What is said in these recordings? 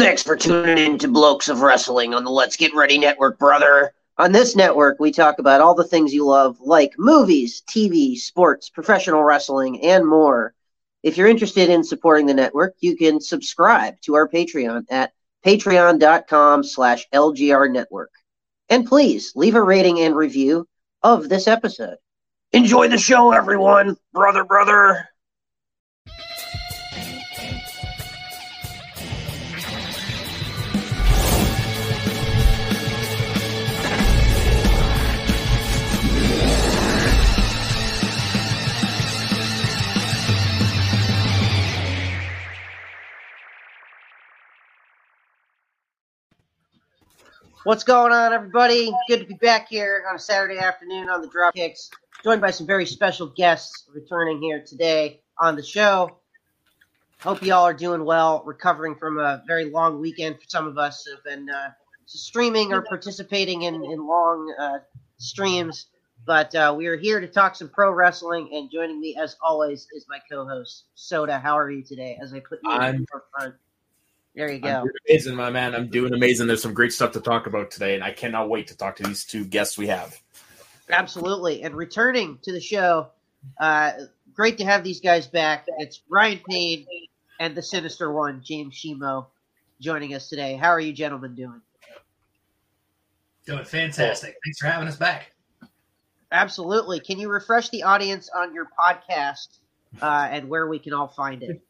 Thanks for tuning in to Blokes of Wrestling on the Let's Get Ready Network, brother. On this network, we talk about all the things you love, like movies, TV, sports, professional wrestling, and more. If you're interested in supporting the network, you can subscribe to our Patreon at patreon.com slash LGR network. And please leave a rating and review of this episode. Enjoy the show, everyone. Brother, brother. What's going on, everybody? Good to be back here on a Saturday afternoon on the Dropkicks. Joined by some very special guests returning here today on the show. Hope y'all are doing well, recovering from a very long weekend for some of us who have been uh, streaming or participating in, in long uh, streams. But uh, we are here to talk some pro wrestling, and joining me, as always, is my co-host Soda. How are you today? As I put you in I'm- the forefront. There you I'm go. doing amazing, my man. I'm doing amazing. There's some great stuff to talk about today, and I cannot wait to talk to these two guests we have. Absolutely. And returning to the show, uh, great to have these guys back. It's Ryan Payne and the Sinister One, James Shimo, joining us today. How are you gentlemen doing? Doing fantastic. Thanks for having us back. Absolutely. Can you refresh the audience on your podcast uh, and where we can all find it?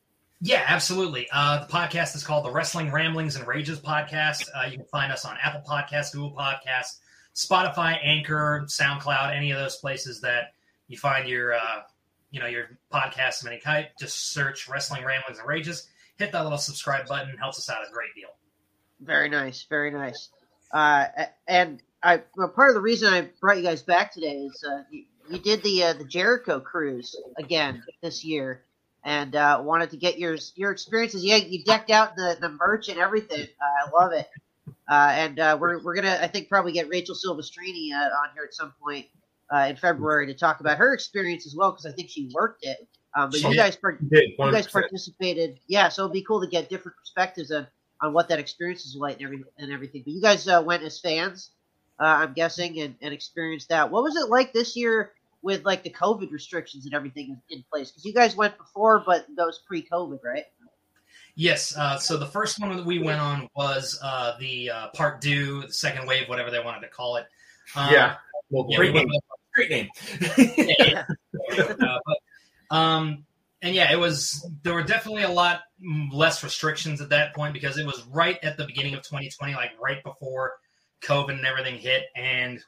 Yeah, absolutely. Uh, the podcast is called the Wrestling Ramblings and Rages Podcast. Uh, you can find us on Apple Podcasts, Google Podcasts, Spotify, Anchor, SoundCloud, any of those places that you find your, uh, you know, your podcasts of any type. Just search Wrestling Ramblings and Rages. Hit that little subscribe button. Helps us out a great deal. Very nice. Very nice. Uh, and I, well, part of the reason I brought you guys back today is uh, you, you did the uh, the Jericho cruise again this year, and uh, wanted to get your your experiences. Yeah, you decked out the, the merch and everything. Uh, I love it. Uh, and uh, we're we're gonna I think probably get Rachel Silvestrini uh, on here at some point uh, in February to talk about her experience as well because I think she worked it. Um, but She you guys part- you guys participated. Yeah, so it'd be cool to get different perspectives on, on what that experience is like and, every, and everything. But you guys uh, went as fans, uh, I'm guessing, and, and experienced that. What was it like this year with like the COVID restrictions and everything in, in place? Because you guys went before, but that was pre-COVID, right? Yes. Uh, so the first one that we went on was uh, the uh, Part Deux, the second wave, whatever they wanted to call it. Um, yeah. Well, yeah, Great we name. went- Great name. yeah, yeah. Uh, but, um, and yeah, it was. There were definitely a lot less restrictions at that point because it was right at the beginning of 2020, like right before COVID and everything hit, and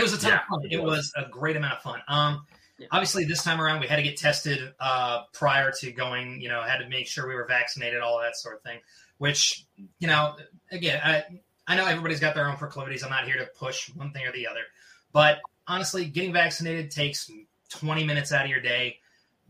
it was a ton Yeah, of fun. it It was a great amount of fun. Um, Yeah. obviously this time around we had to get tested uh, prior to going. You know, had to make sure we were vaccinated, all that sort of thing. Which you know, again, I I know everybody's got their own proclivities. I'm not here to push one thing or the other, but honestly, getting vaccinated takes 20 minutes out of your day.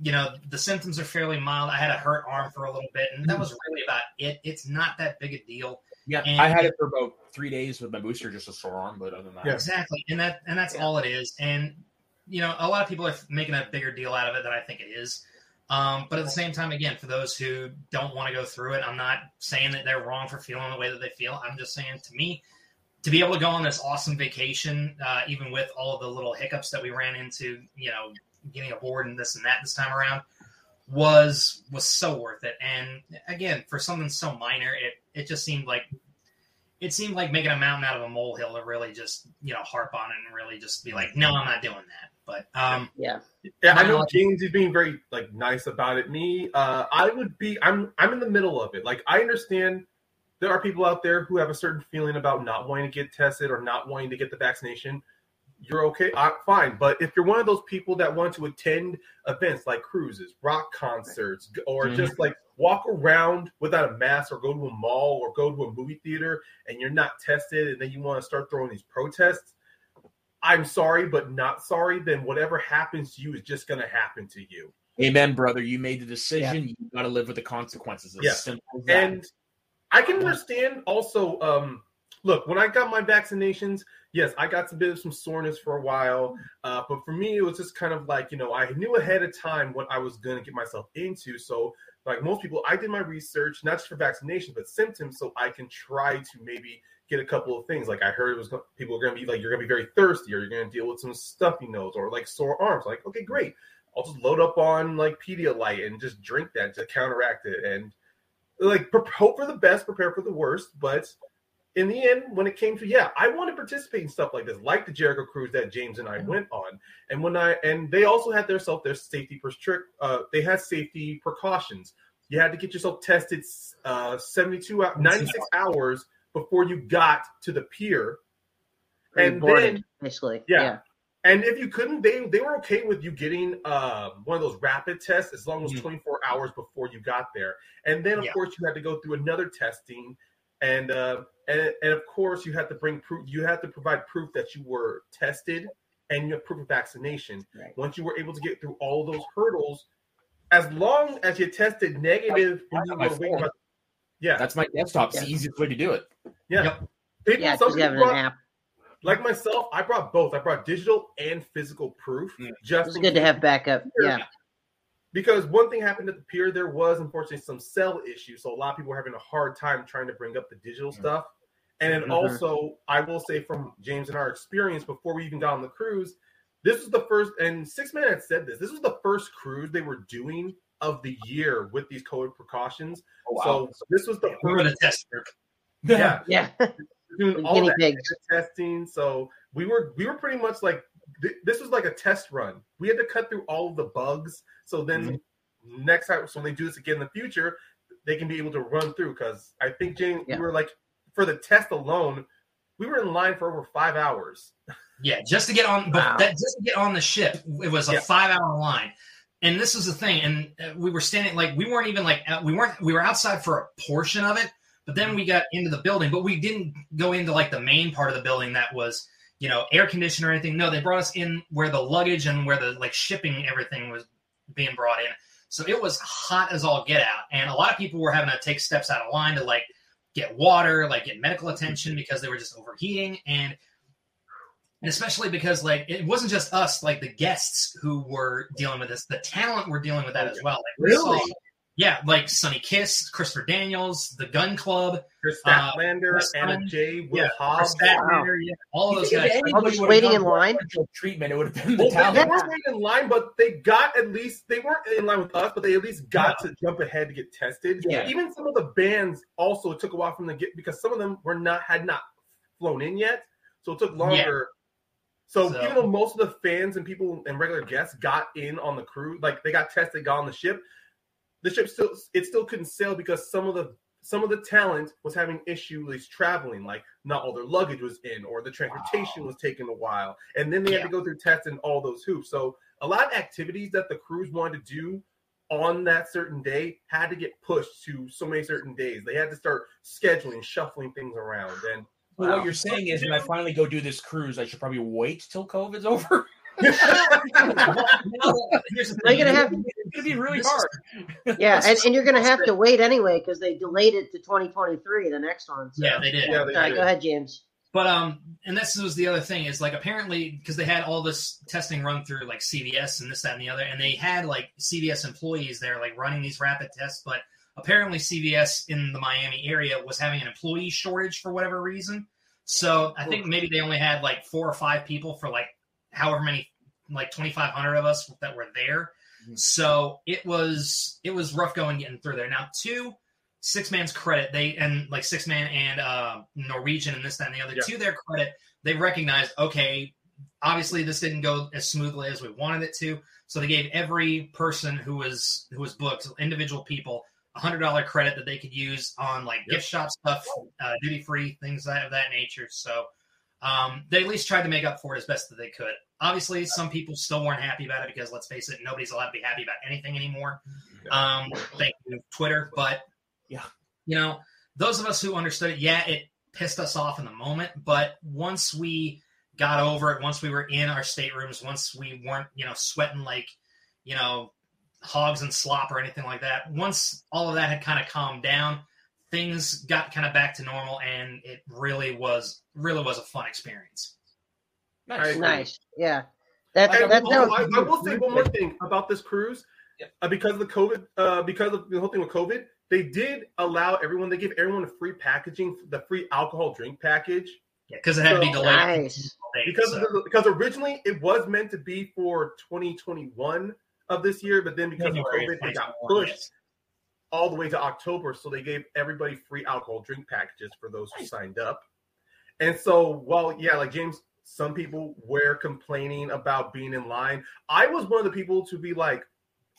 You know, the symptoms are fairly mild. I had a hurt arm for a little bit, and that was really about it. It's not that big a deal. Yeah, And- I had it for about three days with my booster, just a sore arm, but other than that, Yeah. Exactly, and that and that's Yeah. all it is. And you know, a lot of people are making a bigger deal out of it than I think it is. Um, but at the same time, again, for those who don't want to go through it, I'm not saying that they're wrong for feeling the way that they feel. I'm just saying, to me, to be able to go on this awesome vacation, uh, even with all of the little hiccups that we ran into, you know, getting aboard and this and that this time around, was was so worth it. And again, for something so minor, it it just seemed like it seemed like making a mountain out of a molehill to really just you know harp on it and really just be like, no, I'm not doing that. But um, Yeah. Yeah, I know knowledge- James is being very like nice about it. Me, uh, I would be. I'm. I'm in the middle of it. Like I understand there are people out there who have a certain feeling about not wanting to get tested or not wanting to get the vaccination. You're okay, I, fine. But if you're one of those people that want to attend events like cruises, rock concerts, g- or Mhm. just like walk around without a mask, or go to a mall, or go to a movie theater, and you're not tested, and then you want to start throwing these protests, I'm sorry, but not sorry, then whatever happens to you is just going to happen to you. amen, brother. You made the decision. You got to live with the consequences. It's Yeah. simple as that. And I can understand also, um, look, when I got my vaccinations, yes, I got a bit of some soreness for a while. Uh, but for me, it was just kind of like, you know, I knew ahead of time what I was going to get myself into. So like most people, I did my research not just for vaccinations, but symptoms, so I can try to maybe get a couple of things. Like I heard it was people are going to be like you're going to be very thirsty, or you're going to deal with some stuffy nose, or like sore arms. Like okay, great. I'll just load up on like Pedialyte and just drink that to counteract it, and like hope for the best, prepare for the worst. But in the end, when it came to yeah, I want to participate in stuff like this, like the Jericho cruise that James and I mm-hmm. went on, and when I and they also had their self their safety strict, uh, they had safety precautions. You had to get yourself tested uh, 72 96 hours before you got to the pier. And then basically. Yeah. yeah. And if you couldn't, they they were okay with you getting uh, one of those rapid tests as long as mm-hmm. 24 hours before you got there. And then of yeah. course you had to go through another testing and uh, and and of course you have to bring proof you had to provide proof that you were tested and you have proof of vaccination. Right. Once you were able to get through all those hurdles, as long as you tested negative, yeah, that's my desktop. It's yeah. the easiest way to do it. Yeah. Yep. People, yeah, some people brought, an app. Like myself, I brought both. I brought digital and physical proof. Mm. Just it's good to have backup. Yeah. Because one thing happened at the pier, there was unfortunately some cell issues. So a lot of people were having a hard time trying to bring up the digital mm. stuff. And then mm-hmm. also, I will say from James and our experience before we even got on the cruise, this was the first, and Sixthman had said this. This was the first cruise they were doing of the year with these COVID precautions. Oh, wow. So this was the yeah, first we test group. Yeah, yeah. doing all that testing. So we were we were pretty much like th- this was like a test run. We had to cut through all of the bugs. So then mm-hmm. next time, so when they do this again in the future, they can be able to run through. Because I think Jane, yeah. we were like for the test alone, we were in line for over five hours. Yeah, just to get on, wow. that, just to get on the ship, it was a yeah. five-hour line and this was the thing and uh, we were standing like we weren't even like we weren't we were outside for a portion of it but then we got into the building but we didn't go into like the main part of the building that was you know air conditioned or anything. No they brought us in where the luggage and where the like shipping everything was being brought in. So it was hot as all get out. And a lot of people were having to take steps out of line to like get water like get medical attention because they were just overheating. And and especially because like it wasn't just us, like the guests who were dealing with this, the talent were dealing with that as well. Like, really? Saw, yeah, like Sonny Kiss, Christopher Daniels, the Gunn Club, Kris Statlander, uh, Anna Jay, Will yeah, Hobbs, wow. yeah, all of those guys. I was waiting in line. Treatment. It would have been the well, talent. They were waiting in line, but they got at least they weren't in line with us, but they at least got yeah. to jump ahead to get tested. Yeah. Even some of the bands also took a while from the get because some of them were not had not flown in yet, so it took longer so, so, even though most of the fans and people and regular guests got in on the crew, like they got tested, got on the ship, the ship still it still couldn't sail because some of the some of the talent was having issues traveling, like not all their luggage was in, or the transportation wow. was taking a while, and then they had to go through tests and all those hoops. So a lot of activities that the crews wanted to do on that certain day had to get pushed to so many certain days. They had to start scheduling, shuffling things around, and wow. what you're saying is, when I finally go do this cruise, I should probably wait till COVID's over. They're gonna have it's gonna be really hard. Yeah, and, and you're gonna have to wait anyway because they delayed it to 2023, the next one. So. Yeah, they did. Yeah, they All right, did. go ahead, James. But um, and this was the other thing is like apparently because they had all this testing run through like CVS and this that and the other, and they had like CVS employees there like running these rapid tests, but apparently CVS in the Miami area was having an employee shortage for whatever reason. So I think maybe they only had like four or five people for like however many, like 2,500 of us that were there. Mm-hmm. So it was it was rough going getting through there. Now, two Sixthman's credit, they and like Sixthman and uh, Norwegian and this that and the other. Yeah. To their credit, they recognized okay, obviously this didn't go as smoothly as we wanted it to. So they gave every person who was who was booked, individual people, a hundred dollar credit that they could use on like yep. gift shop stuff, uh, duty free things of that nature. So um, they at least tried to make up for it as best that they could. Obviously, some people still weren't happy about it because let's face it, nobody's allowed to be happy about anything anymore. Um, thank you, Twitter. But yeah, you know, those of us who understood it, yeah, it pissed us off in the moment. But once we got over it, once we were in our staterooms, once we weren't, you know, sweating like, you know, hogs and slop or anything like that. Once all of that had kind of calmed down, things got kind of back to normal, and it really was really was a fun experience. Nice, nice, yeah. That, that, that, I, I, will say one more thing about this cruise. uh, because of the COVID, uh, because of the whole thing with COVID, they did allow everyone. They gave everyone a free packaging, the free alcohol drink package. Yeah, because it had to be So- delayed. Nice. Because so. the, because originally it was meant to be for 2021 of this year, but then because of COVID, it got pushed yes. All the way to October. So they gave everybody free alcohol drink packages for those who signed up. And so, well, yeah, like James, some people were complaining about being in line. I was one of the people to be like,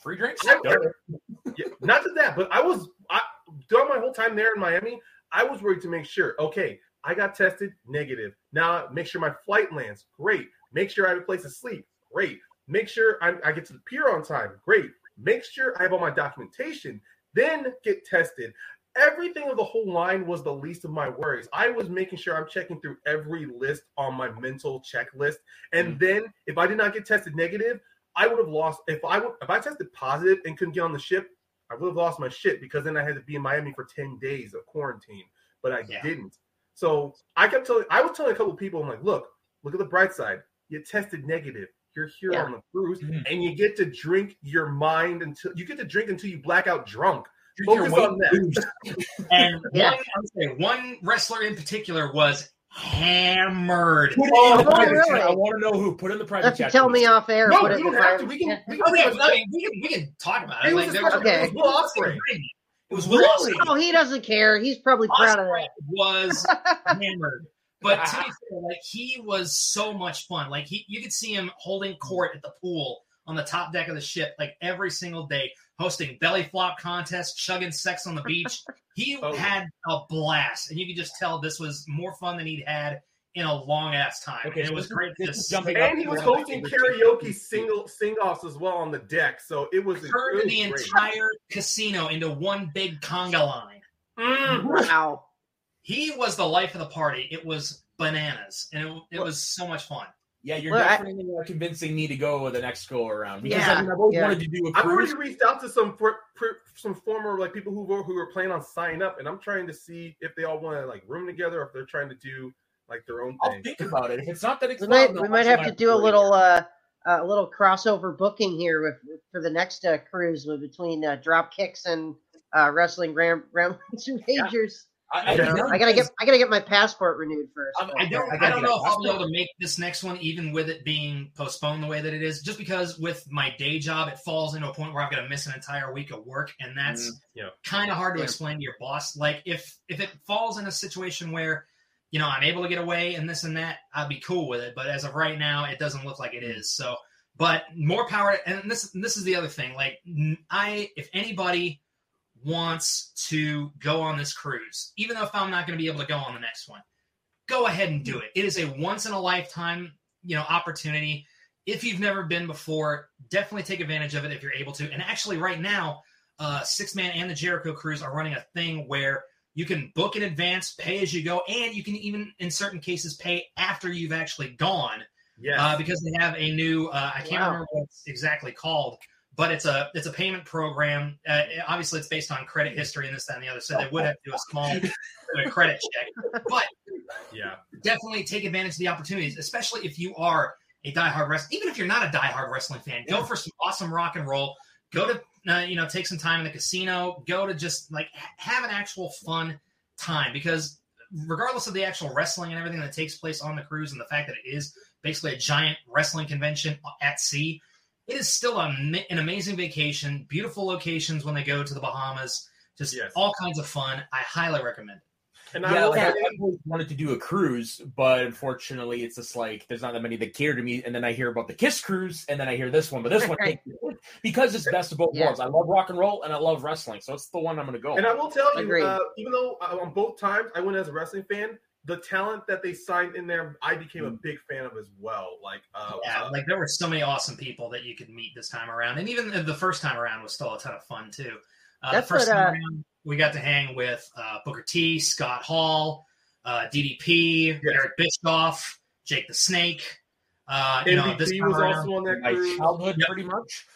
Free drinks? I- yeah, not just that, but I was I throughout my whole time there in Miami, I was worried to make sure, okay, I got tested negative. Now make sure my flight lands. Great. Make sure I have a place to sleep. Great. Make sure I, I get to the pier on time. Great. Make sure I have all my documentation. Then get tested. Everything of the whole line was the least of my worries. I was making sure I'm checking through every list on my mental checklist. And mm. then if I did not get tested negative, I would have lost if I would if I tested positive and couldn't get on the ship, I would have lost my shit because then I had to be in Miami for 10 days of quarantine. But I Yeah. didn't. So I kept telling I was telling a couple people, I'm like, look, look at the bright side. You tested negative. You're here Yeah. on the cruise Mhm. and you get to drink your mind until you get to drink until you black out drunk. Drink Focus on that. And Yeah. one, I would say one wrestler in particular was hammered. Put Oh, in the private really? chat. I want to know who. Put in the private If you chat. tell me off air, No, put you don't have to. We can, we can Oh, yeah, I mean, we can we can talk about It it. was Like, a was, Okay. it was Will Ospreay. Ospreay. It was Will Really? Ospreay. Oh, he doesn't care. He's probably proud of Ospreay that. was hammered. But to be fair, like he was so much fun. Like he, you could see him holding court at the pool on the top deck of the ship, like every single day, hosting belly flop contests, chugging sex on the beach. He Oh. had a blast, and you could just tell this was more fun than he'd had in a long ass time. Okay, and it was great. this to jumping And he was hosting karaoke single sing offs as well on the deck. So it was, Turned was the great. entire casino into one big conga line. Mm. Wow. He was the life of the party. It was bananas, and it, it was so much fun. Yeah, you're Well, definitely uh, convincing me to go the next go around because Yeah, I mean, I've always yeah. wanted to do a I've already reached out to some for, for, some former like people who were who were planning on signing up, and I'm trying to see if they all want to like room together or if they're trying to do like their own I'll thing. think about it. If it's not that We might we might have to do a little uh a little crossover booking here with for the next uh, cruise with, between uh, drop kicks and uh, wrestling ram ramblings and majors. I, I, Yeah. know I gotta get I gotta get my passport renewed first. I'm- I don't, I I, don't know if I'll be able to make this next one, even with it being postponed the way that it is, just because with my day job, it falls into a point where I'm going to miss an entire week of work, and that's Mm, yeah. kind of hard to Yeah. explain to your boss. Like if if it falls in a situation where you know I'm able to get away and this and that, I'd be cool with it. But as of right now, it doesn't look like it is. So, but more power. And this this is the other thing. Like n- I, if anybody wants to go on this cruise, even though if I'm not going to be able to go on the next one, go ahead and do it. It is a once in a lifetime, you know, opportunity. If you've never been before, definitely take advantage of it if you're able to. And actually, right now, uh, Sixthman and the Jericho Cruise are running a thing where you can book in advance, pay as you go, and you can even, in certain cases, pay after you've actually gone Yeah, uh, because they have a new uh, I can't Wow. remember what it's exactly called, but it's a it's a payment program. Uh, obviously, it's based on credit history and this, that, and the other. So they would have to do a small credit check, but yeah. definitely take advantage of the opportunities, especially if you are a diehard wrestling. Even if you're not a diehard wrestling fan, go for some awesome rock and roll. Go to uh, you know take some time in the casino. Go to just like ha- have an actual fun time because regardless of the actual wrestling and everything that takes place on the cruise and the fact that it is basically a giant wrestling convention at sea, it is still a, an amazing vacation. Beautiful locations when they go to the Bahamas. Just Yes. all kinds of fun. I highly recommend it. And I Yeah, will like, say, I've always wanted to do a cruise, but unfortunately, it's just like there's not that many that care to me. And then I hear about the Kiss cruise, and then I hear this one, but this one Right. because it's best of both Yeah. worlds. I love rock and roll, and I love wrestling, so it's the one I'm going to go. and I will tell you, uh, even though uh, on both times I went as a wrestling fan, the talent that they signed in there, I became a big fan of as well. Like, uh, Yeah, uh, like there were so many awesome people that you could meet this time around, and even the first time around was still a ton of fun too. Uh, the first what, time uh, around, we got to hang with uh, Booker T, Scott Hall, uh, DDP, Yes. Eric Bischoff, Jake the Snake. Uh, you know, this MVP time was around, also on that My childhood, Yep. pretty much.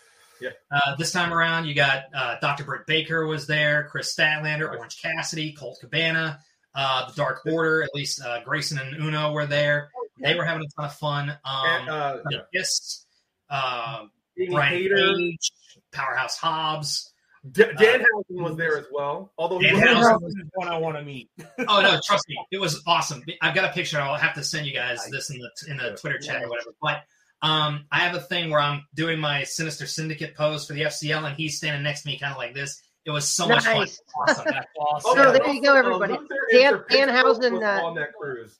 uh, this time around, you got uh, Dr. Britt Baker was there, Kris Statlander, Orange Cassidy, Colt Cabana, uh, the Dark Order. At least uh, Grayson and Uno were there. They were having a ton of fun. Um, And, uh, yeah. Kiss, uh, Page, Powerhouse Hobbs. D- Danhausen was there as well. Although he Dan wasn't- Housen. This is one I want to meet. Oh no, trust me, it was awesome. I've got a picture. I'll have to send you guys this in the in the Twitter chat or whatever. But um, I have a thing where I'm doing my Sinister Syndicate pose for the FCL, and he's standing next to me, kind of like this. It was so much fun. Awesome. That's awesome. Oh, So yeah, there you go, also, uh, everybody. Luther and Dan- Serpentico Danhausen, uh, on that cruise.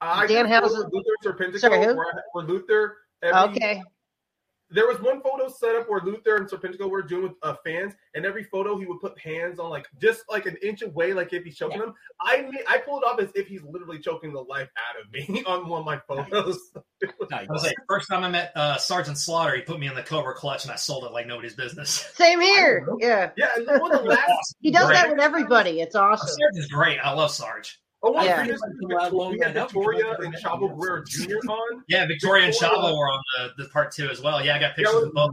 Uh, I Dan did photos Housen- with Luther and Sorry, who? where, where Luther. every- Okay. There was one photo set up where Luther and Serpentico were doing with uh, fans, and every photo he would put hands on, like just like an inch away, like if he's choking them. I made, I pulled it off as if he's literally choking the life out of me on one of my photos. Nice. I was like, first time I met uh, Sergeant Slaughter, he put me in the Cobra Clutch, and I sold it like nobody's business. Same here. Yeah. yeah, and one of the last. He does Great. that with everybody. It's awesome. Sarge is great. I love Sarge. Oh, one Yeah. of the Victoria, we had Victoria and Chavo Guerrero Jr. on, Yeah, Victoria and Chavo were on the, the part two as well. Yeah, I got pictures Yeah, of both.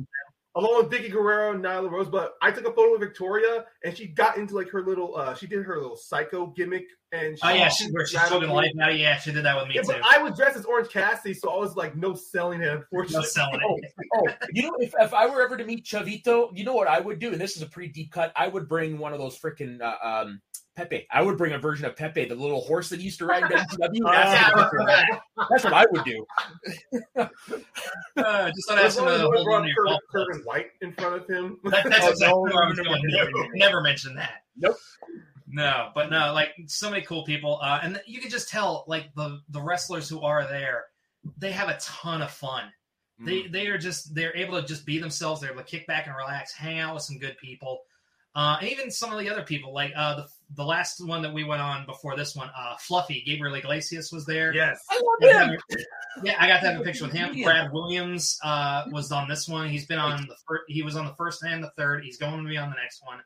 along with Vickie Guerrero and Nyla Rose. But I took a photo with Victoria, and she got into like her little. uh She did her little psycho gimmick, and she, Oh yeah, she, where she's rattled choking the life out of you. Yeah, she did that with me Yeah, too. but I was dressed as Orange Cassidy, so I was like, no selling it, unfortunately. No unfortunately. selling Oh, it. oh, you know, if, if I were ever to meet Chavito, you know what I would do? And this is a pretty deep cut. I would bring one of those freaking uh, um, Pepe. I would bring a version of Pepe, the little horse that used to ride in WCW. That's, Yeah, that's what I would do. Uh, just don't As ask him long to hold on to your Kerwin, golf clubs. Kerwin White in front of him. That, that's Oh, exactly no, where I was no, going. no, Never, no, no. never mention that. Nope. No, but no, like so many cool people, uh, and you can just tell, like the the wrestlers who are there, they have a ton of fun. They Mm. they are just they're able to just be themselves. They're able to kick back and relax, hang out with some good people, uh, and even some of the other people. Like uh, the the last one that we went on before this one, uh, Fluffy Gabriel Iglesias was there. Yes. I love Yeah, him. yeah, I got to have a picture with him. Brad Williams uh, was on this one. He's been on the first. He was on the first and the third. He's going to be on the next one.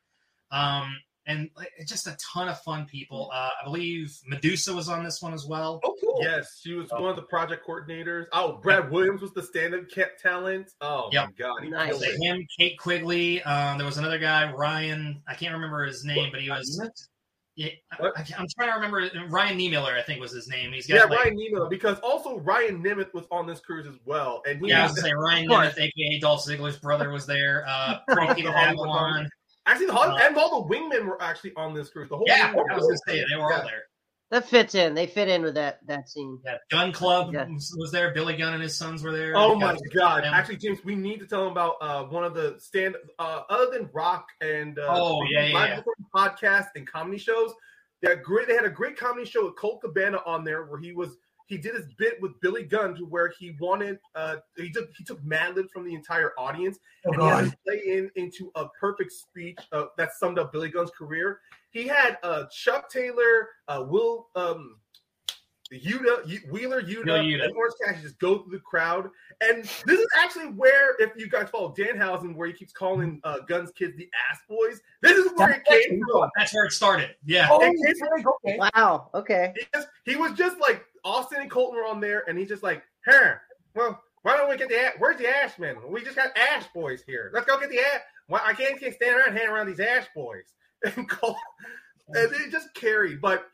Um, and like, just a ton of fun people. Uh, I believe Medusa was on this one as well. Oh, cool. Yes, she was one of the project coordinators. Oh, Brad Williams was the stand-up ca- talent. Oh Yep. my god, he Nice. killed So him, Kate Quigley. Um, there was another guy, Ryan. I can't remember his name, but he was. Yeah, I, What? I, am trying to remember. Ryan Niemiller, I think, was his name. He's got Yeah, like, Ryan Nemo, because also Ryan Nemeth was on this cruise as well, and he yeah, I was say Ryan. Nemeth, aka Dolph Ziggler's brother, was there. Uh, Frankie The Hollywood Avalon. actually the Uh, and all the wingmen were actually on this cruise. The whole Yeah, I was gonna say they were Yeah. all there. That fits in. They fit in with that that scene. Yeah, Gunn Club Yeah. was, was there. Billy Gunn and his sons were there. Oh my god! them. Actually, James, we need to tell them about uh, one of the stand uh, other than rock and uh, Oh, yeah, yeah, live yeah. performance podcasts and comedy shows. They had great. They had a great comedy show with Colt Cabana on there where he was he did his bit with Billy Gunn to where he wanted uh he took he took Mad Lib from the entire audience Oh, and he had to play in into a perfect speech uh, that summed up Billy Gunn's career. He had uh, Chuck Taylor, uh, Will um, Yuta, Wheeler Yuta, Wheeler Yuta. and Orange Cassidy just go through the crowd. And this is actually where, if you guys follow Danhausen, where he keeps calling uh, Guns kids the ass boys. This is where it came from. That's where it started. Yeah. Oh, It came from- okay. Wow. Okay. He, just, he was just like Austin and Colton were on there, and he's just like, "Here, well, why don't we get the ass? Where's the ash man? We just got ash boys here. Let's go get the ash. Why I can't, can't stand around hanging around these ash boys." And Col- and it just carried. But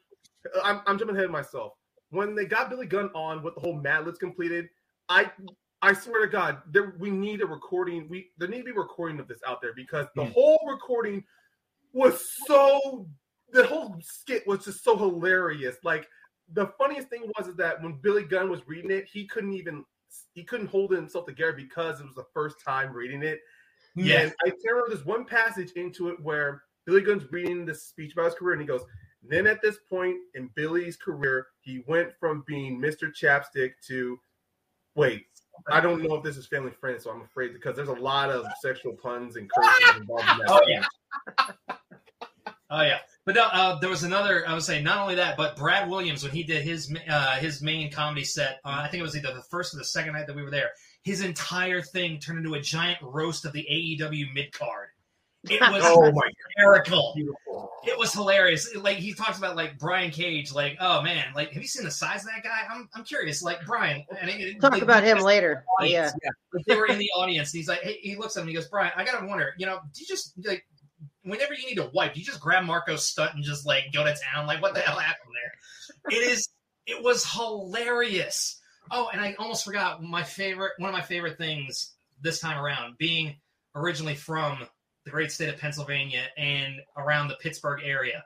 I'm, I'm jumping ahead of myself. When they got Billy Gunn on with the whole Mad Libs completed, I I swear to God, there we need a recording. We there need to be a recording of this out there because the Hmm. whole recording was so the whole skit was just so hilarious. Like the funniest thing was is that when Billy Gunn was reading it, he couldn't even he couldn't hold himself together because it was the first time reading it. Yeah. And I remember there's one passage into it where Billy Gunn's reading this speech about his career, and he goes, Then at this point in Billy's career, he went from being Mr. Chapstick to wait. I don't know if this is family friendly, so I'm afraid because there's a lot of sexual puns and curses involved in that. Oh, yeah. Oh yeah, but uh, there was another. I would say not only that, but Brad Williams when he did his uh, his main comedy set. Uh, I think it was either the first or the second night that we were there. His entire thing turned into a giant roast of the AEW mid card. It was Oh my hysterical. It was hilarious. Like he talks about like Brian Cage. Like, oh man, like have you seen the size of that guy? I'm, I'm curious. Like Brian, and it- Talk like, about him just- later. Yeah. like, they were in the audience. He's like, hey, he looks at him. He goes, Brian, I gotta wonder. You know, do you just like whenever you need to wipe, do you just grab Marko Stunt and just like go to town? Like, what the hell happened there? It is. It was hilarious. Oh, and I almost forgot my favorite. One of my favorite things this time around being originally from the great state of Pennsylvania and around the Pittsburgh area.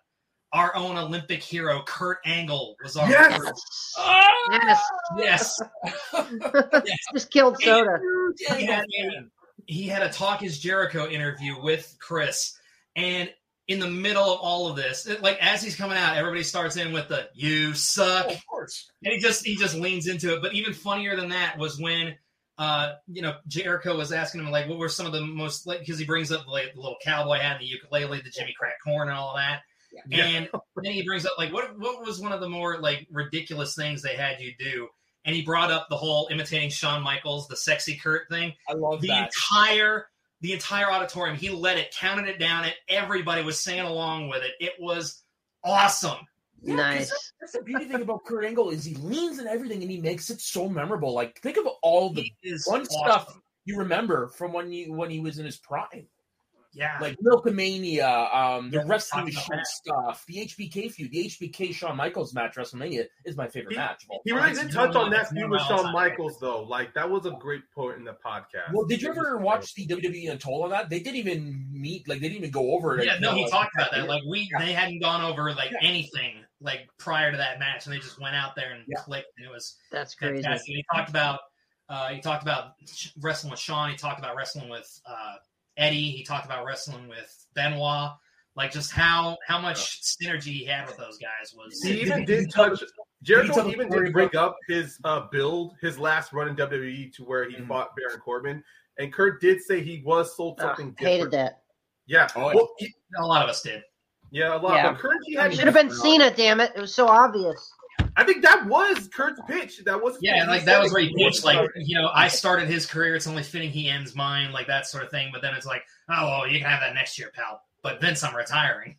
Our own Olympic hero Kurt Angle was on. Yes! the Yes, yes. just killed soda. he had, a, he had a Talk is Jericho interview with Chris, and in the middle of all of this, it- like as he's coming out, everybody starts in with the "You suck," of course. and he just he just leans into it. But even funnier than that was when. Uh, you know, Jericho was asking him like, what were some of the most like because he brings up like the little cowboy hat, and the ukulele, the Jimmy Crack corn, and all of that. Yeah. And then he brings up like, what what was one of the more like ridiculous things they had you do? And he brought up the whole imitating Shawn Michaels, the sexy Kurt thing I love the that. entire the entire auditorium he let it counted it down and everybody was singing along with it it was awesome Yeah, 'cause Nice. That's, that's the beauty thing about Kurt Angle is he leans in everything and he makes it so memorable. Like think of all the He is fun awesome. stuff you remember from when he when he was in his prime. yeah like Milkamania, um, the Yeah, wrestling talking about show that. stuff, the HBK feud, the HBK Shawn Michaels match WrestleMania is my favorite He- match. of all He really It's did touch on that the feud with Shawn Michaels, though. Like that was a great point in the podcast. Well, did you It was ever watch the WWE Untold on that? They didn't even meet, like they didn't even go over it. yeah no he talked about that like we Yeah. they hadn't gone over like Yeah. anything like prior to that match and they just went out there and Yeah. clicked and it was That's crazy. fantastic he talked about uh he talked about wrestling with Shawn he talked about wrestling with uh Eddie he talked about wrestling with Benoit like just how how much synergy he had with those guys was He Did- even did did you tell touch. the- Jericho tell even did bring up his uh, build, his last run in WWE to where he Mhm. fought Baron Corbin, and Kurt did say he was sold Ah, something hated different. that. Yeah, Oh, well, he- a lot of us did yeah, a lot. Yeah. But Kurt, he had Should have been Cena, damn it. It was so obvious. I think that was Kurt's pitch. That was Yeah, and like that was where he pitched, like you know, I started his career. It's only fitting he ends mine, like that sort of thing. But then it's like, oh, well, you can have that next year, pal. But Vince, I'm retiring.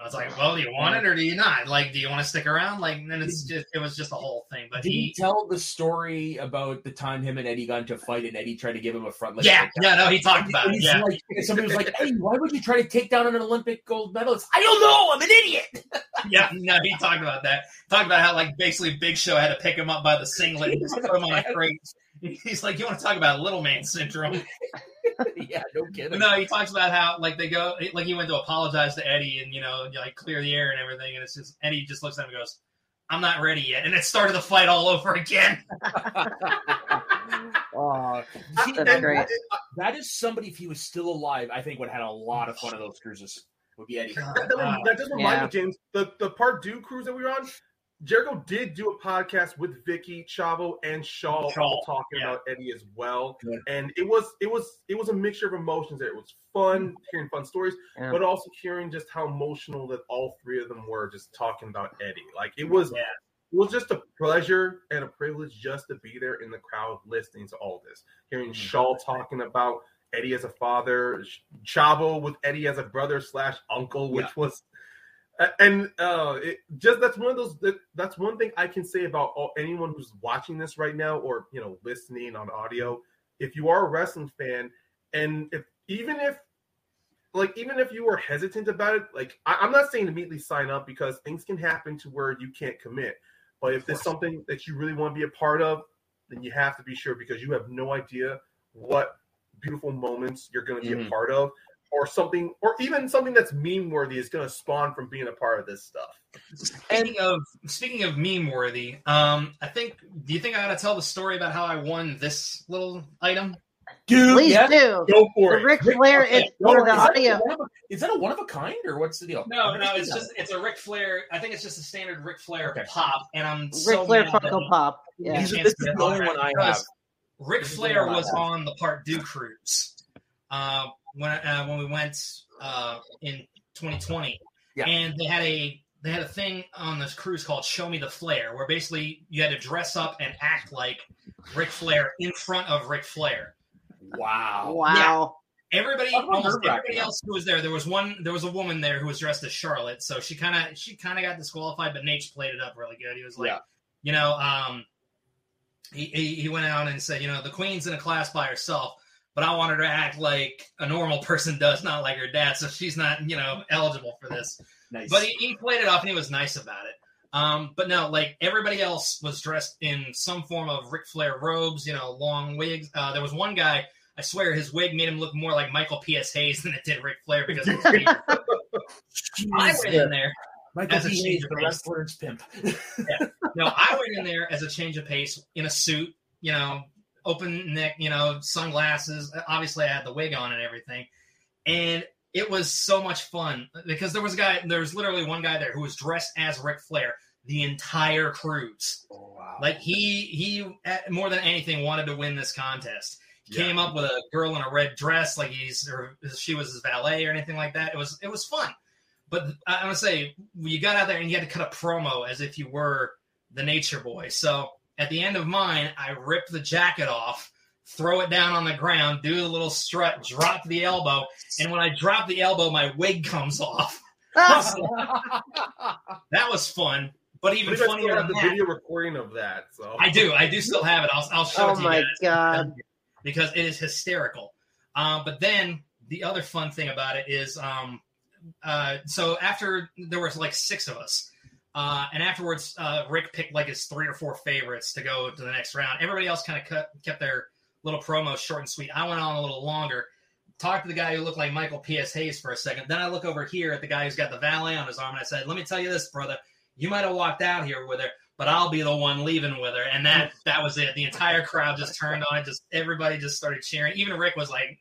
I was like, well, do you want it or do you not? Like, do you want to stick around? Like, and then it's just, it was just a whole thing. But Did he he, tell the story about the time him and Eddie got into a fight and Eddie tried to give him a front leg? yeah, yeah, no, he talked about it. Yeah, like, somebody was like, "Hey, why would you try to take down an Olympic gold medalist?" I don't know. I'm an idiot. yeah, no, he talked about that. Talked about how like basically Big Show had to pick him up by the singlet and just put him on a crate. He's like, you want to talk about little man syndrome? yeah, no kidding. No, he talks about how like they go like he went to apologize to Eddie and you know like clear the air and everything, and it's just Eddie just looks at him and goes, "I'm not ready yet," and it started the fight all over again. Aw. See, That's and great. Uh, that is somebody, if he was still alive, I think would have had a lot of fun of those cruises. Would be Eddie. God. That, that, Wow. that does remind Yeah. me, James. The the part two cruise that we were on, Jericho did do a podcast with Vickie, Chavo, and Shaul, Shaul, all talking yeah. about Eddie as well. Good. And it was it was it was a mixture of emotions there. It was fun hearing fun stories, Yeah. but also hearing just how emotional that all three of them were just talking about Eddie. Like it was Yeah. it was just a pleasure and a privilege just to be there in the crowd listening to all this. Hearing Mhm. Shaul talking about Eddie as a father, Chavo with Eddie as a brother slash uncle, which was, and uh, it just that's one of those. That, that's one thing I can say about all, anyone who's watching this right now or you know listening on audio. If you are a wrestling fan, and if even if like even if you were hesitant about it, like I, I'm not saying immediately sign up because things can happen to where you can't commit. But if there's something that you really want to be a part of, then you have to be sure because you have no idea what beautiful moments you're going to be a Mhm. part of, or something, or even something that's meme worthy is going to spawn from being a part of this stuff. Speaking of speaking of meme worthy, um, I think. Do you think I got to tell the story about how I won this little item? Dude, Please yeah. do. Go for The it. Ric Flair, Okay, it's one of the is that a audio. a- Is that a one of a kind or what's the deal? No, no, it's just it's a Ric Flair. I think it's just a standard Ric Flair Okay. pop, and I'm Ric so Flair mad Funko Pop. Yeah. These are- chance this is the only one I because have. Ric is the Flair was on the Part Deux cruise uh, when uh, when we went uh, in 2020, Yeah. and they had a they had a thing on this cruise called Show Me the Flair, where basically you had to dress up and act like Ric Flair in front of Ric Flair. Wow. Wow. Everybody, almost everybody huh? else who was there, there was one, there was a woman there who was dressed as Charlotte, so she kind of, she kind of got disqualified, but Nate played it up really good. He was like, Yeah. you know, um, he, he he went out and said, you know, the queen's in a class by herself, but I want her to act like a normal person does, not like her dad, so she's not, you know, eligible for this. Nice. But he, he played it off and he was nice about it. Um, but no, like everybody else was dressed in some form of Ric Flair robes, you know, long wigs. Uh, there was one guy, I swear his wig made him look more like Michael P.S. Hayes than it did Ric Flair because of his beard. I went in there. Michael As a B. change Hayes, of the pace. wrestler's pimp. No, I went in there as a change of pace in a suit, you know, open neck, you know, sunglasses. Obviously, I had the wig on and everything, and it was so much fun because there was a guy. There was literally one guy there who was dressed as Ric Flair the entire cruise. Oh, wow. Like he he eh, more than anything wanted to win this contest. He Yeah. came up with a girl in a red dress, like he's or she was his valet or anything like that. It was it was fun. But I- I'm gonna say you got out there and you had to cut a promo as if you were the Nature Boy. So at the end of mine, I rip the jacket off, throw it down on the ground, do a little strut, drop the elbow, and when I drop the elbow, my wig comes off. That was fun. But even But you guys funnier still have than the that, video recording of that. So I do. I do still have it. I'll, I'll show it oh to you my guys god! because it is hysterical. Um, but then the other fun thing about it is, um, uh, so after there was like six of us, uh, and afterwards, uh, Rick picked like his three or four favorites to go to the next round. Everybody else kind of kept their little promo short and sweet. I went on a little longer. Talked to the guy who looked like Michael P.S. Hayes for a second. Then I look over here at the guy who's got the valet on his arm, and I said, "Let me tell you this, brother. You might have walked out here with her, but I'll be the one leaving with her." And that that was it. The entire crowd just turned on it. Just everybody just started cheering. Even Rick was like,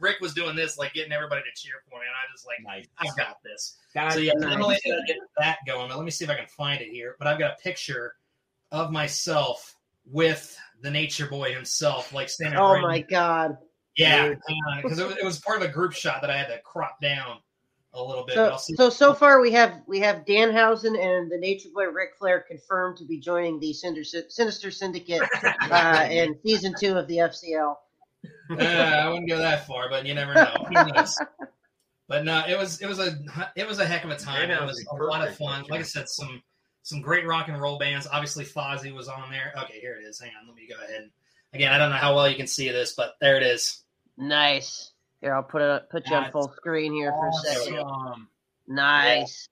Rick was doing this, like getting everybody to cheer for me, and I just like, nice. I got this. That- So yeah, nice. not only did I get that going, but let me see if I can find it here. But I've got a picture of myself with the Nature Boy himself, like standing. Oh right- my god! Yeah, because it, was- it was part of a group shot that I had to crop down a little bit. So, so so far we have we have Danhausen and the Nature Boy Ric Flair confirmed to be joining the Sinister, Sinister Syndicate uh, in season two of the FCL. Uh, I wouldn't go that far, but you never know. Who knows? But no, it was it was a it was a heck of a time. Yeah, It it was was a lot of perfect. fun. Like I said, some some great rock and roll bands. Obviously, Fozzy was on there. Okay, here it is. Hang on, let me go ahead. Again, I don't know how well you can see this, but there it is. Nice. Here, I'll put it up, put you on full screen here for a second. Awesome. Nice.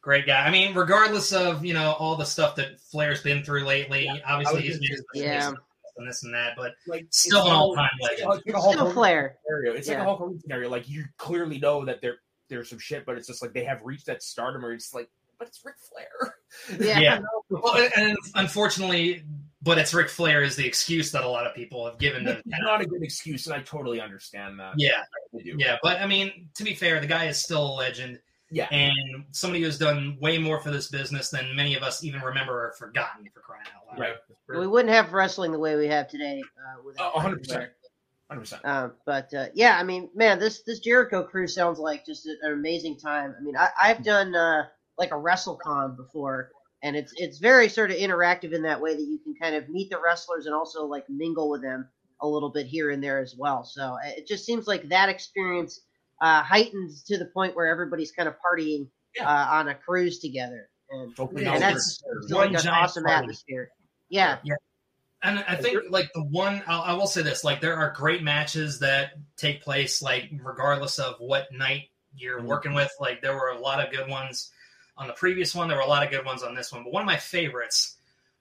Great guy. I mean, regardless of you know all the stuff that Flair's been through lately, obviously he's just- Yeah. Mistakes and this and that, but Like Still it's an all-time legend. like a- it's like a Hulk Still Flair. scenario. It's like a Hulk Hogan scenario. Like you clearly know that there there's some shit, but it's just like they have reached that stardom, or it's like, but it's Ric Flair. Yeah. Yeah. well, and- and unfortunately, but it's Ric Flair is the excuse that a lot of people have given to. It's not a good excuse, and I totally understand that. Yeah, yeah, but I mean, to be fair, the guy is still a legend. Yeah. and somebody who's done way more for this business than many of us even remember or forgotten for crying out loud. Right. We wouldn't have wrestling the way we have today uh, without A hundred percent. Hundred percent. Um, but uh, yeah, I mean, man, this this Jericho crew sounds like just an amazing time. I mean, I, I've done uh, like a WrestleCon before, and it's it's very sort of interactive in that way that you can kind of meet the wrestlers and also like mingle with them a little bit here and there as well. So uh, it just seems like that experience uh, heightens to the point where everybody's kind of partying Yeah. uh, on a cruise together, and, Hopefully and that's are- like One an awesome party. atmosphere. Yeah, yeah. And I think like the one I'll, I will say this: like there are great matches that take place, like regardless of what night you're Mhm. working with. Like there were a lot of good ones on the previous one. There were a lot of good ones on this one. But one of my favorites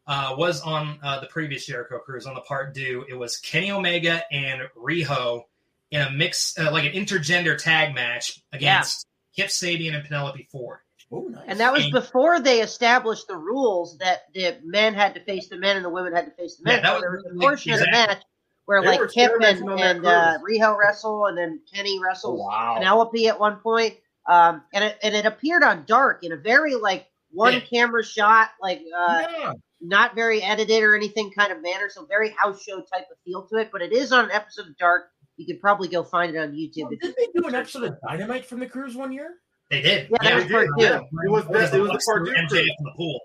uh, was on uh, the previous Jericho Cruise on the Part Deux. It was Kenny Omega and Riho in a mix, uh, like an intergender tag match against Kip Sabian and Penelope Ford. Oh, nice. And that was And- before they established the rules that the men had to face the men and the women had to face the men. Yeah, that So was there was a really- portion of the match where They like Kip and, experimenting and uh. Riho wrestle, and then Kenny Oh, wrestles wow. Penelope at one point. Um, and it and it appeared on Dark in a very like one Yeah. camera shot, like uh, yeah. not very edited or anything kind of manner, so very house show type of feel to it. But it is on an episode of Dark. You could probably go find it on YouTube. Well, did they do an episode of Dynamite from the cruise one year? They did. Yeah, that was They part did, two. yeah. It was It that. It was the part through two. MJF crew. in the pool.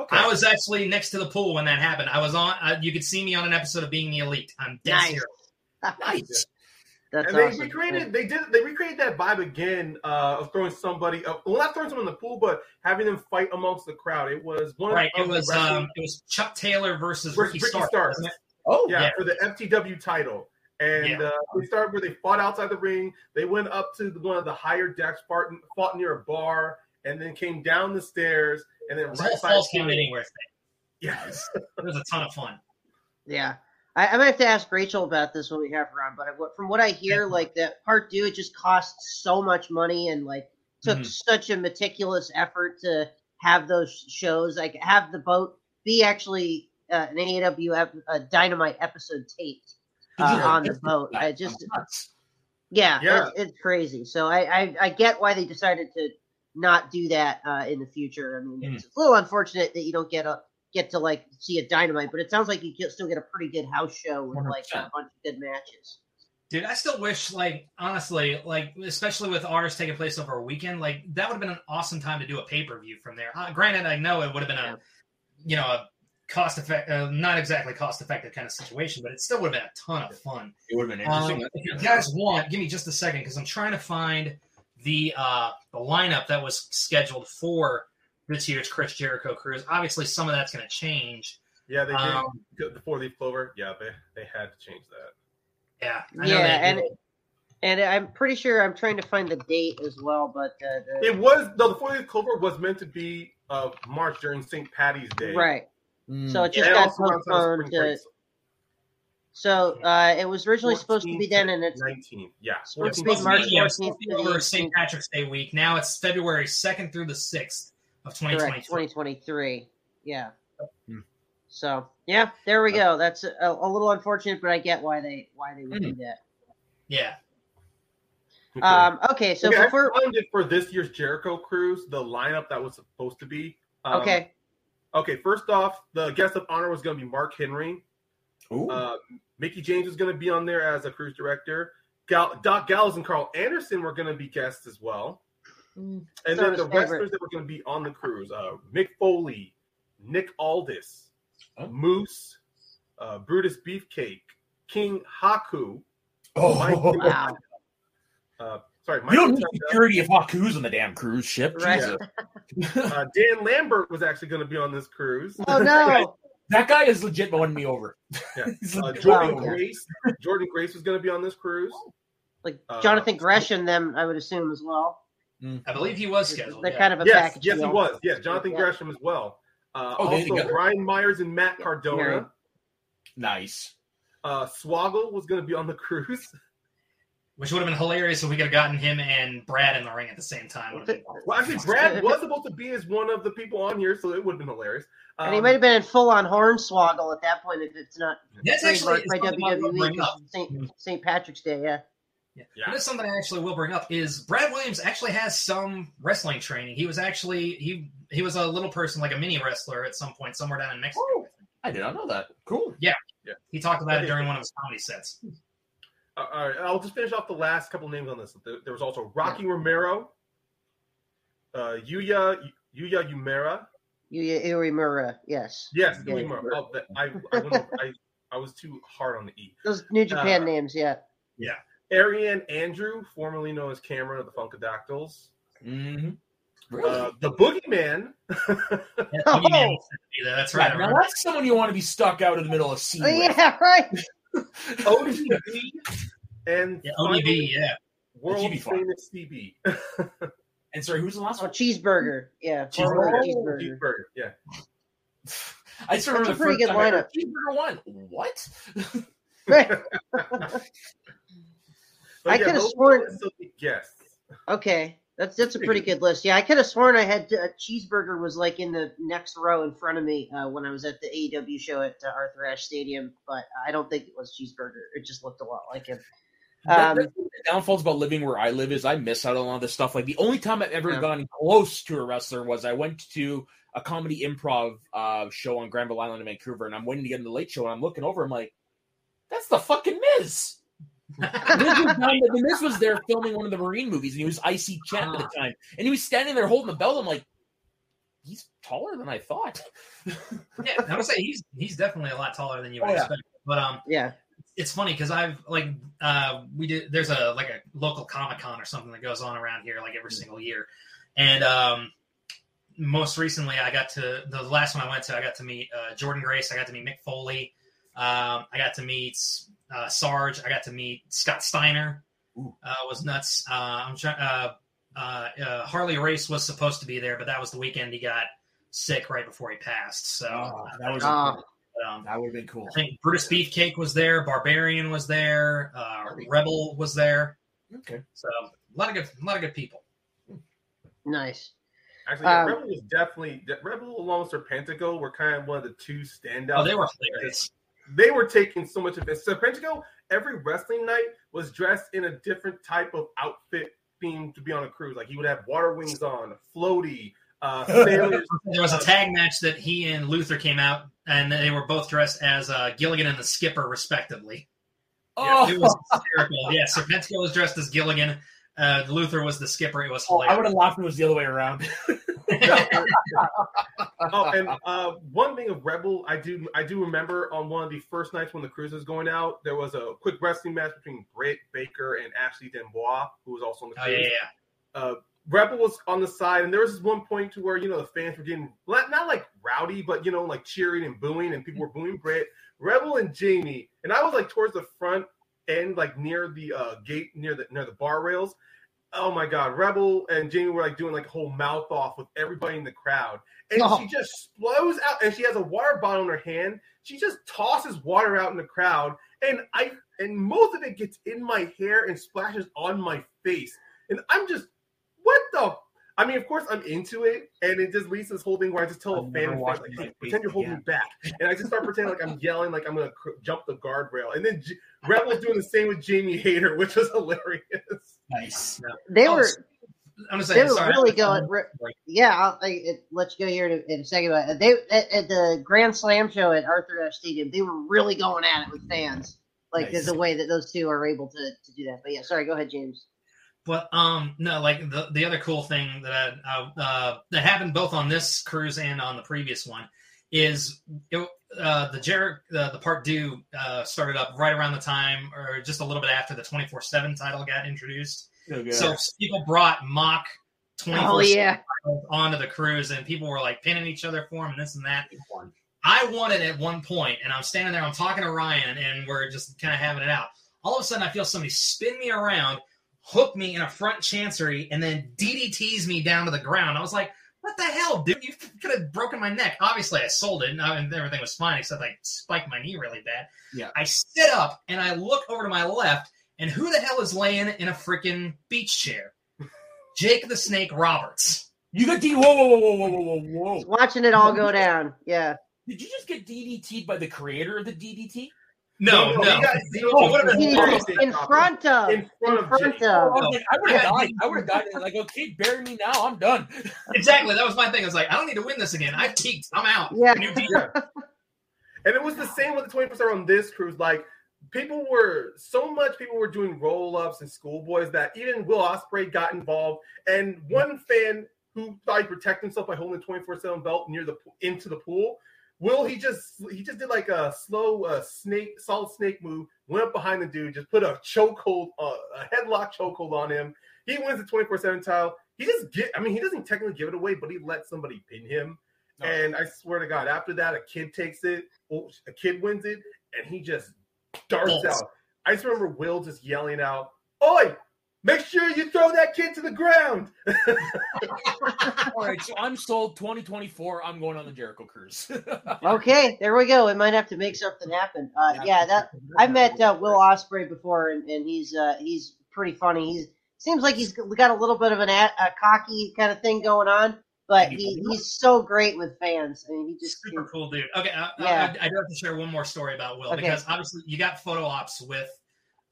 Okay. I was actually next to the pool when that happened. I was on. Uh, you could see me on an episode of Being the Elite. I'm dead Nice. serious. nice. That's and they awesome. recreated. They did. They recreated that vibe again uh, of throwing somebody. Uh, well, not throwing someone in the pool, but having them fight amongst the crowd. It was one Right. of It the was um. It was Chuck Taylor versus, versus Ricky, Ricky Stark. Stark. Oh, yeah, Yeah. for the FTW title. And Yeah. uh, they started where they fought outside the ring. They went up to the, one of the higher decks, fought, fought near a bar, and then came down the stairs, and then It was right all false count anywhere. thing. Yes. It was a ton of fun. Yeah. I, I might have to ask Rachel about this when we have her on. But what, from what I hear, like that part two, it just costs so much money and like took Mhm. such a meticulous effort to have those shows, like have the boat be actually uh, an AEW ep- a Dynamite episode taped uh, Did you know on the boat. I just yeah, Yeah. It's, it's crazy. So I, I I get why they decided to not do that uh, in the future. I mean, Mm. it's a little unfortunate that you don't get a get to like see a dynamite, but it sounds like you can still get a pretty good house show with like a bunch of good matches. Dude, I still wish, like, honestly, like, especially with ours taking place over a weekend, like, that would have been an awesome time to do a pay per view from there. Uh, granted, I know it would have been Yeah. a, you know, a cost effect, uh, not exactly cost effective kind of situation, but it still would have been a ton of fun. It would have been Um, interesting. if you guys want, give me just a second because I'm trying to find the uh, the lineup that was scheduled for this year's Chris Jericho cruise. Obviously, some of that's going to change. Yeah, they did Um, the four leaf clover. Yeah, they they had to change that. Yeah, I know Yeah, they and did. and I'm pretty sure I'm trying to find the date as well, but uh, the, It was no, the four leaf clover was meant to be uh March during St. Patty's Day. right. Mm. So it just And got also around time of postponed. To, so uh, it was originally supposed to be 14th then, and it's 19. Yeah. Supposed Well, it's supposed March to be, yeah, it's 14th supposed to be to the over St. Patrick's Day week. Now it's February 2nd through the 6th of correct 2023. Yeah. Hmm. So yeah, there we go. That's a, a little unfortunate, but I get why they why they would do that. Yeah. Okay. Um, okay, so okay, before I it for this year's Jericho cruise, the lineup that was supposed to be. Um, okay, Okay, first off, the guest of honor was going to be Mark Henry. Ooh. Uh, Mickie James was going to be on there as a cruise director. Gal- Doc Gallows and Karl Anderson were going to be guests as well. Mm, And then the favorite. wrestlers that were going to be on the cruise uh, Mick Foley, Nick Aldis, Oh. Moose, uh, Brutus Beefcake, King Haku, oh, Mike- wow, sorry, you don't need security of Haku's on the damn cruise ship. Right. Jesus. uh, Dan Lambert was actually going to be on this cruise. oh no, That guy is legit won me over. Yeah. Uh, Jordan won me over. Grace, Jordan Grace was going to be on this cruise. like Uh, Jonathan Gresham, them I would assume as well. I believe he was scheduled. They're yeah. kind of a Yes, package. yes, he was. Yes, Jonathan Yeah. Gresham as well. Uh, Oh, also, together? Brian Myers and Matt Cardona. married. Nice. Uh, Swoggle was going to be on the cruise. Which would have been hilarious if we could have gotten him and Brad in the ring at the same time. Well, actually, Brad was supposed to be as one of the people on here, so it would have been hilarious. Um, and he might have been in full on hornswoggle at that point if it's not That's actually trademarked by something I WWE. bring 'cause up. St. St. Patrick's Day, yeah. Yeah. Yeah. And that's something I actually will bring up is Brad Williams actually has some wrestling training. He was actually he he was a little person like a mini wrestler at some point somewhere down in Mexico. Oh, I did not know that. Cool. Yeah. He talked about it during one of his comedy sets. Uh, all right, I'll just finish off the last couple names on this. There, there was also Rocky Romero, uh, Yuya Yuya Umera. Yuya Uemura, yes. Yes, Yeah. Uemura. Oh, that, I I, went I I was too hard on the e. Those New Japan Uh, names, yeah. Yeah. Ariane Andrew, formerly known as Cameron of the Funkadactyls. Mm-hmm. Really? Uh, the Boogeyman. Yeah, Oh! Boogie Man was to be there. That's right. Now that's someone you want to be stuck out in the middle of sea Oh, yeah, right. ODB and Yeah, ODB, yeah. world famous CB. And sorry, who's the last Oh, one? cheeseburger, yeah. Cheeseburger. Oh, cheeseburger. cheeseburger. Yeah. I just remember That's the a pretty first good time lineup. Cheeseburger one. What? Right. I yeah, could've sworn- were the guests. Okay, that's that's a Pretty good. list. Yeah, I could have sworn I had uh, cheeseburger was like in the next row in front of me uh, when I was at the AEW show at uh, Arthur Ashe Stadium, but I don't think it was cheeseburger. It just looked a lot like him. Um, that's one of the downfalls about living where I live is I miss out on a lot of this stuff. Like the only time I've ever Yeah. gone close to a wrestler was I went to a comedy improv uh, show on Granville Island in Vancouver, and I'm waiting to get in the late show, and I'm looking over, I'm like, that's the fucking Miz. The Miz was, down- the Miz was there filming one of the Marine movies, and he was IC champ at the time, and he was standing there holding the belt. I'm like, he's taller than I thought. yeah, I would say he's he's definitely a lot taller than you would Oh, yeah. expect. But um, yeah, it's funny because I've like uh we did there's a like a local comic con or something that goes on around here like every single year, and um most recently I got to the last one I went to I got to meet uh, Jordan Grace I got to meet Mick Foley, um, I got to meet uh, Sarge I got to meet Scott Steiner, Ooh. uh, was nuts. Uh, I'm trying. Uh, uh, uh, Harley Race was supposed to be there, but that was the weekend he got sick right before he passed. So Oh, that was. Um, That would have been cool. I think Brutus Beefcake was there, Barbarian was there, uh, Rebel was there. Okay. So a lot of good, a lot of good people. Nice. Actually, yeah, Um, Rebel was definitely Rebel along with Serpentico were kind of one of the two standouts. Oh, they were hilarious. They were taking so much of it. So Serpentico every wrestling night was dressed in a different type of outfit themed to be on a cruise. Like he would have water wings on, floaty, uh, sailors. There was a tag match that he and Luther came out, and they were both dressed as uh, Gilligan and the Skipper, respectively. Oh, It was hysterical. Yeah, Serpentico was dressed as Gilligan. Uh, Luther was the Skipper. It was Oh, I would have laughed if it was the other way around. oh, and uh, one thing of Rebel, I do I do remember on one of the first nights when the cruise was going out, there was a quick wrestling match between Britt Baker and Ashley D'Amboise, who was also on the Oh cruise. yeah, yeah. uh, Rebel was on the side, and there was this one point to where you know the fans were getting not, not like rowdy, but you know like cheering and booing, and people were booing Britt, Rebel, and Jamie, and I was like towards the front end, like near the uh, gate, near the near the bar rails. Oh my God, Rebel and Jamie were like doing like a whole mouth off with everybody in the crowd, and Oh. she just blows out, and she has a water bottle in her hand. She just tosses water out in the crowd, and I and most of it gets in my hair and splashes on my face, and I'm just what the? I mean, of course, I'm into it, and it just leads to this whole thing where I just tell I'll a never fan, like, hey, pretend you're holding again. me back, and I just start pretending like I'm yelling, like I'm gonna cr- jump the guardrail, and then J- Rebel's doing the same with Jamie Hayter, which was hilarious. nice. They Oh, were I'm gonna say they were sorry. really going. re- Yeah, I'll I, it, let you go here in a, in a second. But they at, at the Grand Slam show at Arthur Ashe Stadium, they were really going at it with fans, like Nice. the way that those two are able to, to do that. But yeah, sorry, go ahead, James. But um, no, like the the other cool thing that I, I, uh, that happened both on this cruise and on the previous one is it, uh, the Jer- uh, the Part Deux uh, started up right around the time or just a little bit after the twenty four seven title got introduced. So people brought mock twenty Oh four yeah, onto the cruise, and people were like pinning each other for them and this and that. I won it at one point, and I'm standing there, I'm talking to Ryan, and we're just kind of having it out. All of a sudden, I feel somebody spin me around, hook me in a front chancery, and then DDTs me down to the ground. I was like, what the hell, dude? You could have broken my neck. Obviously, I sold it, and I- and everything was fine, except I spiked my knee really bad. Yeah. I sit up, and I look over to my left, and who the hell is laying in a freaking beach chair? Jake the Snake Roberts. You got D. Whoa, whoa, whoa, whoa, whoa, whoa, whoa! watching it all go down. Yeah, Did you just get DDT'd by the creator of the DDT? No, no. he got- what about- He was in front of, In front of front I of. like, I would have died. I would have died. Like, okay, bury me now. I'm done. Exactly. That was my thing. I was like, I don't need to win this again. I've peaked. I'm out. Yeah. New deal. And it was the same with the 20% on this cruise. Like people were so much people were doing roll-ups and schoolboys that even Will Ospreay got involved. And one fan who thought he protect himself by holding the 24-7 belt near the into the pool. Will he just he just did like a slow uh, snake solid snake move, went up behind the dude, just put a chokehold, uh, a headlock chokehold on him. He wins the 24-7 title. He just get I mean he doesn't technically give it away, but he let somebody pin him. And I swear to God, after that, a kid takes it, oh, a kid wins it, and he just darts Bolts. out. I just remember Will just yelling out, Oi, make sure you throw that kid to the ground. All right, so I'm sold. 2024. I'm going on the Jericho cruise. Okay, there we go. We might have to make something happen. Uh, yeah, that I met uh, Will Ospreay before, and, and he's uh, he's pretty funny. He seems like he's got a little bit of an a, a cocky kind of thing going on, but he, he's so great with fans. I mean, he just Super cool dude. Okay, I, Yeah. I, I do have to share one more story about Will Okay. because obviously you got photo ops with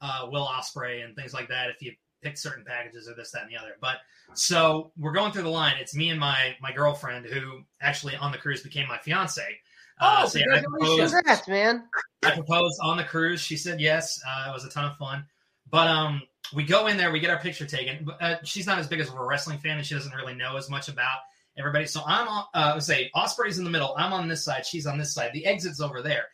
uh, Will Ospreay and things like that if you pick certain packages or this, that, and the other. But so we're going through the line. It's me and my my girlfriend who actually on the cruise became my fiance. Uh, Oh, so yeah, I proposed, congrats, man. I proposed on the cruise. She said yes. Uh, it was a ton of fun. But um, we go in there, we get our picture taken. But, Uh, she's not as big as of a wrestling fan, and she doesn't really know as much about everybody. So I'm on. Uh, say Ospreay's in the middle. I'm on this side. She's on this side. The exit's over there.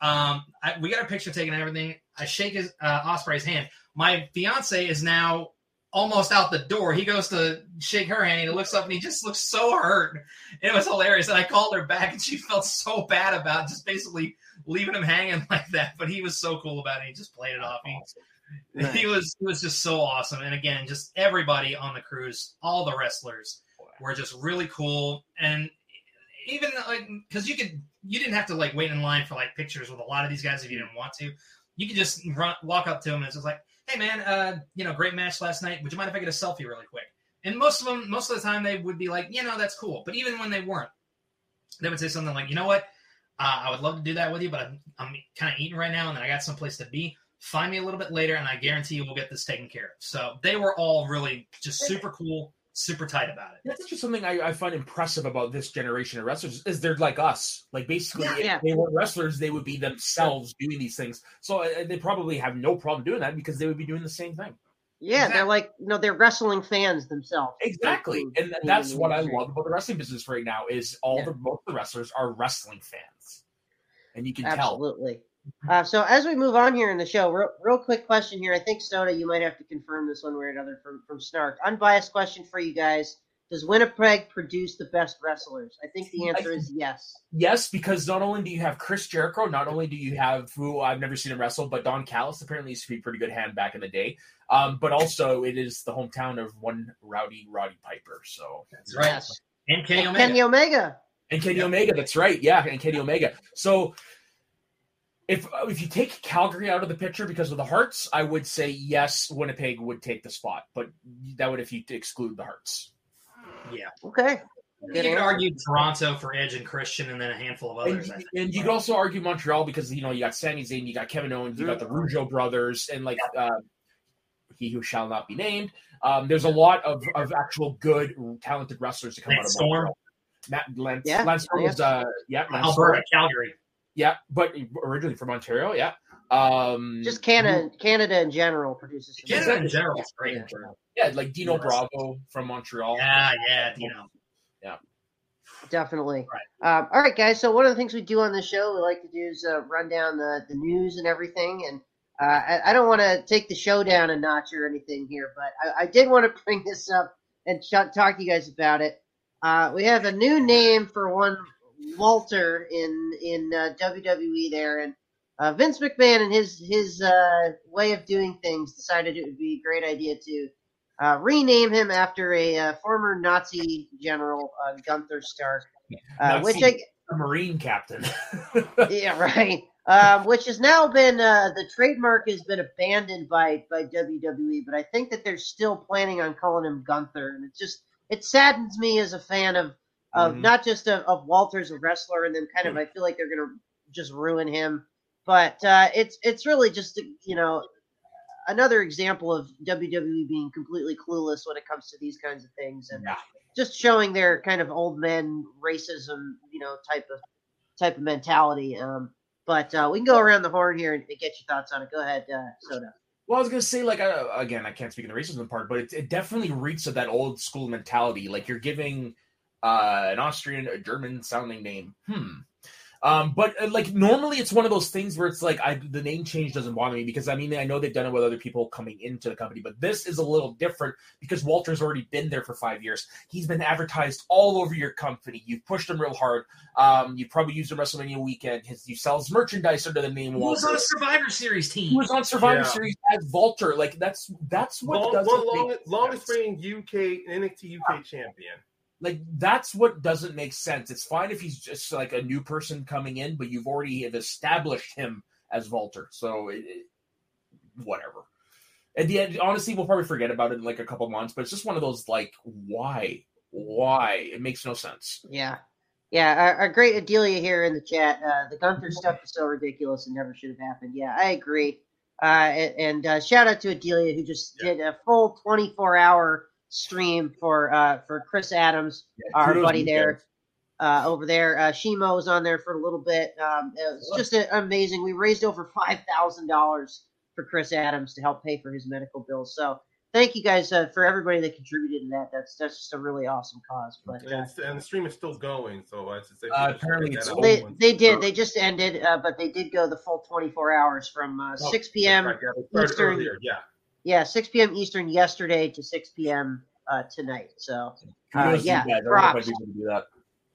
Um, I, we got our picture taken and everything. I shake his uh, Ospreay's hand. My fiance is now almost out the door. He goes to shake her hand. And he looks up and he just looks so hurt. It was hilarious. And I called her back and she felt so bad about just basically leaving him hanging like that. But he was so cool about it. He just played it off. He, Nice. he was he was just so awesome. And again, just everybody on the cruise, all the wrestlers were just really cool. And even like because you could you didn't have to like wait in line for like pictures with a lot of these guys if you didn't want to. You could just run, walk up to them and it's just like, hey man, uh, you know, great match last night. Would you mind if I get a selfie really quick? And most of them, most of the time, they would be like, you know, that's cool. But even when they weren't, they would say something like, you know what, uh, I would love to do that with you, but I'm, I'm kind of eating right now, and then I got someplace to be. Find me a little bit later, and I guarantee you we'll get this taken care of. So they were all really just super cool, super tight about it. That's just something I, I find impressive about this generation of wrestlers is they're like us. Like basically, Yeah, if yeah. they weren't wrestlers, they would be themselves doing these things. So uh, they probably have no problem doing that because they would be doing the same thing. Yeah, they're like you know they're wrestling fans themselves. Exactly, Like, and being that's what I love about the wrestling business right now is all Yeah. the most of the wrestlers are wrestling fans, and you can tell. Absolutely. Uh, so as we move on here in the show, real, real quick question here. I think Soda, you might have to confirm this one way or another from from Snark. Unbiased question for you guys: Does Winnipeg produce the best wrestlers? I think the answer is yes. Yes, because not only do you have Chris Jericho, not only do you have who I've never seen him wrestle, but Don Callis apparently used to be a pretty good hand back in the day. Um, but also it is the hometown of one rowdy Roddy Piper. So That's right. Yes. And Kenny And Omega. Kenny Omega. and Kenny Yep. Omega, that's right, yeah, and Kenny Omega. So if if you take Calgary out of the picture because of the Hearts, I would say yes, Winnipeg would take the spot, but that would if you exclude the Hearts. yeah. Okay. You could argue Toronto for Edge and Christian, and then a handful of others. I think. and you could also argue Montreal because you know you got Sami Zayn, you got Kevin Owens, you got the Rougeau brothers, and like uh, he who shall not be named. Um, there's a lot of, of actual good, talented wrestlers to come Lance out of Storm. Montreal. Matt Lance, Yeah, Lance Storm yeah. was uh, yeah, Lance Alberta, Storm. Calgary. Yeah, but originally from Ontario, yeah. Um, Just Canada, Canada in general produces. some- Canada in general is great. Yeah. yeah, like Dino Yes. Bravo from Montreal. Yeah, yeah, you know. Definitely. Um, all right, guys. So one of the things we do on the show, we like to do is uh, run down the, the news and everything. And uh, I, I don't want to take the show down a notch or anything here, but I, I did want to bring this up and ch- talk to you guys about it. Uh, we have a new name for one Walter in in uh, WWE there, and uh, Vince McMahon and his his uh, way of doing things decided it would be a great idea to uh, rename him after a uh, former Nazi general, uh, Gunther Stark, uh, which I, a Marine captain. yeah, right. Um, which has now been uh, the trademark has been abandoned by by WWE, but I think that they're still planning on calling him Gunther, and it just it saddens me as a fan of of Mhm. not just of, of Walter as a wrestler, and then kind of I feel like they're gonna just ruin him, but uh, it's it's really just you know another example of WWE being completely clueless when it comes to these kinds of things, and yeah. just showing their kind of old men racism, you know, type of type of mentality. Um, but uh, we can go around the horn here and, and get your thoughts on it. Go ahead, uh, Soda. Well, I was gonna say, like, uh, again, I can't speak in the racism part, but it, it definitely reeks of that old school mentality. Like you're giving uh, an Austrian a German sounding name. Hmm. Um, but uh, like normally, it's one of those things where it's like I the name change doesn't bother me because I mean I know they've done it with other people coming into the company, but this is a little different because Walter's already been there for five years. He's been advertised all over your company. You've pushed him real hard. Um, you probably used him WrestleMania weekend. His you sells merchandise under the name He was on a Survivor Series team. He was on Survivor Yeah. Series as Walter. Like that's that's what Long, doesn't long, longest reigning UK NXT UK champion. Like that's what doesn't make sense. It's fine if he's just like a new person coming in, but you've already have established him as Walter. So it, it- whatever. At the end, honestly, we'll probably forget about it in like a couple months. But it's just one of those like, why, why? It makes no sense. Yeah, yeah. Our, our great Adelia here in the chat. Uh, the Gunther stuff is so ridiculous and never should have happened. Yeah, I agree. Uh, and and uh, shout out to Adelia who just Yeah. did a full 24 hour stream for uh, for Chris Adams. our buddy there uh, over there. Uh, Shimo was on there for a little bit. Um, it was just a, amazing. We raised over five thousand dollars for Chris Adams to help pay for his medical bills. So thank you guys uh, for everybody that contributed to that. That's that's just a really awesome cause. But And, uh, it's- and the stream is still going, so I should say. Uh, apparently it's they they did they just ended, uh, but they did go the full twenty four hours from uh, Oh, six p.m. Right, yeah, Eastern. earlier, Yeah. Yeah, six p.m. Eastern yesterday to six p.m. Uh, tonight. So Uh, yeah, you guys. I don't know if props. I'd be able to do that.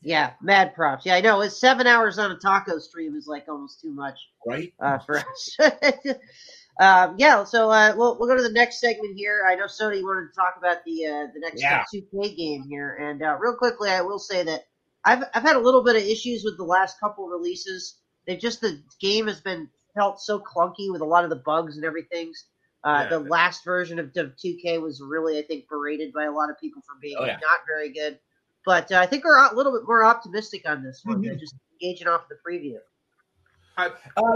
yeah, mad props. Yeah, I know it's seven hours on a taco stream is like almost too much. Right? uh, for us. um, yeah, so uh, we'll we'll go to the next segment here. I know Soda wanted to talk about the uh, the next Yeah. 2K game here, and uh, real quickly, I will say that I've I've had a little bit of issues with the last couple releases. They've just the game has been felt so clunky with a lot of the bugs and everything. Uh, Yeah. the last version of, of 2K was really, I think, berated by a lot of people for being Oh, yeah. not very good. But uh, I think we're a little bit more optimistic on this one. Mm-hmm. Just gauging off the preview. Uh,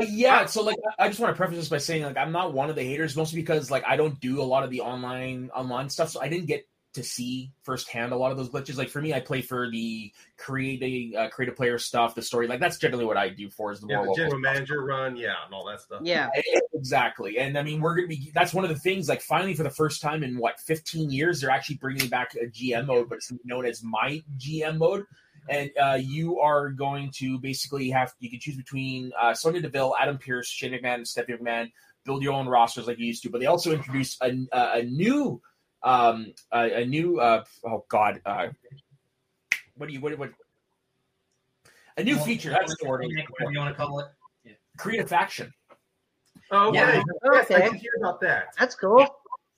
yeah. So like, I I just want to preface this by saying like I'm not one of the haters, mostly because like I don't do a lot of the online online stuff, so I didn't get to see firsthand a lot of those glitches. Like for me, I play for the creating uh, creative player stuff, the story. Like that's generally what I do for is the Yeah, more the local general stuff. manager run, yeah, and all that stuff. Yeah. Exactly. And I mean, we're going to be, that's one of the things, like, finally, for the first time in what, 15 years, they're actually bringing back a GM mode, but it's known as My GM mode. And uh, you are going to basically have, you can choose between uh, Sonya Deville, Adam Pearce, Shane McMahon, and Stephanie McMahon, build your own rosters like you used to. But they also introduced a, a, a new, um, a, a new, uh, oh, God, uh, what do you, what, what, a new feature. That's the word. Whatever you want to call it. for. Create a faction. Oh, Yeah. yeah. Yes, I Okay. did hear about that. That's cool.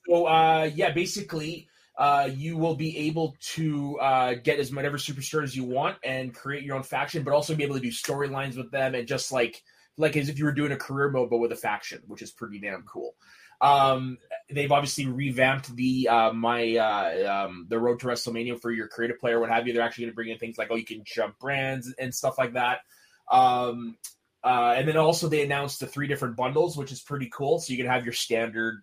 So uh, yeah, basically, uh, you will be able to uh, get as whatever superstars you want and create your own faction, but also be able to do storylines with them and just like like as if you were doing a career mode, but with a faction, which is pretty damn cool. Um, they've obviously revamped the uh, my uh, um, the road to WrestleMania for your creative player, what have you. They're actually going to bring in things like oh, you can jump brands and stuff like that. Um, uh, and then also they announced the three different bundles, which is pretty cool. So you can have your standard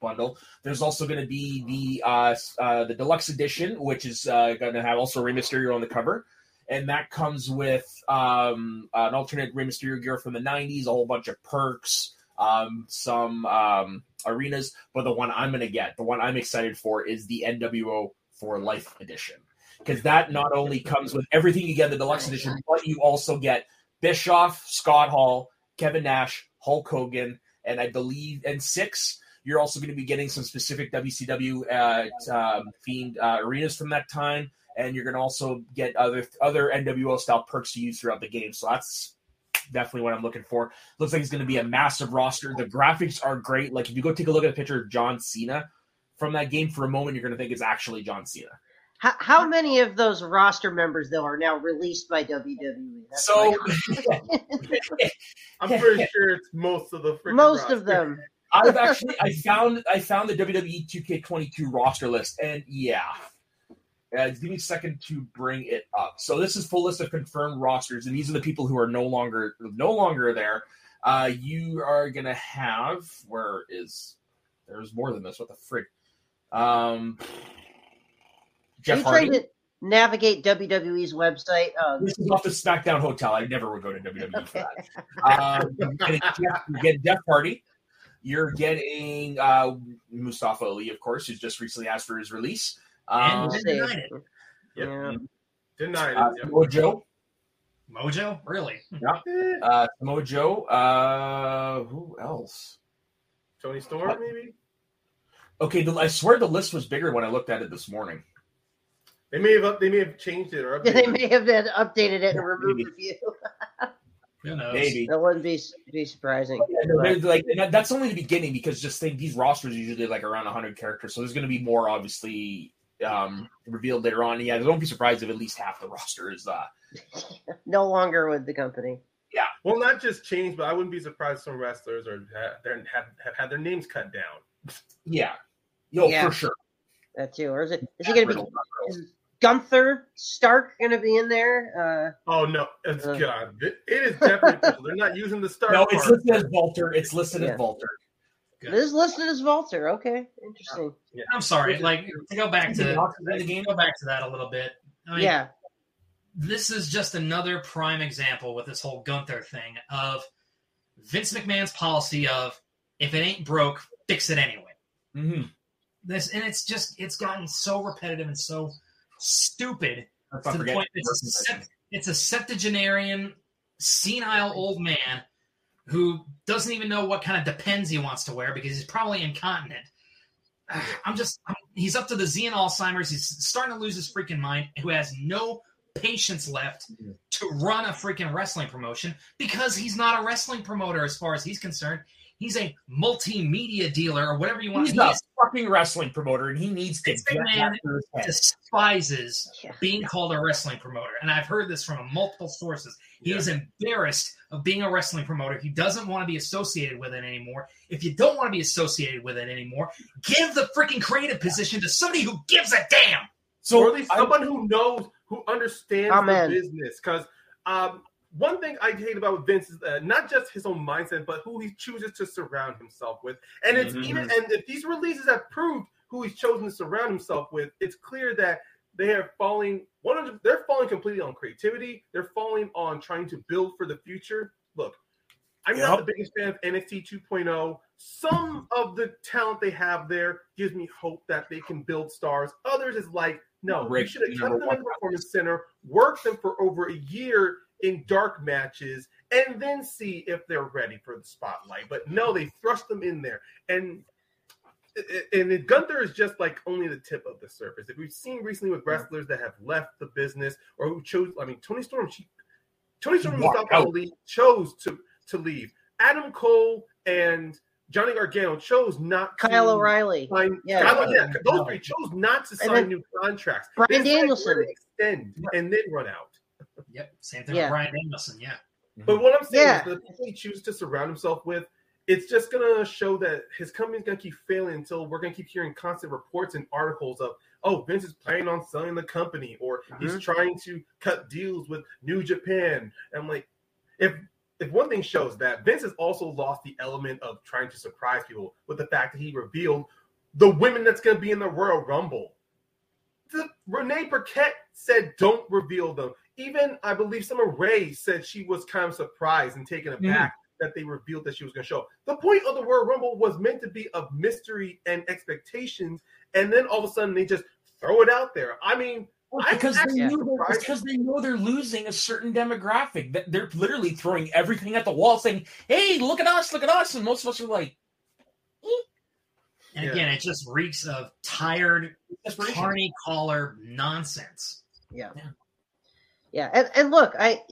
bundle. There's also going to be the uh, uh, the deluxe edition, which is uh, going to have also Rey Mysterio on the cover, and that comes with um, an alternate Rey Mysterio gear from the '90s, a whole bunch of perks, um, some um, arenas. But the one I'm going to get, the one I'm excited for, is the NWO for Life edition, because that not only comes with everything you get in the deluxe edition, but you also get Bischoff, Scott Hall, Kevin Nash, Hulk Hogan, and I believe and six. You're also going to be getting some specific WCW uh, um, themed uh, arenas from that time, and you're going to also get other other NWO style perks to use throughout the game. So that's definitely what I'm looking for. Looks like it's going to be a massive roster. The graphics are great. Like if you go take a look at a picture of John Cena from that game for a moment, you're going to think it's actually John Cena. How, how many of those roster members though are now released by WWE? That's So I'm pretty sure it's most of the freaking most roster. of them. I've actually I found I found the WWE 2K22 roster list, and yeah. Uh, give me a second to bring it up. So this is full list of confirmed rosters, and these are the people who are no longer no longer there. Uh, you are gonna have where is there's more than this? What the frick? Um, Jeff you Hardy. trying to navigate WWE's website? Uh, This is off the SmackDown Hotel. I never would go to WWE for okay. that. Um, you're getting Jeff, you're getting Jeff Hardy. You're getting uh, Mustafa Ali, of course, who's just recently asked for his release. And Um, Let's didn't see. deny it. Yep. Yeah. Denied uh, it. yeah. Samoa Joe, Mojo? Really? Eh, uh, Mojo. Uh, who else? Toni Storm, maybe. Okay, the, I swear the list was bigger when I looked at it this morning. They may have up, they may have changed it or Yeah, they may have been updated it and removed Maybe. a few. Who knows? Maybe. That wouldn't be be surprising. They're like that's only the beginning because just think these rosters are usually like around 100 characters, so there's going to be more obviously um, revealed later on. Yeah, don't be surprised if at least half the roster is uh, No longer with the company. Yeah, well, not just changed, but I wouldn't be surprised some wrestlers are have, have, have had their names cut down. yeah, yo Yeah. for sure. That too. Or is it? Is he going to be Riddle, not Riddle. is Gunther Stark going to be in there? Uh, oh no, it's Uh. God. It, it is definitely. they're not using the star. No, it's part. listed as Walter. It's listed Yeah. as Walter. It is listed as Walter. Okay, interesting. I'm sorry. Like to go back to the game. go back to that a little bit. I mean, yeah, this is just another prime example with this whole Gunther thing of Vince McMahon's policy of if it ain't broke, fix it anyway. Mm-hmm. This and it's just it's gotten so repetitive and so stupid to the point it's a, sept- it's a septuagenarian, senile old man who doesn't even know what kind of depends he wants to wear because he's probably incontinent. I'm just, I'm, he's up to the Z and Alzheimer's. He's starting to lose his freaking mind, who has no patience left to run a freaking wrestling promotion because he's not a wrestling promoter as far as he's concerned. He's a multimedia dealer or whatever you want. To say. He's He a is- fucking wrestling promoter, and he needs to This get man that through his head. despises Yeah. being called a wrestling promoter. And I've heard this from multiple sources. He Yeah. is embarrassed of being a wrestling promoter. He doesn't want to be associated with it anymore. If you don't want to be associated with it anymore, give the freaking creative position to somebody who gives a damn. So or at least I- someone who knows, who understands Amen. the business. Because um, one thing I hate about Vince is uh, not just his own mindset, but who he chooses to surround himself with. And it's Mhm. even, and if these releases have proved who he's chosen to surround himself with, it's clear that they are falling 100. They're falling completely on creativity. They're falling on trying to build for the future. Look, I'm not the biggest fan of NXT 2.0. Some of the talent they have there gives me hope that they can build stars. Others is like, no, you should have kept them in the performance center, worked them for over a year in dark matches, and then see if they're ready for the spotlight. But no, they thrust them in there, and and Gunther is just like only the tip of the surface. If we've seen recently with wrestlers that have left the business or who chose, I mean, Toni Storm, she, Toni Storm Walked himself, out. I chose to to leave. Adam Cole and Johnny Gargano chose not to Kyle O'Reilly. sign. Yeah. Kyle- yeah, those three chose not to sign then new contracts. Bryan They Danielson. extend and then run out. Yep. Same thing Yeah. with Bryan Danielson. Yeah. But mhm. what I'm saying Yeah. is the people he chooses to surround himself with, it's just gonna show that his company's gonna keep failing until we're gonna keep hearing constant reports and articles of, oh, Vince is planning on selling the company, or he's mhm. trying to cut deals with New Japan. And I'm like, if if one thing shows that Vince has also lost the element of trying to surprise people with the fact that he revealed the women that's gonna be in the Royal Rumble. The, Renee Burkett said, "Don't reveal them." Even I believe Summer Rae said she was kind of surprised and taken mm-hmm. aback that they revealed that she was going to show. The point of the Royal Rumble was meant to be of mystery and expectations, and then all of a sudden they just throw it out there. I mean, Well, I'm because they actually knew it's because they know they're losing a certain demographic. That they're literally throwing everything at the wall, saying, "Hey, look at us, look at us," and most of us are like, And Yeah. again, it just reeks of tired, "Desperation." carny collar nonsense. Yeah. Yeah. Yeah. And, and look, I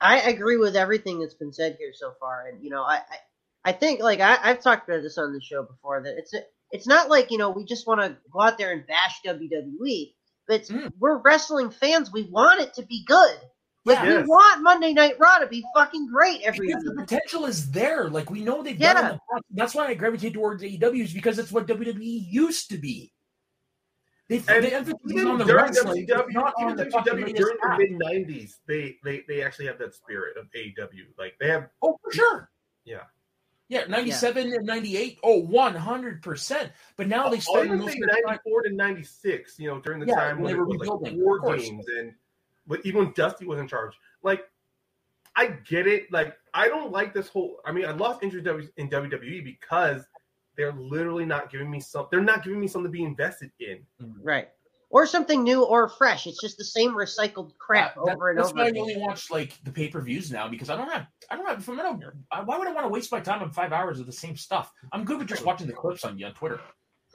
I agree with everything that's been said here so far. And you know, I I, I think like I, I've talked about this on the show before that it's it's not like, you know, we just want to go out there and bash WWE, but Mm. we're wrestling fans. We want it to be good. Like Yeah. we want Monday Night Raw to be fucking great every Because the potential is there. Like we know they've Yeah. done. That's why I gravitate towards AEW is because it's what WWE used to be. They And the emphasis even on the during wrestling, WCW, not even on the WCW during the mid '90s, they, they they actually have that spirit of AEW. Like they have Oh, for sure. Yeah. Yeah, 97 and 98. Oh, 100%. But now they I'll started even most say of their time- 94 to 96, you know, during the Yeah, time when when they were was like war games and but even when Dusty was in charge. Like, I get it. Like, I don't like this whole. I mean, I lost interest in WWE because they're literally not giving me some. They're not giving me something to be invested in. Right. Or something new or fresh. It's just the same recycled crap Yeah, that- over and that's over why I only watch like the pay per views now because I don't have I don't have if I'm gonna, why would I want to waste my time on five hours of the same stuff? I'm good with just watching the clips on you on Twitter.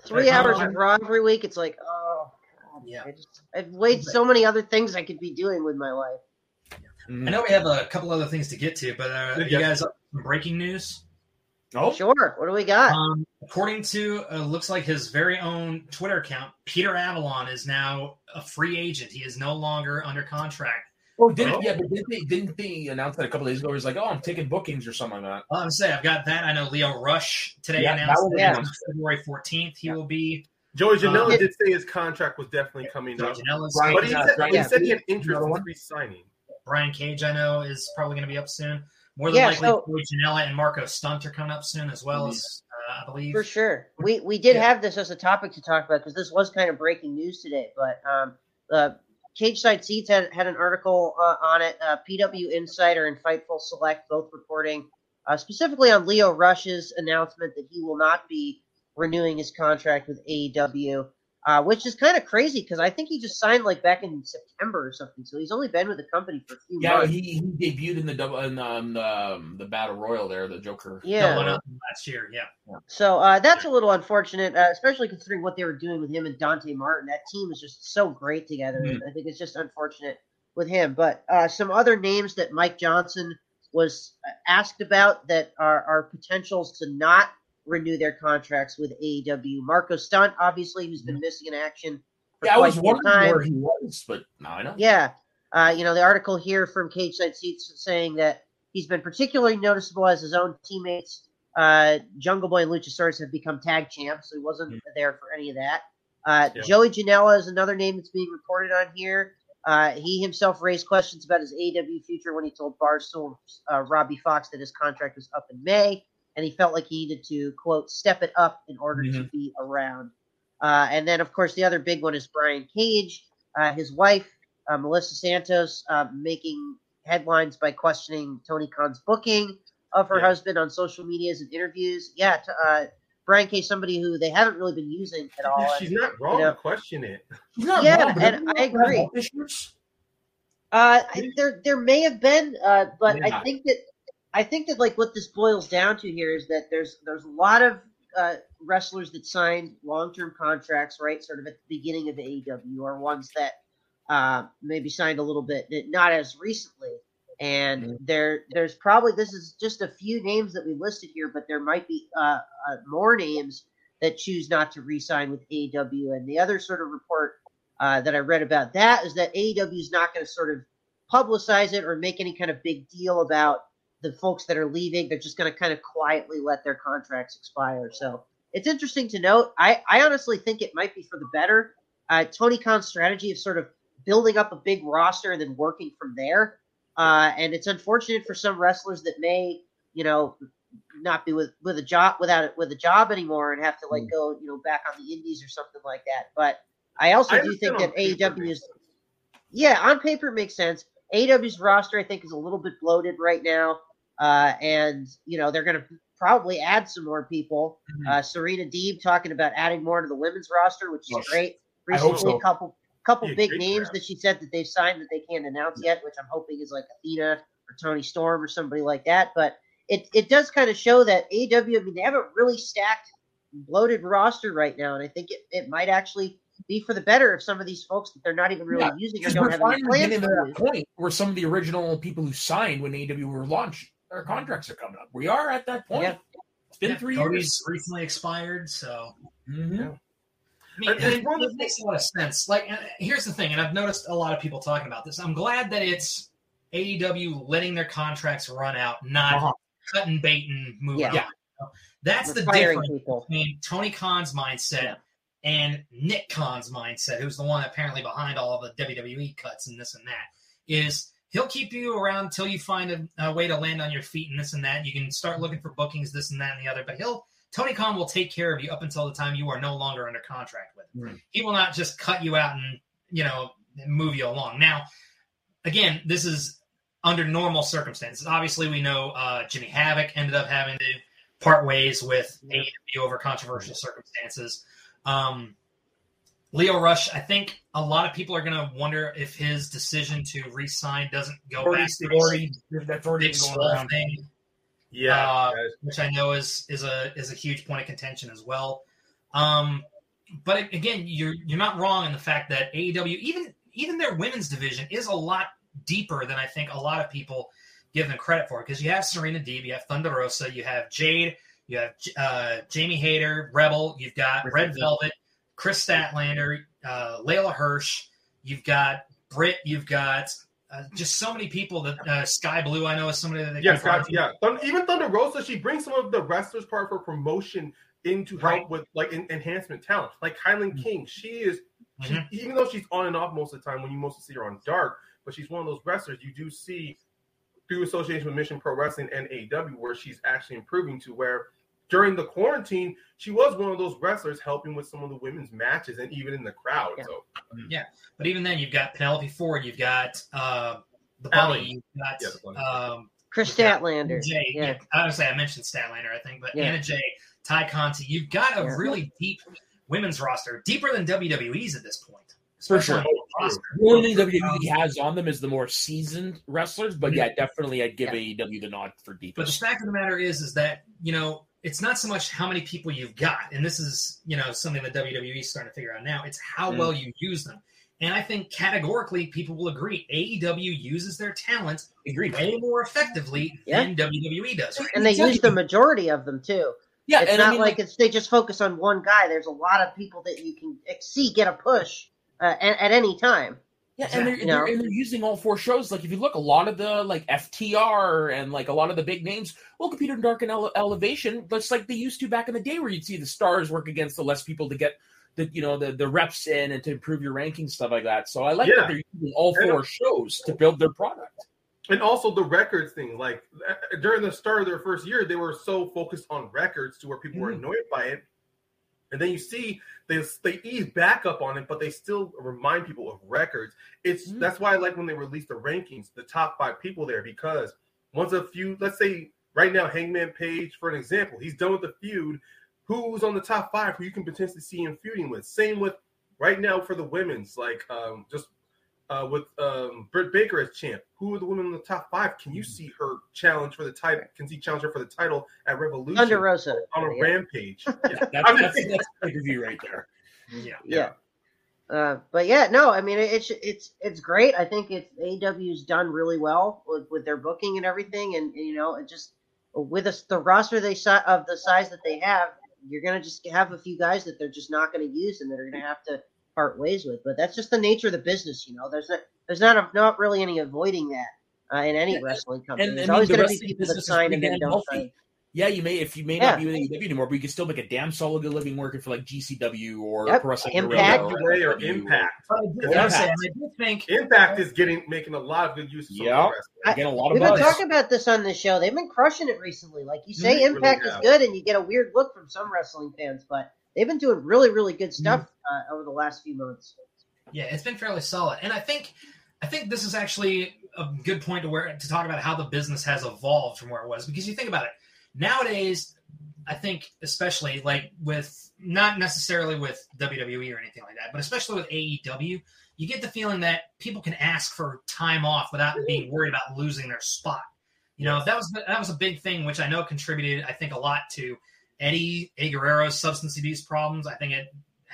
Three Like, hours of Raw every week. It's like, oh, God, Yeah. I just, I've weighed so many other things I could be doing with my life. I know we have a couple other things to get to, but uh, Yeah. you guys, up for some breaking news. Oh, Sure. What do we got? Um, according to uh, looks like his very own Twitter account, Peter Avalon is now a free agent. He is no longer under contract. oh, did Oh. yeah, but didn't they didn't they announce that a couple days ago? He's like, oh, I'm taking bookings or something like that. Well, I'm saying I've got that. I know Lio Rush today Yeah, that announced that announced. on February 14th he Yeah. will be. Joey Janela Uh, did say his contract was definitely coming up, Janela's but he uh, said, Brian- he said he had interest in one? re-signing. Brian Cage, I know, is probably going to be up soon. More than Yeah, likely, so- Joey Janela and Marko Stunt are coming up soon, as well as uh, I believe. For sure. We we did Yeah. have this as a topic to talk about because this was kind of breaking news today. But um, uh, Cageside Seats had, had an article uh, on it. Uh, PW Insider and Fightful Select both reporting uh, specifically on Lio Rush's announcement that he will not be renewing his contract with AEW, uh, which is kind of crazy because I think he just signed like back in September or something. So he's only been with the company for a few Yeah, months. he, he debuted in the double in um, the um, the battle royal there, the Joker. yeah. Double last year, yeah. So uh, that's a little unfortunate, uh, especially considering what they were doing with him and Dante Martin. That team is just so great together. Mhm. and I think it's just unfortunate with him. But uh, some other names that Mike Johnson was asked about that are, are potentials to not renew their contracts with AEW. Marko Stunt, obviously, who's been missing in action Yeah, I was wondering time. where he was, but now I know. Yeah. Uh, you know, the article here from Cageside Seats saying that he's been particularly noticeable as his own teammates, uh, Jungle Boy and Luchasaurus, have become tag champs, so he wasn't Mhm. there for any of that. Uh, Yeah. Joey Janela is another name that's being reported on here. Uh, he himself raised questions about his AEW future when he told Barstool uh, Robbie Fox that his contract was up in May, and he felt like he needed to, quote, step it up in order to Mhm. be around. Uh, and then, of course, the other big one is Brian Cage. Uh, his wife, uh, Melissa Santos, uh, making headlines by questioning Tony Khan's booking of her Yeah. husband on social medias and interviews. Yeah, t- uh, Brian Cage, somebody who they haven't really been using at all. She's not wrong know- to question it. Not Yeah, wrong, and I agree. Uh, I- there there may have been, uh, but Yeah. I think that I think that like what this boils down to here is that there's there's a lot of uh, wrestlers that signed long term contracts, right, sort of at the beginning of AEW, or ones that uh, maybe signed a little bit, not as recently. And Mhm. there there's probably this is just a few names that we listed here, but there might be uh, uh, more names that choose not to re-sign with AEW. And the other sort of report uh, that I read about that is that AEW is not going to sort of publicize it or make any kind of big deal about the folks that are leaving. They're just going to kind of quietly let their contracts expire. So it's interesting to note. I, I honestly think it might be for the better. Uh, Tony Khan's strategy of sort of building up a big roster and then working from there. Uh, and it's unfortunate for some wrestlers that may, you know, not be with, with a job without it with a job anymore and have to like Mm. go, you know, back on the indies or something like that. But I also I do think that on AEW is yeah, on paper it makes sense. AEW's roster, I think, is a little bit bloated right now, uh, and you know they're going to probably add some more people. Mhm. Uh, Serena Deeb talking about adding more to the women's roster, which is Yes. great. Recently, so. a couple couple big names that she said that they've signed that they can't announce yet, which I'm hoping is like Athena or Toni Storm or somebody like that. But it it does kind of show that AEW, I mean, they have a really stacked, bloated roster right now, and I think it, it might actually be for the better if some of these folks that they're not even really Yeah, using or don't we're have any plans getting to that point where some of the original people who signed when AEW were launched, their contracts are coming up. We are at that point. Yeah. It's been Yeah, three Cody's years. recently expired, so Mhm. Yeah. I mean, of it makes a lot of sense. Like, uh, here's the thing, and I've noticed a lot of people talking about this. I'm glad that it's AEW letting their contracts run out, not Uh-huh. cutting bait and moving Yeah. on. That's the We're firing difference people. between Tony Khan's mindset Yeah. and Nick Khan's mindset, who's the one apparently behind all of the WWE cuts and this and that, is he'll keep you around until you find a, a way to land on your feet and this and that. You can start looking for bookings, this and that and the other, but he'll Tony Khan will take care of you up until the time you are no longer under contract with him. Right. He will not just cut you out and you know move you along. Now, again, this is under normal circumstances. Obviously, we know uh, Jimmy Havoc ended up having to part ways with Yeah. AEW over controversial circumstances. Um, Lio Rush, I think a lot of people are going to wonder if his decision to re-sign doesn't go Already, back. to already, that's already going around. thing. Yeah, Uh, which I know is is a is a huge point of contention as well. Um, but again, you're you're not wrong in the fact that AEW even even their women's division is a lot deeper than I think a lot of people give them credit for because you have Serena Deeb, you have Thunder Rosa, you have Jade, you have uh, Jamie Hayter, Rebel, you've got Red Velvet, Kris Statlander, uh, Leyla Hirsch, you've got Britt, you've got uh, just so many people that uh, Skye Blue I know is somebody that they Yeah, Scott, yeah. Even Thunder Rosa, she brings some of the wrestlers part for promotion in to help with like en- enhancement talent. Like Kylan King, she is she, Mhm. even though she's on and off most of the time when you mostly see her on dark, but she's one of those wrestlers you do see through association with Mission Pro Wrestling and AEW where she's actually improving to where during the quarantine she was one of those wrestlers helping with some of the women's matches and even in the crowd. Yeah. So But even then, you've got Penelope Ford, you've got uh, the Allen. bunny, you've got Yeah, the bunny. um, Kris Statlander. Jay. Yeah. Yeah. I would say I mentioned Statlander, I think, but Yeah. Anna Jay, Tay Conti. You've got a Yeah. really deep women's roster, deeper than WWE's at this point. For sure. on the roster. The only thing WWE has on them is the more seasoned wrestlers, but yeah, definitely I'd give Yeah. AEW the nod for deep. But the deepest. fact of the matter is, is that you know it's not so much how many people you've got, and this is you know something that WWE is starting to figure out now. It's how Mm. well you use them. And I think categorically, people will agree AEW uses their talent Agreed. way more effectively Yeah. than WWE does. and they use the majority of them too. Yeah, it's and not I mean, like, it's they just focus on one guy. There's a lot of people that you can see get a push uh, at, at any time. Yeah, and they're, You they're and they're using all four shows. Like if you look, a lot of the like FTR and like a lot of the big names will Computer in Dark and Ele- Elevation, just like they used to back in the day, where you'd see the stars work against the less people to get the you know the the reps in and to improve your ranking stuff like that. So I like Yeah. that they're using all And- four shows to build their product. and also the records thing. Like uh, during the start of their first year, they were so focused on records to where people were Mhm. annoyed by it. And then you see they they ease back up on it, but they still remind people of records. It's Mhm. that's why I like when they release the rankings, the top five people there, because once a few, let's say right now, Hangman Page, for an example, he's done with the feud. Who's on the top five who you can potentially see him feuding with? Same with right now for the women's, like um, just uh, with um, Britt Baker as champ. Who are the women in the top five? Can you see her challenge for the title? Can see challenge her for the title at Revolution Thunder Rosa. on a Yeah. rampage? Yeah. That's I'm that's, just- that's pay per view right there. Yeah. Yeah. Uh, but yeah, no, I mean it's it's it's great. I think it's AW's done really well with, with their booking and everything, and, you know, it just with us the roster they si- of the size that they have, you're gonna just have a few guys that they're just not gonna use and that are gonna have to part ways with. But that's just the nature of the business, you know. There's not there's not a, not really any avoiding that uh, in any Yeah, wrestling company. and, there's I mean, always the gonna be people that sign pretty and then don't sign. Yeah, you may if you may Yeah. not be with AEW anymore, but you can still make a damn solid good living working for like GCW or Yep. Pro Wrestling Impact. Guerrilla Way or Impact. But I do, I do think Impact is getting making a lot of good use of Yeah. the wrestling. Again, a lot of We've been talking about this on the show. They've been crushing it recently. Like you say, They really Impact is good, and you get a weird look from some wrestling fans, but they've been doing really, really good stuff uh, over the last few months. Yeah, it's been fairly solid, and I think I think this is actually a good point to where to talk about how the business has evolved from where it was because you think about it nowadays. I think especially like with not necessarily with WWE or anything like that, but especially with AEW, you get the feeling that people can ask for time off without being worried about losing their spot. You know, that was that was a big thing, which I know contributed, I think, a lot to Eddie A. Guerrero's substance abuse problems. I think it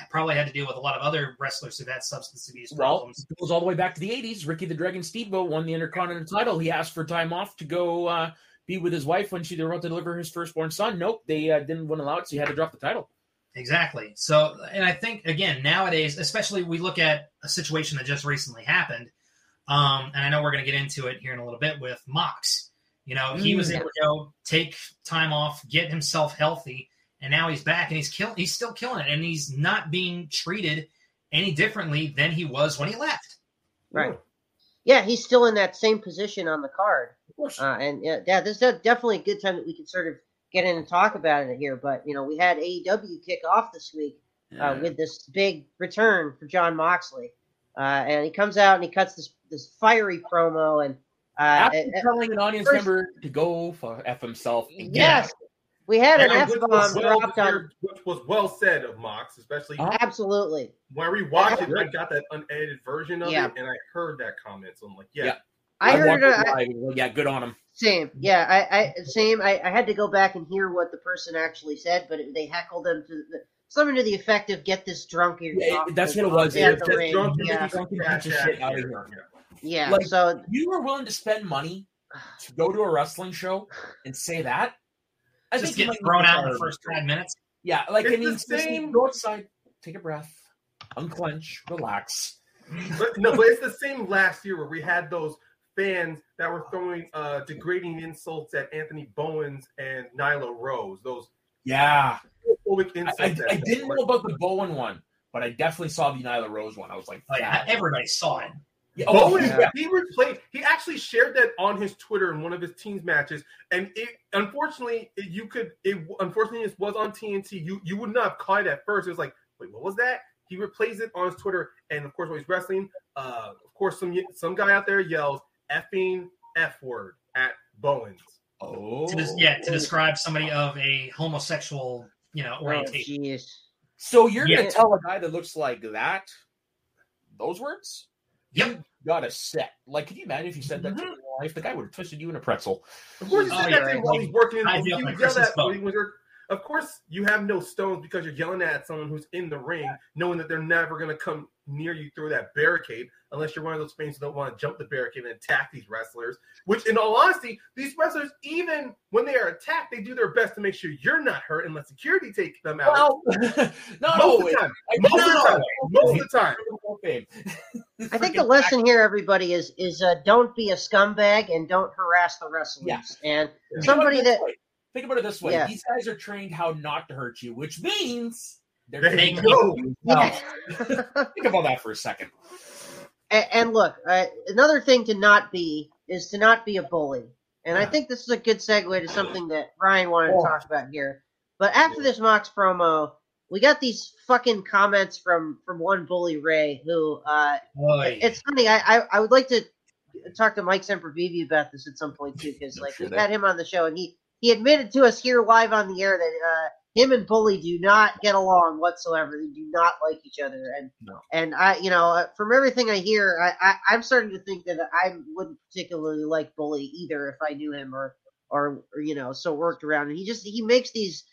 probably had to deal with a lot of other wrestlers who've had substance abuse Well, problems. it goes all the way back to the 80s. Ricky the Dragon Steamboat won the Intercontinental title. He asked for time off to go uh, be with his wife when she about to deliver his firstborn son. Nope, they uh, didn't want to allow it, so he had to drop the title. Exactly. So, and I think again nowadays, especially we look at a situation that just recently happened, um, and I know we're going to get into it here in a little bit with Mox. You know, he was Mm. able to go take time off, get himself healthy, and now he's back and he's kill he's still killing it, and he's not being treated any differently than he was when he left. Right. Yeah, he's still in that same position on the card. Of course. Uh, and yeah, yeah, this is definitely a good time that we can sort of get in and talk about it here. But, you know, we had AEW kick off this week uh, with this big return for Jon Moxley. Uh, and he comes out and he cuts this, this fiery promo. And uh, After it- it- telling an audience first- member to go for F himself. again. yes, we had an And F which bomb was well dropped on. which was well said of Mox, especially Uh, Absolutely. when I rewatched it. I got that unedited version of Yeah. it, and I heard that comment. So I'm like, yeah, Yeah. I heard it. it I. Well, yeah, good on him. Same, yeah, I, I same. I, I had to go back and hear what the person actually said, but it, they heckled them to the, something to the effect of "Get this drunk. Yeah, that's what it was. Yeah, It was the just drunk, yeah, drunk, Drunk and trash beat the shit ass out of here. her. yeah. Like- so You were willing to spend money to go to a wrestling show and say that? I Just get thrown out in the first him. five minutes. Yeah, like I It's mean, the seriously, same- go outside, take a breath, unclench, relax. But no, but it's the same last year where we had those fans that were throwing uh, degrading insults at Anthony Bowens and Nyla Rose. Those Yeah, homophobic I, insults. I, at I didn't know about the Bowen one, but I definitely saw the Nyla Rose one. I was like, Like that- everybody saw it. Yeah, oh, Bowen, yeah. he replaced. He actually shared that on his Twitter in one of his teams matches, and it unfortunately it, you could. It unfortunately it was on TNT. You you would not have caught it at first. It was like, wait, what was that? He replays it on his Twitter, and of course when he's wrestling, uh, of course some some guy out there yells effing f word at Bowens. Oh, To des- yeah, to describe somebody of a homosexual, you know, oh, orientation. jeez. So you're Yeah. gonna tell a guy that looks like that those words? Yep. You got a set. Like, can you imagine if you said that to Mhm. your wife? The guy would have twisted you in a pretzel. Of course, Oh, said yeah, that thing right. while he's working. I he feel would yell that when he boat. was there- of course, you have no stones because you're yelling at someone who's in the ring, knowing that they're never going to come near you through that barricade unless you're one of those fans who don't want to jump the barricade and attack these wrestlers. Which, in all honesty, these wrestlers, even when they are attacked, they do their best to make sure you're not hurt and let security take them out. Well, not most always. of the time. I- Most of the time. Most of the time. I think the lesson here, everybody, is is uh, don't be a scumbag and don't harass the wrestlers. Yeah. And Yeah. somebody Think about it that way. think about it this way: Yeah. these guys are trained how not to hurt you, which means they're There trained to go. hurt well. Think about that for a second. And, and look, uh, another thing to not be is to not be a bully. And I think this is a good segue to something that Ryan wanted Oh. to talk about here. But after this Mox promo, we got these fucking comments from from one bully Ray who uh, Boy. it's funny. I, I I would like to talk to Mike Sempervive about this at some point too, because like shit, we had him on the show and he he admitted to us here live on the air that uh, him and Bully do not get along whatsoever. They do not like each other, and No. and I you know uh, from everything I hear, I, I I'm starting to think that I wouldn't particularly like Bully either if I knew him or or, or you know so worked around. And he just he makes these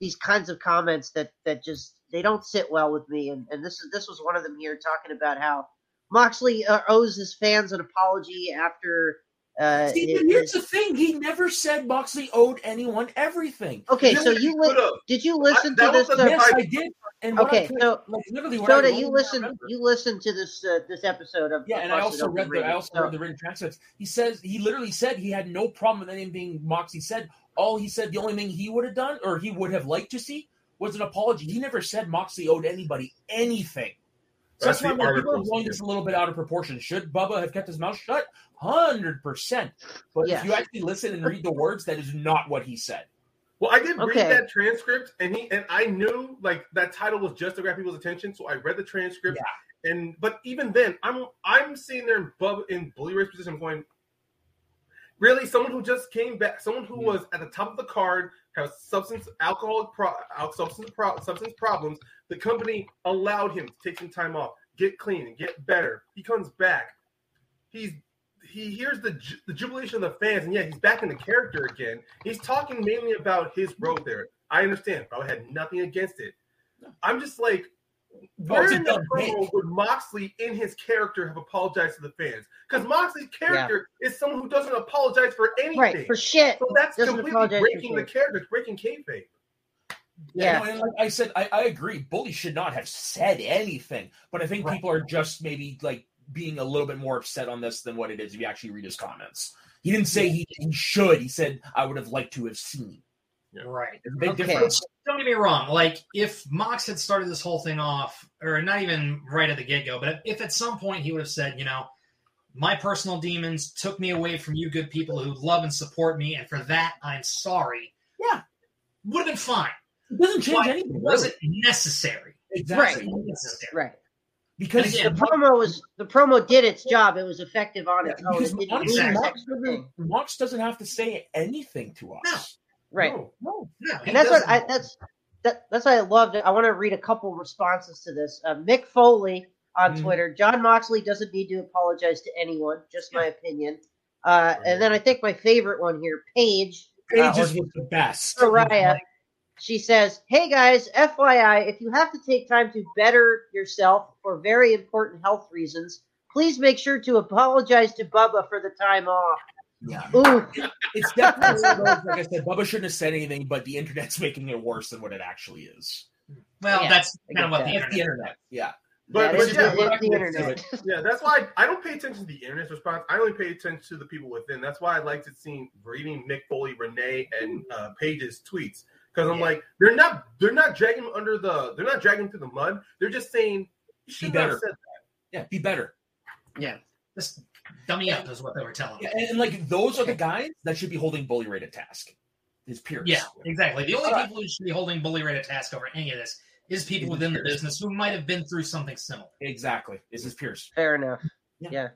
these kinds of comments that that just they don't sit well with me. And and this is this was one of them here talking about how Moxley uh, owes his fans an apology after. Uh, See, here's the thing: he never said Moxley owed anyone everything. okay, so you li- did you listen that to this? Uh, yes, I- I did. And Okay, I so like literally, I you listen. You listened to this uh, this episode of Yeah, and I also read the I also So- read the written transcripts. He says he literally said he had no problem with anything Moxley. said. All he said, the only thing he would have done or he would have liked to see was an apology. He never said Moxley owed anybody anything. So That's that's, why the when people are blowing this a little bit out of proportion. Should Bubba have kept his mouth shut? Hundred percent. But Yes. if you actually listen and read the words, that is not what he said. Well, I did Okay. read that transcript, and he and I knew like that title was just to grab people's attention, so I read the transcript. And but even then, I'm I'm sitting there in Bub in Bully Ray's position, going, really, someone who just came back, someone who Yeah. was at the top of the card, has substance alcoholic pro, substance pro, substance problems. The company allowed him to take some time off, get clean, and get better. He comes back. He's he hears the the jubilation of the fans, and yeah, he's back in the character again. He's talking mainly about his road there. I understand, I had nothing against it. I'm just like, where it's in the dumb promo would Moxley, in his character, have apologized to the fans? Because Moxley's character is someone who doesn't apologize for anything. right for shit. so that's doesn't completely breaking the shit. character, it's breaking kayfabe. Yeah. no, and like I said, I, I agree. Bully should not have said anything, but I think Right. people are just maybe like being a little bit more upset on this than what it is if you actually read his comments. He didn't say he, he should. He said I would have liked to have seen. Right. There's a big Okay. difference. Don't get me wrong. Like, if Mox had started this whole thing off, or not even right at the get go, but if at some point he would have said, you know, my personal demons took me away from you good people who love and support me, and for that, I'm sorry. Yeah. Would have been fine. It doesn't change But anything. It wasn't necessary. exactly Right. Necessary. Right. because again, The promo was the promo did its job. It was effective on its own. because It didn't honestly, Mox extra thing. Mox doesn't have to say anything to us. Right. No. No. No, he and that's what doesn't. I that's that, that's what I loved. I want to read a couple responses to this. Uh, Mick Foley on Mhm. Twitter. Jon Moxley doesn't need to apologize to anyone. Just my opinion. Uh, and then I think my favorite one here, Paige. uh, Pages or was the best. Saraya. She says, "Hey guys, FYI, if you have to take time to better yourself for very important health reasons, please make sure to apologize to Bubba for the time off." Yeah. Ooh, It's definitely those, like I said, Bubba shouldn't have said anything, but the internet's making it worse than what it actually is. Well, Yeah, that's kind of get what the that. It's the internet. internet. Yeah. But, that but is yeah, the, but- the internet. Yeah, that's why I, I don't pay attention to the internet's response. I only pay attention to the people within. That's why I like to see reading Mick Foley, Renee, and uh, Paige's tweets because I'm Yeah. like they're not they're not dragging him under the they're not dragging him through the mud. They're just saying you should Be have better. said Yeah. Be better. Just dummy up is what they were telling Yeah, me. and, and, like those are the guys that should be holding Bully Ray to task. His peers. Yeah, exactly. The only All right. people who should be holding Bully Ray to task over any of this is people within the business who might have been through something similar. Exactly. This is his peers. Fair enough. Yeah. Yeah.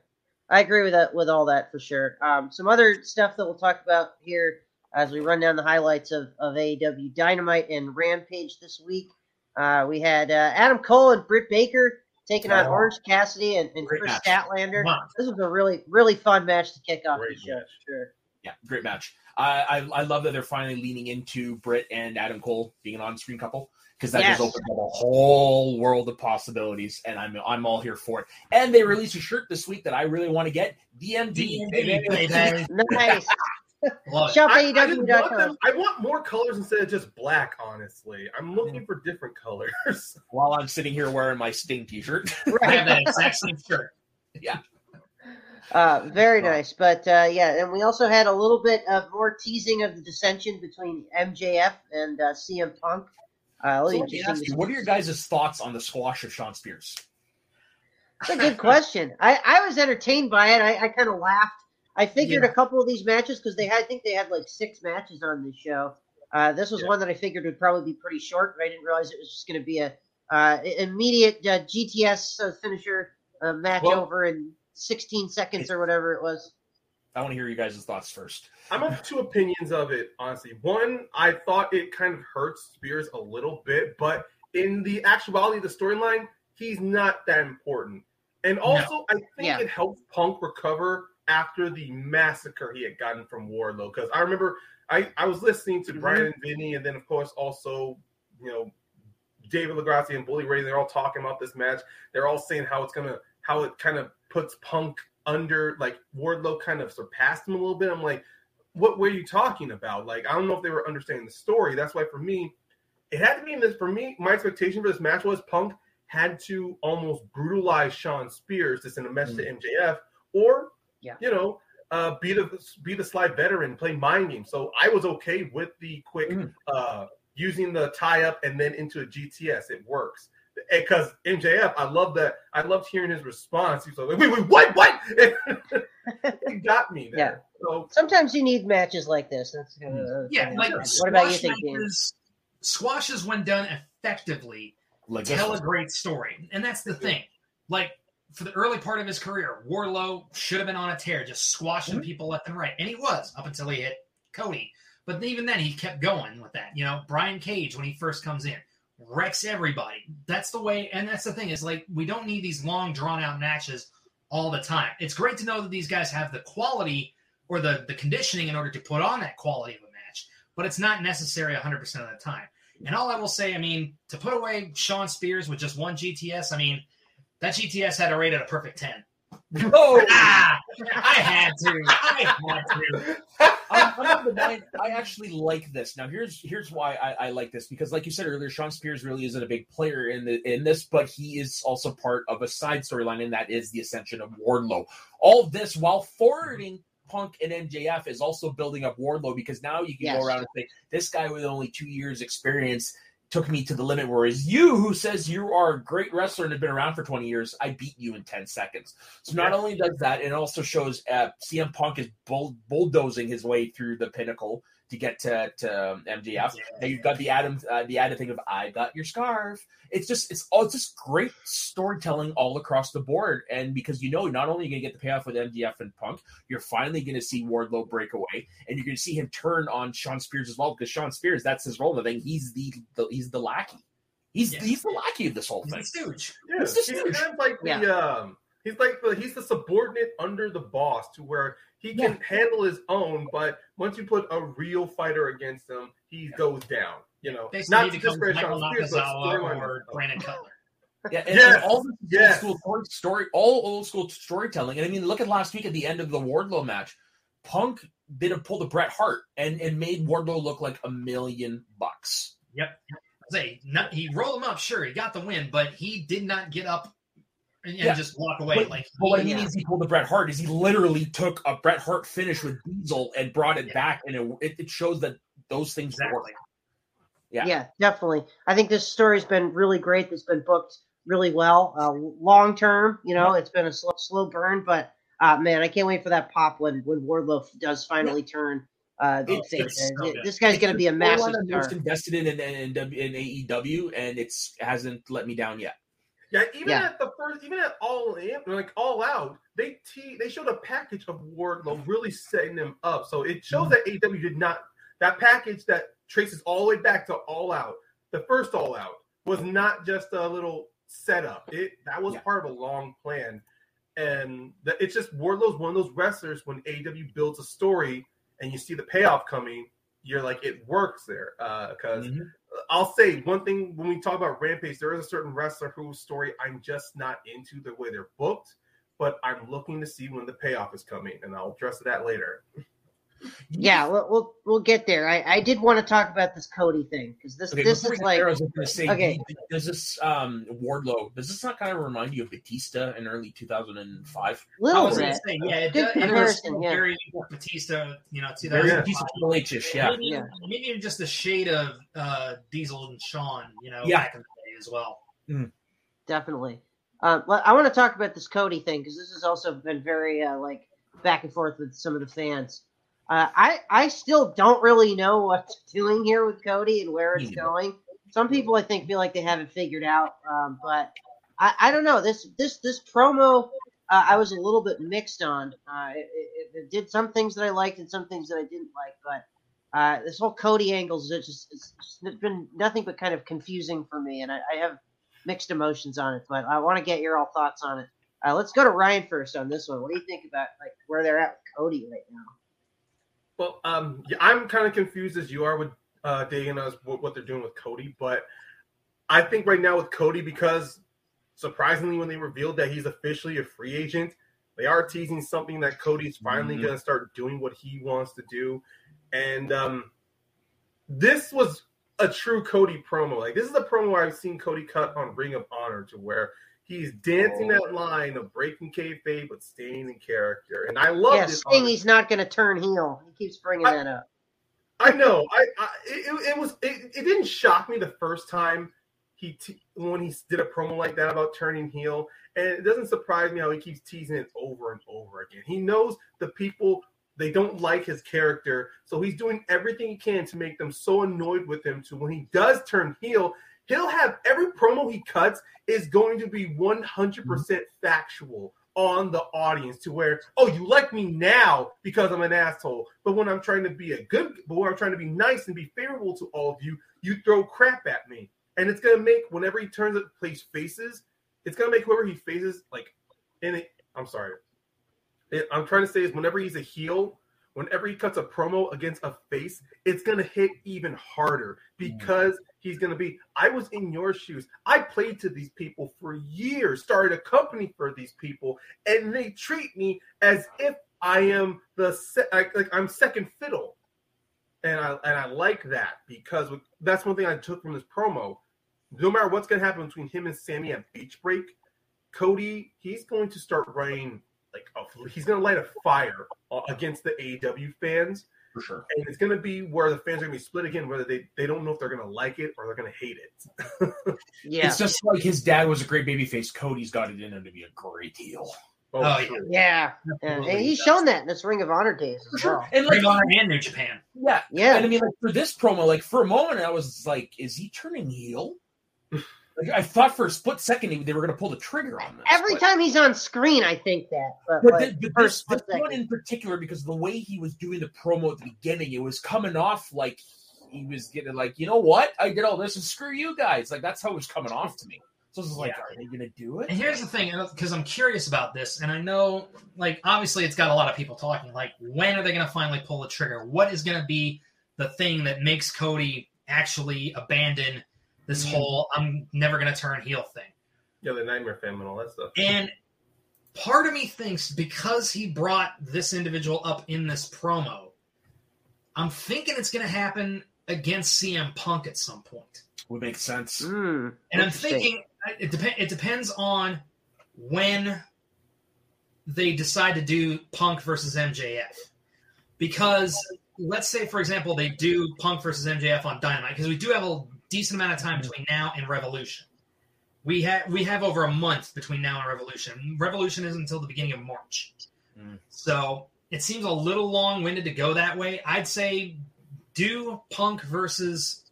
I agree with that with all that for sure. Um, some other stuff that we'll talk about here as we run down the highlights of, of AEW Dynamite and Rampage this week. Uh, we had uh, Adam Cole and Britt Baker taking on. Orange Cassidy and, and Chris match. Statlander. Wow. This was a really really fun match to kick off Great the show. match. Sure. Yeah, great match. I, I I love that they're finally leaning into Britt and Adam Cole being an on-screen couple because that Yes. just opens up a whole world of possibilities, and I'm I'm all here for it. And they released a shirt this week that I really want to get. DMD, DMD, baby. Nice. Love I, I want AEW.com. them. I want more colors instead of just black. Honestly, I'm looking for different colors. While I'm sitting here wearing my Sting T-shirt. I have Right. that exact same shirt. Uh, very nice. But uh, yeah, and we also had a little bit of more teasing of the dissension between MJF and uh, CM Punk. Uh, So let me ask to you, what are your guys' thoughts on the squash of Shawn Spears? That's a good question. I, I was entertained by it. I, I kind of laughed. I figured Yeah. a couple of these matches because they had, I think they had like six matches on the show. Uh, this was Yeah. one that I figured would probably be pretty short, but I didn't realize it was just going to be a uh, immediate uh, GTS uh, finisher uh, match Well- over in 16 seconds or whatever it was. I want to hear you guys' thoughts first. I'm of two opinions of it, honestly. One, I thought it kind of hurts Spears a little bit, but in the actuality of the storyline, he's not that important. And also, I think Yeah. it helped Punk recover after the massacre he had gotten from Wardlow. Because I remember I, I was listening to Mhm. Bryan and Vinny, and then, of course, also, you know, David LaGreca and Bully Ray, they're all talking about this match. They're all saying how it's to, how it kind of puts Punk under, like, Wardlow kind of surpassed him a little bit. I'm like, what were you talking about? Like, I don't know if they were understanding the story. That's why for me, it had to be in this. For me, my expectation for this match was Punk had to almost brutalize Shawn Spears to send a message to MJF, or Yeah. you know, uh, be the be the sly veteran, play mind games. So I was okay with the quick Mhm. uh, using the tie up and then into a GTS. It works because MJF. I love that. I loved hearing his response. He was like, "Wait, wait, what? What?" it got me there. So Sometimes you need matches like this. That's kind of, Yeah, like what about you squash think, Dan? matches, squashes when done effectively Like tell a great story, and that's the thing. Like for the early part of his career, Wardlow should have been on a tear, just squashing Mm-hmm. people left and right, and he was up until he hit Cody. But even then, he kept going with that. You know, Brian Cage when he first comes in wrecks everybody. That's the way, and that's the thing is like we don't need these long drawn out matches all the time. It's great to know that these guys have the quality or the the conditioning in order to put on that quality of a match, but it's not necessary 100% of the time. And all I will say, I mean, to put away Shawn Spears with just one GTS, I mean, that GTS had a rate at a perfect 10. Oh, Ah, I had to. I had to. I'm, I'm of the mind. I actually like this. Now, here's here's why I, I like this because, like you said earlier, Shawn Spears really isn't a big player in the in this, but he is also part of a side storyline, and that is the ascension of Wardlow. All this while forwarding Punk and MJF is also building up Wardlow because now you can Yes. go around and say this guy with only two years experience took me to the limit. Whereas you, who says you are a great wrestler and have been around for 20 years, I beat you in 10 seconds. So not Yeah. only does that, it also shows uh, CM Punk is bull- bulldozing his way through the pinnacle to get to, to um, MJF. Now you've got the Adam, uh, the added thing of "I got your scarf." It's just, it's all, it's just great storytelling all across the board. And because you know, not only are you gonna get the payoff with MJF and Punk, you're finally gonna see Wardlow break away, and you're gonna see him turn on Shawn Spears as well. Because Shawn Spears, that's his role. I think he's the, the he's the lackey. He's Yeah. he's the lackey of this whole He's thing. a stooge. Yeah, It's he's just- kind of like the um, he's like the he's the subordinate under the boss to where he can handle his own, but once you put a real fighter against him, he goes down. You know, Basically, not he to becomes Michael Shawn Spears, but Nakazawa storyline- or Brandon Cutler. Yeah, and, Yes, and all this yes. old school story, all old school storytelling. And I mean, look at last week at the end of the Wardlow match. Punk did a pull to Bret Hart and and made Wardlow look like a million bucks. Yep. Say, not, he rolled him up, sure, he got the win, but he did not get up and, and Yeah. just walk away. But, like, but what I he- mean is he pulled the Bret Hart is he literally took a Bret Hart finish with Diesel and brought it Yeah. back, and it, it, it shows that those things work. Yeah. Yeah. definitely. I think this story's been really great. It's been booked really well. Uh, long term, you know, it's been a slow, slow burn, but uh, man, I can't wait for that pop when when Wardlow does finally turn uh, the It's- it's so Uh, this guy's going to be a massive Storyline I'm most invested in in, in, in, in AEW, and it's hasn't let me down yet. Yeah, even Yeah. at the first, even at all in, like all out, they te- they showed a package of Wardlow really setting them up. So it shows mm-hmm. that AW did not that package that traces all the way back to all out. The first all out was not just a little setup. It that was Yeah. part of a long plan, and that it's just Wardlow's one of those wrestlers when AW builds a story, and you see the payoff coming, you're like, it works there. Because Mhm. I'll say one thing when we talk about Rampage, there is a certain wrestler whose story I'm just not into the way they're booked, but I'm looking to see when the payoff is coming, and I'll address that later. Yeah, we'll we'll, we'll get there. I, I did want to talk about this Cody thing because this Okay, this is like there, I was going to say, okay. does this um, Wardlow does this not kind of remind you of Batista in early 2005? I little bit. say, yeah, it, Good does, it was comparison, yeah. very Batista, you know, Very 2005. Batista Triple H-ish, yeah. Maybe, Yeah. maybe even just a shade of uh, Diesel and Shawn, you know, Yeah. back in the day as well. Definitely. Um, well, I want to talk about this Cody thing because this has also been very uh, like back and forth with some of the fans. Uh, I I still don't really know what's doing here with Cody and where it's going. Some people I think feel like they haven't figured out, um, but I, I don't know this this this promo. Uh, I was a little bit mixed on. Uh, it, it, it did some things that I liked and some things that I didn't like, but uh, this whole Cody angles it's just it's, it's been nothing but kind of confusing for me, and I, I have mixed emotions on it. But I want to get your all thoughts on it. Uh, let's go to Ryan first on this one. What do you think about like where they're at with Cody right now? Well, um, yeah, I'm kind of confused as you are with uh, Dana as what, what they're doing with Cody, but I think right now with Cody because surprisingly when they revealed that he's officially a free agent, they are teasing something that Cody's finally Mhm. going to start doing what he wants to do, and um, this was a true Cody promo. Like this is a promo I've seen Cody cut on Ring of Honor to where. He's dancing Oh. that line of breaking kayfabe but staying in character, and I love yeah, this. saying he's not going to turn heel. He keeps bringing I- that up. I know. I, I it, it was it, it didn't shock me the first time he te- when he did a promo like that about turning heel, and it doesn't surprise me how he keeps teasing it over and over again. He knows the people they don't like his character, so he's doing everything he can to make them so annoyed with him. To when he does turn heel, he'll have every promo he cuts is going to be one hundred percent factual on the audience to where, oh, you like me now because I'm an asshole. But when I'm trying to be a good, but when I'm trying to be nice and be favorable to all of you, you throw crap at me. And it's gonna make whenever he turns it plays faces, it's gonna make whoever he faces like in it. I'm sorry. It, I'm trying to say is whenever he's a heel, whenever he cuts a promo against a face, it's gonna hit even harder hmm. because he's gonna be. I was in your shoes. I played to these people for years, started a company for these people, and they treat me as if I am the se- like, like I'm second fiddle. And I and I like that because that's one thing I took from this promo. No matter what's going to happen between him and Sammy at Beach Break, Cody he's going to start running like a, he's going to light a fire uh, against the AEW fans, For sure. and it's going to be where the fans are going to be split again, whether they they don't know if they're going to like it or they're going to hate it. Yeah, It's just like his dad was a great babyface. Cody's got it in him to be a great heel. Oh, yeah. true. yeah, yeah. And he's does. shown that in this Ring of Honor days as well. And like, Ring of Honor and New Japan. yeah, Yeah, And I mean, like for this promo, like for a moment, I was like, "Is he turning heel?" Like I thought for a split second they were going to pull the trigger on this. every but- time he's on screen, I think that. But, But, but thi- but this, split this one second. in particular, because the way he was doing the promo at the beginning, it was coming off like he was getting like, you know what? I did all this and screw you guys. Like that's how it was coming off to me. So I was like, Yeah. are they going to do it? And here's the thing, because I'm curious about this, and I know, like, obviously, it's got a lot of people talking. Like, when are they going to finally pull the trigger? What is going to be the thing that makes Cody actually abandon this Mm. whole "I'm never going to turn heel" thing? Yeah, the Nightmare Family and all that stuff. And part of me thinks because he brought this individual up in this promo, I'm thinking it's going to happen against CM Punk at some point. Would make sense. Mm, And I'm thinking it depends. It depends on when they decide to do Punk versus MJF, because let's say, for example, they do Punk versus MJF on Dynamite, because we do have a decent amount of time between now and Revolution. We have we have over a month between now and Revolution. Revolution isn't until the beginning of March, Mm. so it seems a little long winded to go that way. I'd say do Punk versus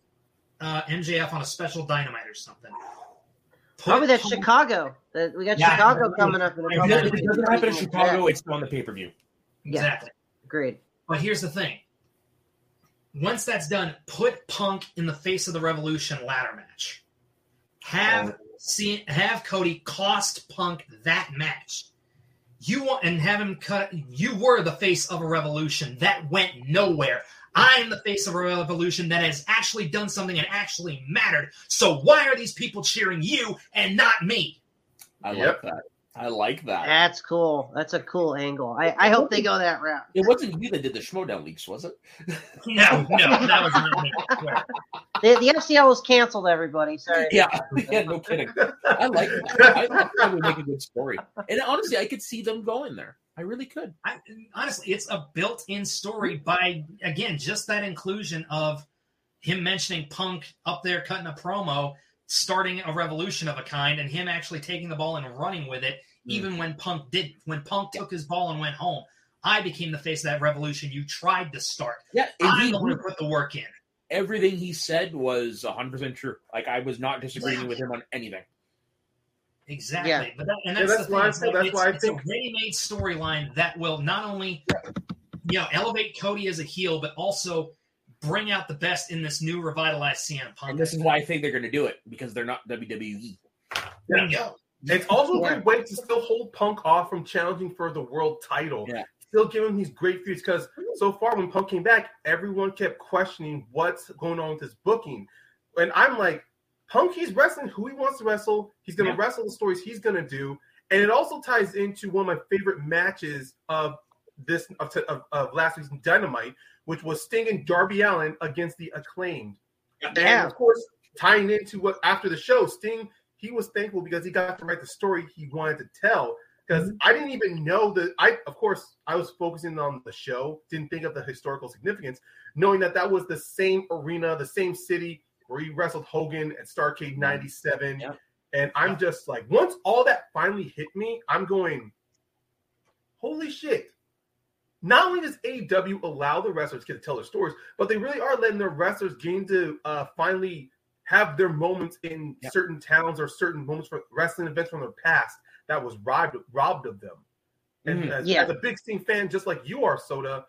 uh, MJF on a special Dynamite or something. Put Probably that Punk- Chicago. That we got Yeah. Chicago coming up. In a If it of doesn't happen in. Chicago, it's on the pay per view. Yeah. Exactly. Agreed. But here's the thing. Once that's done, put Punk in the face of the Revolution ladder match. Have oh. see have Cody cost Punk that match. You want and have him cut. You were the face of a revolution that went nowhere. I'm the face of a revolution that has actually done something and actually mattered. So why are these people cheering you and not me? I Yep. like that. I like that. That's cool. That's a cool angle. I, I hope they go that route. It wasn't you that did the Schmoedown leaks, was it? No, no, that was not me. I swear. The, the FCL was canceled, everybody. Sorry. Yeah, yeah, no kidding. I like that. I think that would make a good story. And honestly, I could see them going there. I really could. I, honestly, it's a built-in story by again just that inclusion of him mentioning Punk up there cutting a promo, starting a revolution of a kind, and him actually taking the ball and running with it. Mm. Even when Punk did, when Punk took his ball and went home, I became the face of that revolution you tried to start. Yeah, I'm he, the one who put the work in. everything he said was 100% true. Like, I was not disagreeing Yeah. with him on anything. Exactly, Yeah. but that, and Yeah, that's, that's the why thing. I It's, that's it's, why I it's think- a ready-made storyline that will not only, you know, elevate Cody as a heel, but also bring out the best in this new revitalized CM Punk. And this is why I think they're going to do it because they're not. WWE. Bingo. It's also a Yeah. great way to still hold Punk off from challenging for the world title. Yeah. Still give him these great feuds because so far when Punk came back, everyone kept questioning what's going on with his booking. And I'm like, Punk, he's wrestling who he wants to wrestle. He's going to Yeah. wrestle the stories he's going to do. And it also ties into one of my favorite matches of this of, of, of last week's Dynamite, which was Sting and Darby Allin against the Acclaimed. And of course, tying into what after the show, Sting he was thankful because he got to write the story he wanted to tell. Because mm-hmm. I didn't even know that I, of course, I was focusing on the show, didn't think of the historical significance, knowing that that was the same arena, the same city where he wrestled Hogan at Starcade '97. Mm-hmm. Yep. And I'm just like, once all that finally hit me, I'm going, holy shit. Not only does AEW allow the wrestlers to get to tell their stories, but they really are letting their wrestlers gain to uh, finally have their moments in Yep. certain towns or certain moments for wrestling events from their past that was robbed robbed of them. And Mhm. as, Yeah. as a big Sting fan, just like you are, Soda,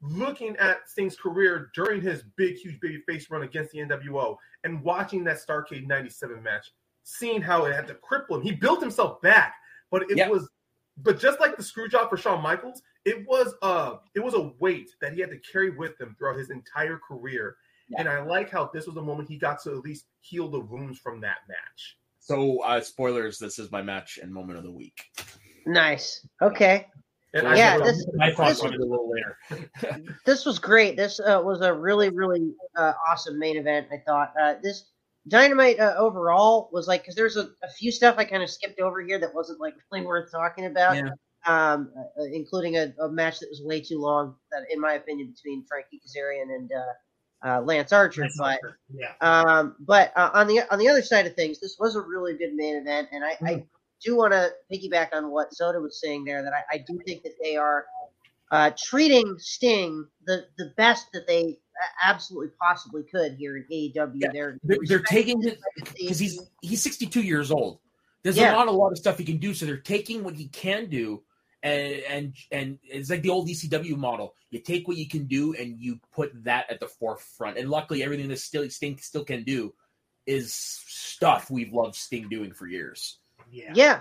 looking at Sting's career during his big, huge baby face run against the NWO and watching that Starcade 97 match, seeing how it had to cripple him. He built himself back, but it Yeah. was but just like the screw job for Shawn Michaels, it was uh it was a weight that he had to carry with him throughout his entire career. Yeah. And I like how this was the moment he got to at least heal the wounds from that match. So, uh, spoilers this is my match and moment of the week. Nice. Okay. And So I Yeah, this- my thoughts this- on it a little later. This was great. This uh, was a really, really uh, awesome main event. I thought uh, this Dynamite uh, overall was like because there's a, a few stuff I kind of skipped over here that wasn't like really worth talking about. Yeah. Um, uh, including a, a match that was way too long, that in my opinion, between Frankie Kazarian and uh, uh, Lance Archer. But yeah, Um, but uh, on the on the other side of things, this was a really good main event, and I, I do want to piggyback on what Soda was saying there. That I, I do think that they are uh, treating Sting the the best that they absolutely possibly could here in AEW. Yeah, They're They're, they're taking because because he's he's 62 years old. There's Yeah. not a lot of stuff he can do, so they're taking what he can do, and and and it's like the old ECW model. You take what you can do and you put that at the forefront. And luckily, everything that still Sting still can do is stuff we've loved Sting doing for years. yeah, yeah.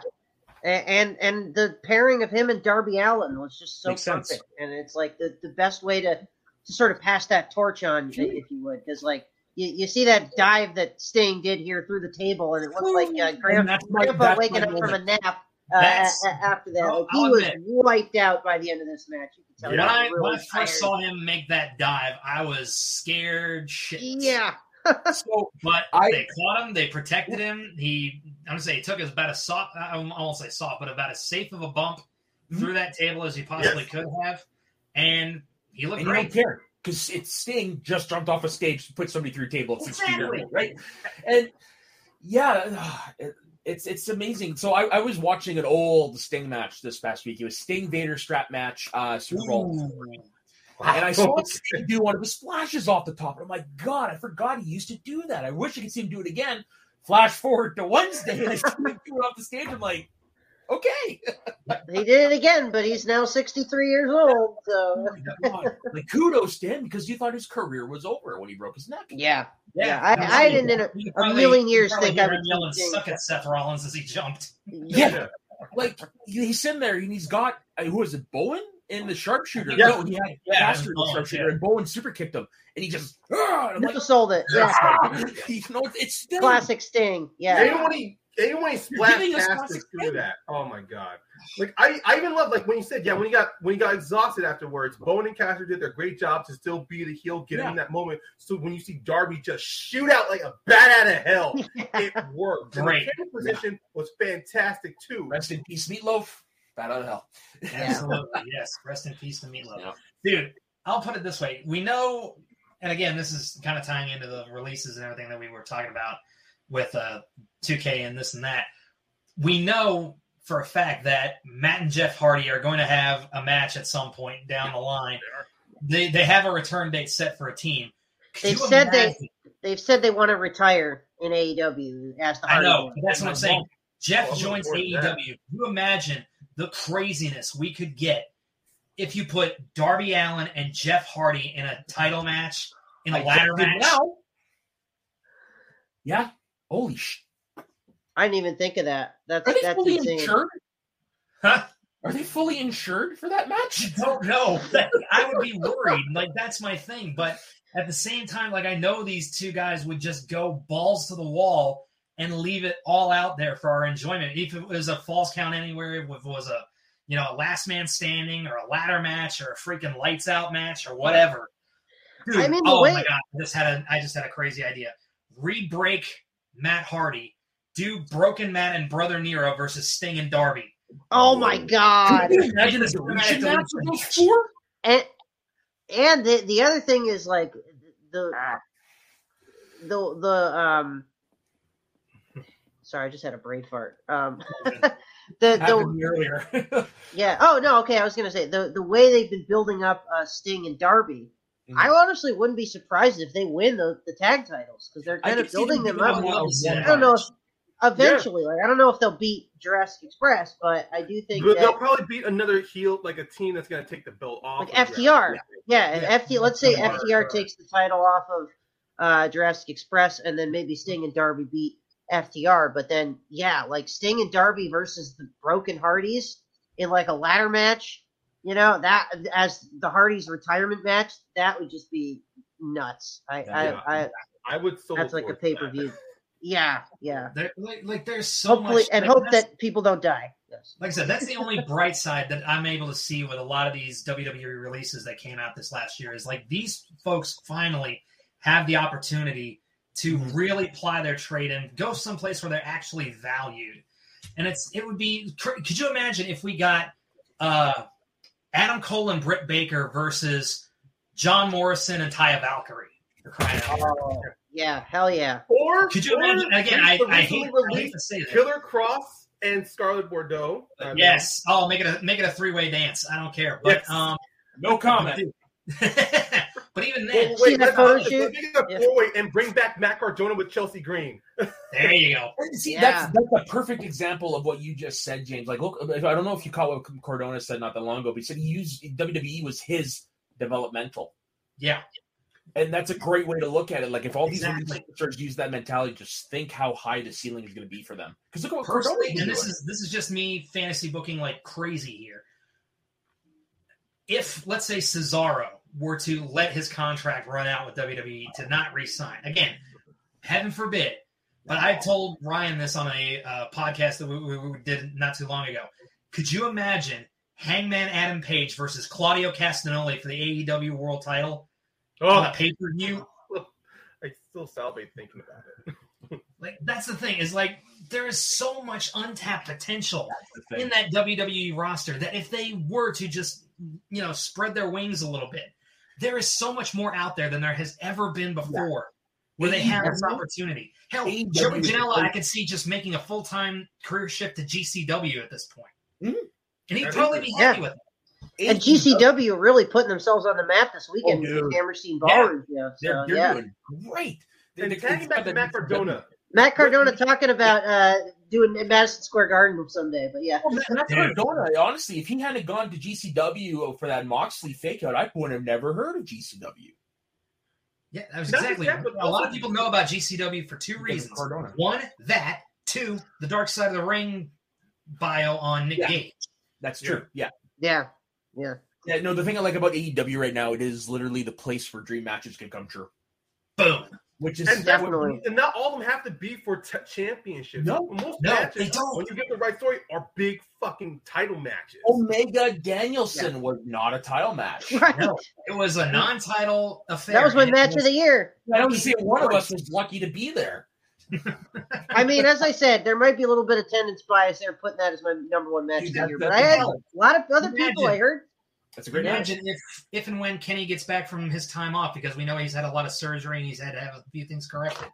And and the pairing of him and Darby Allin was just so Makes sense. and it's like the, the best way to to sort of pass that torch on, Sure. if you would, because like you, you see that dive that Sting did here through the table, and it looked like uh, Graham And my, Grandpa waking my up from a nap uh, a- That's- a- after that. Like, he was admit. wiped out by the end of this match. You can tell. When I really when I first saw him make that dive, I was scared shit. yeah, So But I- they caught him. They protected him. He, I'm gonna say, he took as about a soft. I won't say soft, but about as safe of a bump Mm-hmm. through that table as he possibly Yes. could have, and he looked and you don't care because it's Sting just jumped off a stage to put somebody through a table at 60 years Exactly. right? And yeah, it's it's amazing. So I, I was watching an old Sting match this past week. It was Sting Vader strap match, uh, SuperBrawl. And I saw Sting do one of his splashes off the top. And I'm like, God, I forgot he used to do that. I wish I could see him do it again. Flash forward to Wednesday, and I see him do it off the stage. I'm like, okay. he did it again, but he's now 63 years old. So God. Like, kudos, Sting, because you thought his career was over when he broke his neck. yeah, yeah. I'm I, I didn't in a, you a million years think I him would yelling see Sting. "suck at Seth Rollins" as he jumped. Yeah, like he's sitting there and he's got uh, who is it, Bowen in the sharpshooter? Yeah. No, he had Yeah, Caster in the sharpshooter, yeah. and Bowen super kicked him, and he just. "Ah," and I'm like, sold it. Yeah. "Ah!" you know, it's still Classic Sting. Yeah. Even when he, even when he splashed giving classic through Sting. that, oh my god! Like I, I even love like when you said, yeah, when he got when he got exhausted afterwards, Bowen and Caster did their great job to still be the heel, get him Yeah. in that moment. So when you see Darby just shoot out like a bat out of hell, it worked. Great. the camera position was fantastic too. rest in peace, Meatloaf. Bat out of hell. Absolutely, yes. Rest in peace to Meatloaf. Yeah. Dude, I'll put it this way. We know, and again, this is kind of tying into the releases and everything that we were talking about with uh, 2K and this and that. We know for a fact that Matt and Jeff Hardy are going to have a match at some point down the line. They, they have a return date set for a team. Could They've said they- imagine- They've said they want to retire in AEW. Ask the I know. But That's what I'm saying. Jeff Well, joins looking that. AEW. Can you imagine the craziness we could get if you put Darby Allin and Jeff Hardy in a title match, in a ladder match? now. Yeah. Holy sh! I didn't even think of that. That's Are they that's fully insane. insured? Huh? Are they fully insured for that match? I don't know. That- I would be worried. Like that's my thing. But at the same time, like I know these two guys would just go balls to the wall and leave it all out there for our enjoyment. If it was a false count anywhere, if it was a you know a last man standing or a ladder match or a freaking lights out match or whatever. Dude, I mean, the oh way- my god! I just had a I just had a crazy idea. Re-break Matt Hardy. Do Broken Matt and Brother Nero versus Sting and Darby. Oh my god! Can you imagine a It's deletion match with deletion. those four? and and the the other thing is like the the the um. Sorry, I just had a brain fart. Um, the the Happened to earlier. yeah. Oh no. Okay, I was gonna say the the way they've been building up uh, Sting and Darby. Mm. I honestly wouldn't be surprised if they win the, the tag titles because they're kind could of building them them up. them love to see I don't know if match. eventually, like I don't know if they'll beat Jurassic Express, but I do think But they'll probably beat another heel, like a team that's going to take the belt off. like of FTR, Jurassic. yeah, and Yeah. FT. Let's say Sure, FTR sure. takes the title off of uh, Jurassic Express, and then maybe Sting and Darby beat FTR. But then, yeah, like Sting and Darby versus the Broken Hardys in like a ladder match. You know that as the Hardys retirement match, that would just be nuts. I, Yeah. I, I I would so that's like a to pay that. per view. Yeah, yeah. There, like, like there's so Hopefully, much, and like, hope that people don't die. Yes. like I said, that's the only bright side that I'm able to see with a lot of these WWE releases that came out this last year is like these folks finally have the opportunity to Mhm. really ply their trade and go someplace where they're actually valued. And it's it would be could you imagine if we got uh, Adam Cole and Britt Baker versus John Morrison and Taya Valkyrie? For crying out loud. Oh, yeah, hell yeah. Or Could you or imagine? Again, I, the I, hate, I hate to say that. Killer Kross and Scarlett Bordeaux. I mean, Yes. Oh, make it a make it a three way dance. I don't care. But Yes. um, no comment. but even then, Well, See wait, that let's, let's make it a Yeah. four-way and bring back Matt Cardona with Chelsea Green. there you go. See, Yeah. that's that's a perfect example of what you just said, James. Like, look, I don't know if you caught what Cardona said not that long ago, but he said he used WWE was his developmental, Yeah, and that's a great way to look at it. Like, if all these Exactly. use that mentality, just think how high the ceiling is going to be for them. Because look at what Cardona personally, and this doing. is this is just me fantasy booking like crazy here. If let's say Cesaro were to let his contract run out with WWE to not re-sign again, heaven forbid. But I told Ryan this on a uh, podcast that we, we, we did not too long ago. Could you imagine Hangman Adam Page versus Claudio Castagnoli for the AEW World Title on a Oh, pay per view? I still salivate thinking about it. Like that's the thing is like there is so much untapped potential That's the thing. in that WWE roster that if they were to just you know spread their wings a little bit, there is so much more out there than there has ever been before. Where they have this opportunity. Hell, AEW Joey Janela. I could see just making a full time career shift to GCW at this point, Mhm. and he'd That'd probably be be great. happy with it. And GCW are really putting themselves on the map this weekend Oh, with dude. the Hammerstein Yeah. Ballroom show. They're, So, they're yeah. doing great. And They- tagging it's back got to that Matt Cardona. Matt Cardona talking about uh, doing it in Madison Square Garden someday, but yeah. Well, Matt- Matt Dude. Cardona, honestly, if he hadn't gone to GCW for that Moxley fake out, I would have never heard of GCW. Yeah, that was Not exactly. just that, but a lot of people know about GCW for two reasons. Cardona. One, that. Two, the Dark Side of the Ring bio on Nick Yeah. Gage. That's true. Yeah. Yeah, yeah. Yeah. No, the thing I like about AEW right now, it is literally the place where dream matches can come true. Boom. Which is And Definitely. and not all of them have to be for t- championships. No. most No, matches, they don't. when you get the right story, are big fucking title matches. Omega Danielson was not a title match. Right. No, it was a non-title affair. That was my and it match of the year. I don't see one of us was lucky to be there. I mean, as I said, there might be a little bit of attendance bias there, putting that as my number one match Dude, of the year. But I had a lot of other people I heard. That's a great match. Imagine if, if and when Kenny gets back from his time off, because we know he's had a lot of surgery and he's had to have a few things corrected.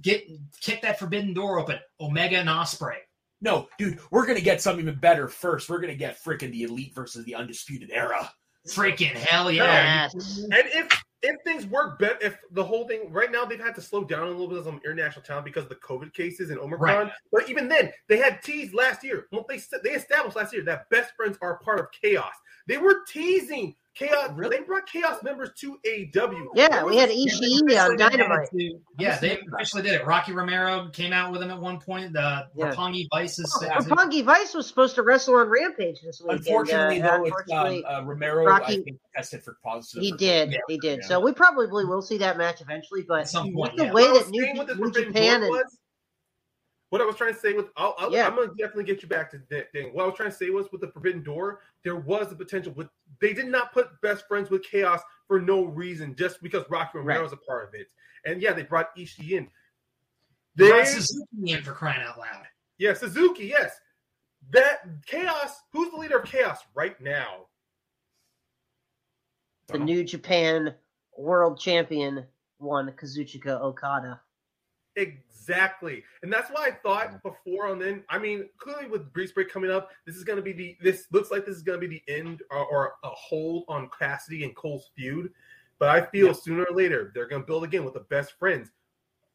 Get kick that forbidden door open. Omega and Ospreay. No, dude, we're gonna get something even better first. We're gonna get freaking the Elite versus the Undisputed Era. Freaking hell yeah! Yes. And if if things work better, if the whole thing right now they've had to slow down a little bit on international talent because of the COVID cases and Omicron. Right. But even then, they had teased last year. Well, they they established last year that best friends are part of Chaos. They were teasing Chaos. Really? They brought Chaos members to AEW. Yeah, we had Yeah, Ishii on Dynamite. too. Yeah, they officially did it. Rocky Romero came out with him at one point. The Yeah. Roppongi Vice is Oh, Roppongi Vice was supposed to wrestle on Rampage this week. Unfortunately, uh, though, it's unfortunately, um, uh, Romero. Rocky- I think tested for positive. he did. Yeah. He did. Yeah. So we probably will see that match eventually. But At some with the yeah. way What I was that New, with New Japan and was, what I was trying to say with, I'll, I'll, Yeah. I'm gonna definitely get you back to that thing. What I was trying to say was with the Forbidden Door, there was the potential. With they did not put best friends with Chaos for no reason, just because Rocky Romero Right. was a part of it. And yeah, they brought Ishii in. They They, brought Suzuki in for crying out loud. yeah, Suzuki, yes. That Chaos. Who's the leader of Chaos right now? the New Japan World Champion one Kazuchika Okada. Exactly, and that's why I thought before on then. I mean, clearly with Beach Break coming up, this is going to be the. This looks like this is going to be the end or, or a hold on Cassidy and Cole's feud. But I feel Yeah. sooner or later they're going to build again with the best friends.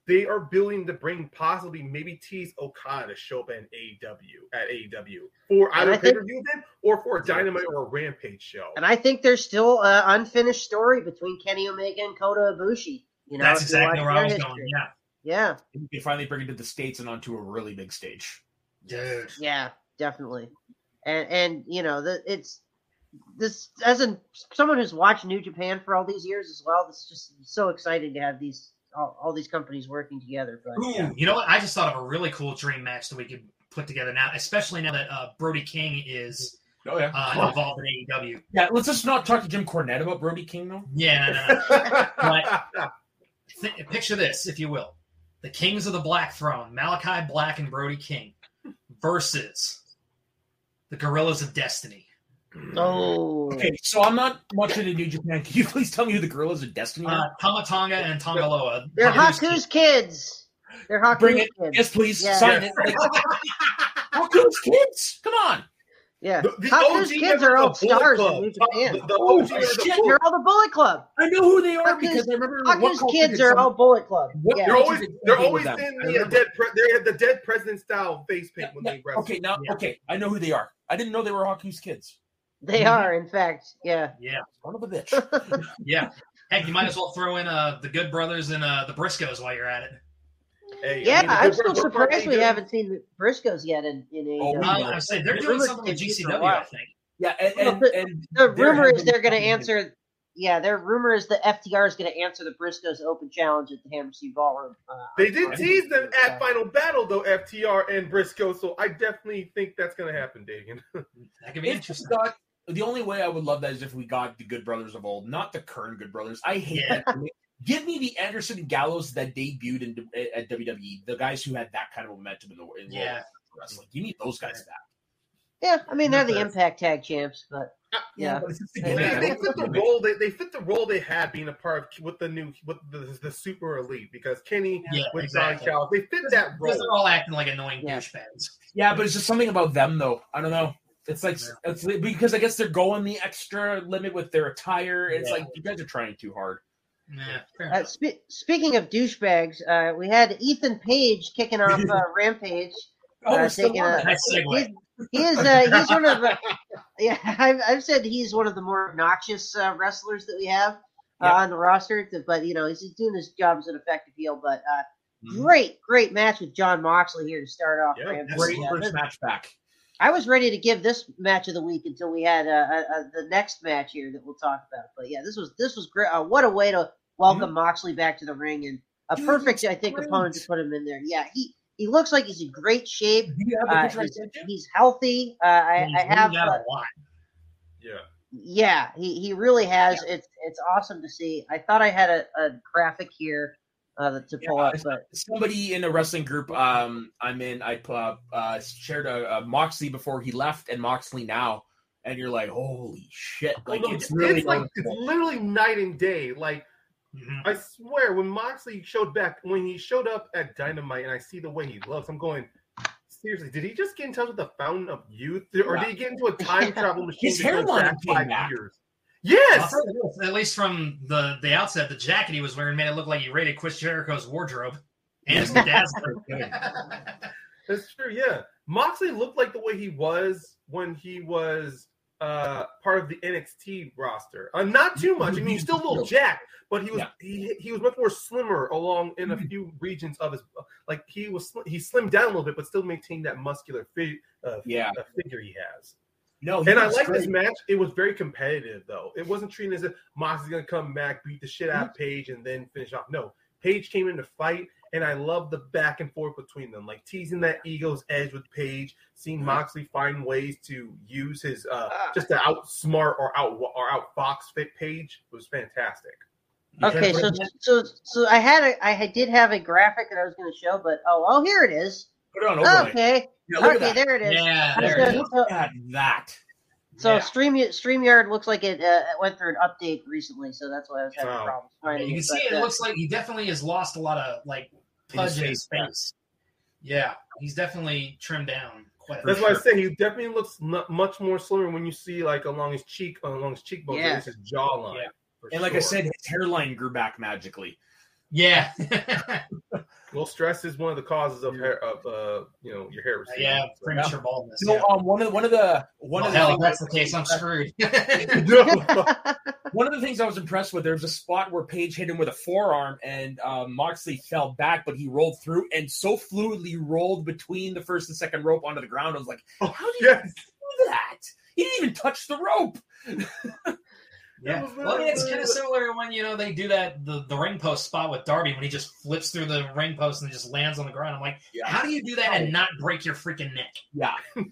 They are building to bring possibly maybe tease Okada to show up in AEW at AEW for either I pay per view event or for a Dynamite or a Rampage show. And I think there's still an unfinished story between Kenny Omega and Kota Ibushi. You know, That's if you exactly where I was history. going. Yeah, Yeah, You can finally bring it to the states and onto a really big stage. dude. yeah, definitely. And and you know, the, it's this as a someone who's watched New Japan for all these years as well. It's just so exciting to have these all, all these companies working together. But Ooh, Yeah. you know what? I just thought of a really cool dream match that we could put together now, especially now that uh, Brody King is Oh yeah. uh, involved in AEW. yeah. Let's just not talk to Jim Cornette about Brody King though. Yeah, no, no, no. Th- picture this, if you will: the Kings of the Black Throne, Malakai Black and Brody King, versus the Gorillas of Destiny. oh, Okay, so I'm not much into New Japan. Can you please tell me who the Gorillas of Destiny Uh, are? Tama Tonga and Tanga Loa. they're Haku's Haku's kids. They're Haku's Bring it. kids. Yes, please Yeah. sign it. Haku's kids. Come on. Yeah, The, the Haku's OG kids are all stars Club. in New Japan. The, the Oh, OG members of shit, Bullet They're all the Bullet Club. I know who they are Haku's- because I remember what Haku's kids are all Bullet Club. What- Yeah. They're always they're always with them? in the dead pre- they had the dead president style face paint when they wrestle. Okay, now Yeah. okay, I know who they are. I didn't know they were Haku's kids. They Mhm. are, in fact. Yeah. Yeah, Son of a bitch. yeah. Heck, you might as well throw in uh, the Good Brothers and uh, the Briscoes while you're at it. Hey, I Yeah, mean, I'm good still brothers are part of surprised we AEW. haven't seen the Briscoes yet in, in Oh, AEW. we Uh, know. I'm saying they're The doing something with continue for a GCW. I think. yeah, and, Well, and, the- and The rumor is they're going to answer. Yeah, their rumor is the FTR is going to answer the Briscoes Open Challenge at the Hammerstein Ballroom. Uh, They did tease them at Final Battle though, FTR and Briscoe. So I definitely think that's gonna happen, Dagan. That could be If interesting. got, the only way I would love that is if we got the Good Brothers of old, not the current Good Brothers. I hate Yeah. that. Give me the Anderson and Gallows that debuted in, at WWE, the guys who had that kind of momentum in the in Yeah. wrestling. You need those guys back. Yeah, I mean they're the Impact Tag Champs, but Yeah. but it's They- They, fit the role. They, they fit the role they had being a part of with the new with the, the super elite because Kenny Yeah, with exactly. Don Callis, they fit that role. they're all acting like annoying Yeah. douchebags. Yeah, but it's just something about them, though. I don't know. It's like it's because I guess they're going the extra limit with their attire. It's Yeah. like you guys are trying too hard. Nah, uh, spe- speaking of douchebags, uh, we had Ethan Page kicking off uh, Rampage. Oh, Uh, we're taking on a- Nice segue. He is. Uh, he's one of. Uh, yeah, I've, I've said he's one of the more obnoxious uh, wrestlers that we have uh, Yeah. on the roster. But you know, he's doing his job as an effective heel. But uh, Mhm. great, great match with Jon Moxley here to start off. Yeah, Rampage. Great Yeah, first this- match back. I was ready to give this match of the week until we had uh, uh, uh, the next match here that we'll talk about. But yeah, this was this was great. Uh, what a way to welcome Moxley back to the ring and a Dude, perfect, I think, great. opponent to put him in there. Yeah, he he looks like he's in great shape. Do you have the Uh, he's, he's healthy. Uh, I, He's I have. uh, a lot. Yeah. yeah, he, he really has. It's it's awesome to see. I thought I had a, a graphic here uh, to pull Yeah, up, but somebody in a wrestling group um I'm in I uh, uh shared a, a Moxley before he left and Moxley now and you're like holy shit like Well, it's really like it's literally night and day. Like Mhm. I swear, when Moxley showed back, when he showed up at Dynamite, and I see the way he looks, I'm going. Seriously, did he just get in touch with the Fountain of Youth, or Yeah. did he get into a time travel machine? His hairline came back. years? I'll Yes, tell this, at least from the the outset, the jacket he was wearing made it look like he raided Chris Jericho's wardrobe and his dazzler. that's true. Yeah, Moxley looked like the way he was when he was uh part of the NXT roster. Uh, not too much. I mean, he's still a little jacked, but he was Yeah. he he was much more slimmer along in a few regions of his like he was sli- he slimmed down a little bit, but still maintained that muscular fi- uh, yeah uh, figure he has. No he And I like this match. It was very competitive, though. It wasn't treated as if Moxley's going to come back, beat the shit out of Page, and then finish off. No, Page came in to fight, and I love the back and forth between them, like teasing that ego's edge with Page, seeing Mhm. Moxley find ways to use his uh, Ah. just to outsmart or out or outfox fit Page was fantastic. Okay. So so so I had a I did have a graphic that I was going to show, but oh oh here it is. put it on overlay Okay, yeah, look okay, at there it is. yeah, there it is. look at that So Yeah. Stream Streamyard looks like it uh, went through an update recently, so that's why I was having Wow. problems You can it. see but, it uh, looks like he definitely has lost a lot of like In his pudge in his face, yeah. he's definitely trimmed down quite a bit That's bit. why I say he definitely looks mu much more slimmer when you see like along his cheek, along his cheekbone, Yeah. yeah. his jawline. Yeah. for and like I said his hairline grew back magically Yeah, well, stress is one of the causes of hair of uh you know your hair. receding, yeah, so. premature baldness. so yeah. um one of the, one of the one Well, of the hell, if that's the case, I'm screwed. One of the things I was impressed with, there was a spot where Page hit him with a forearm, and um, Moxley fell back, but he rolled through and so fluidly rolled between the first and second rope onto the ground. I was like, Oh, how did yes. he do that? He didn't even touch the rope. Yeah. Well, I mean, it's kind of similar when you know they do that the, the ring post spot with Darby when he just flips through the ring post and just lands on the ground. I'm like, how do you do that and not break your freaking neck? Yeah,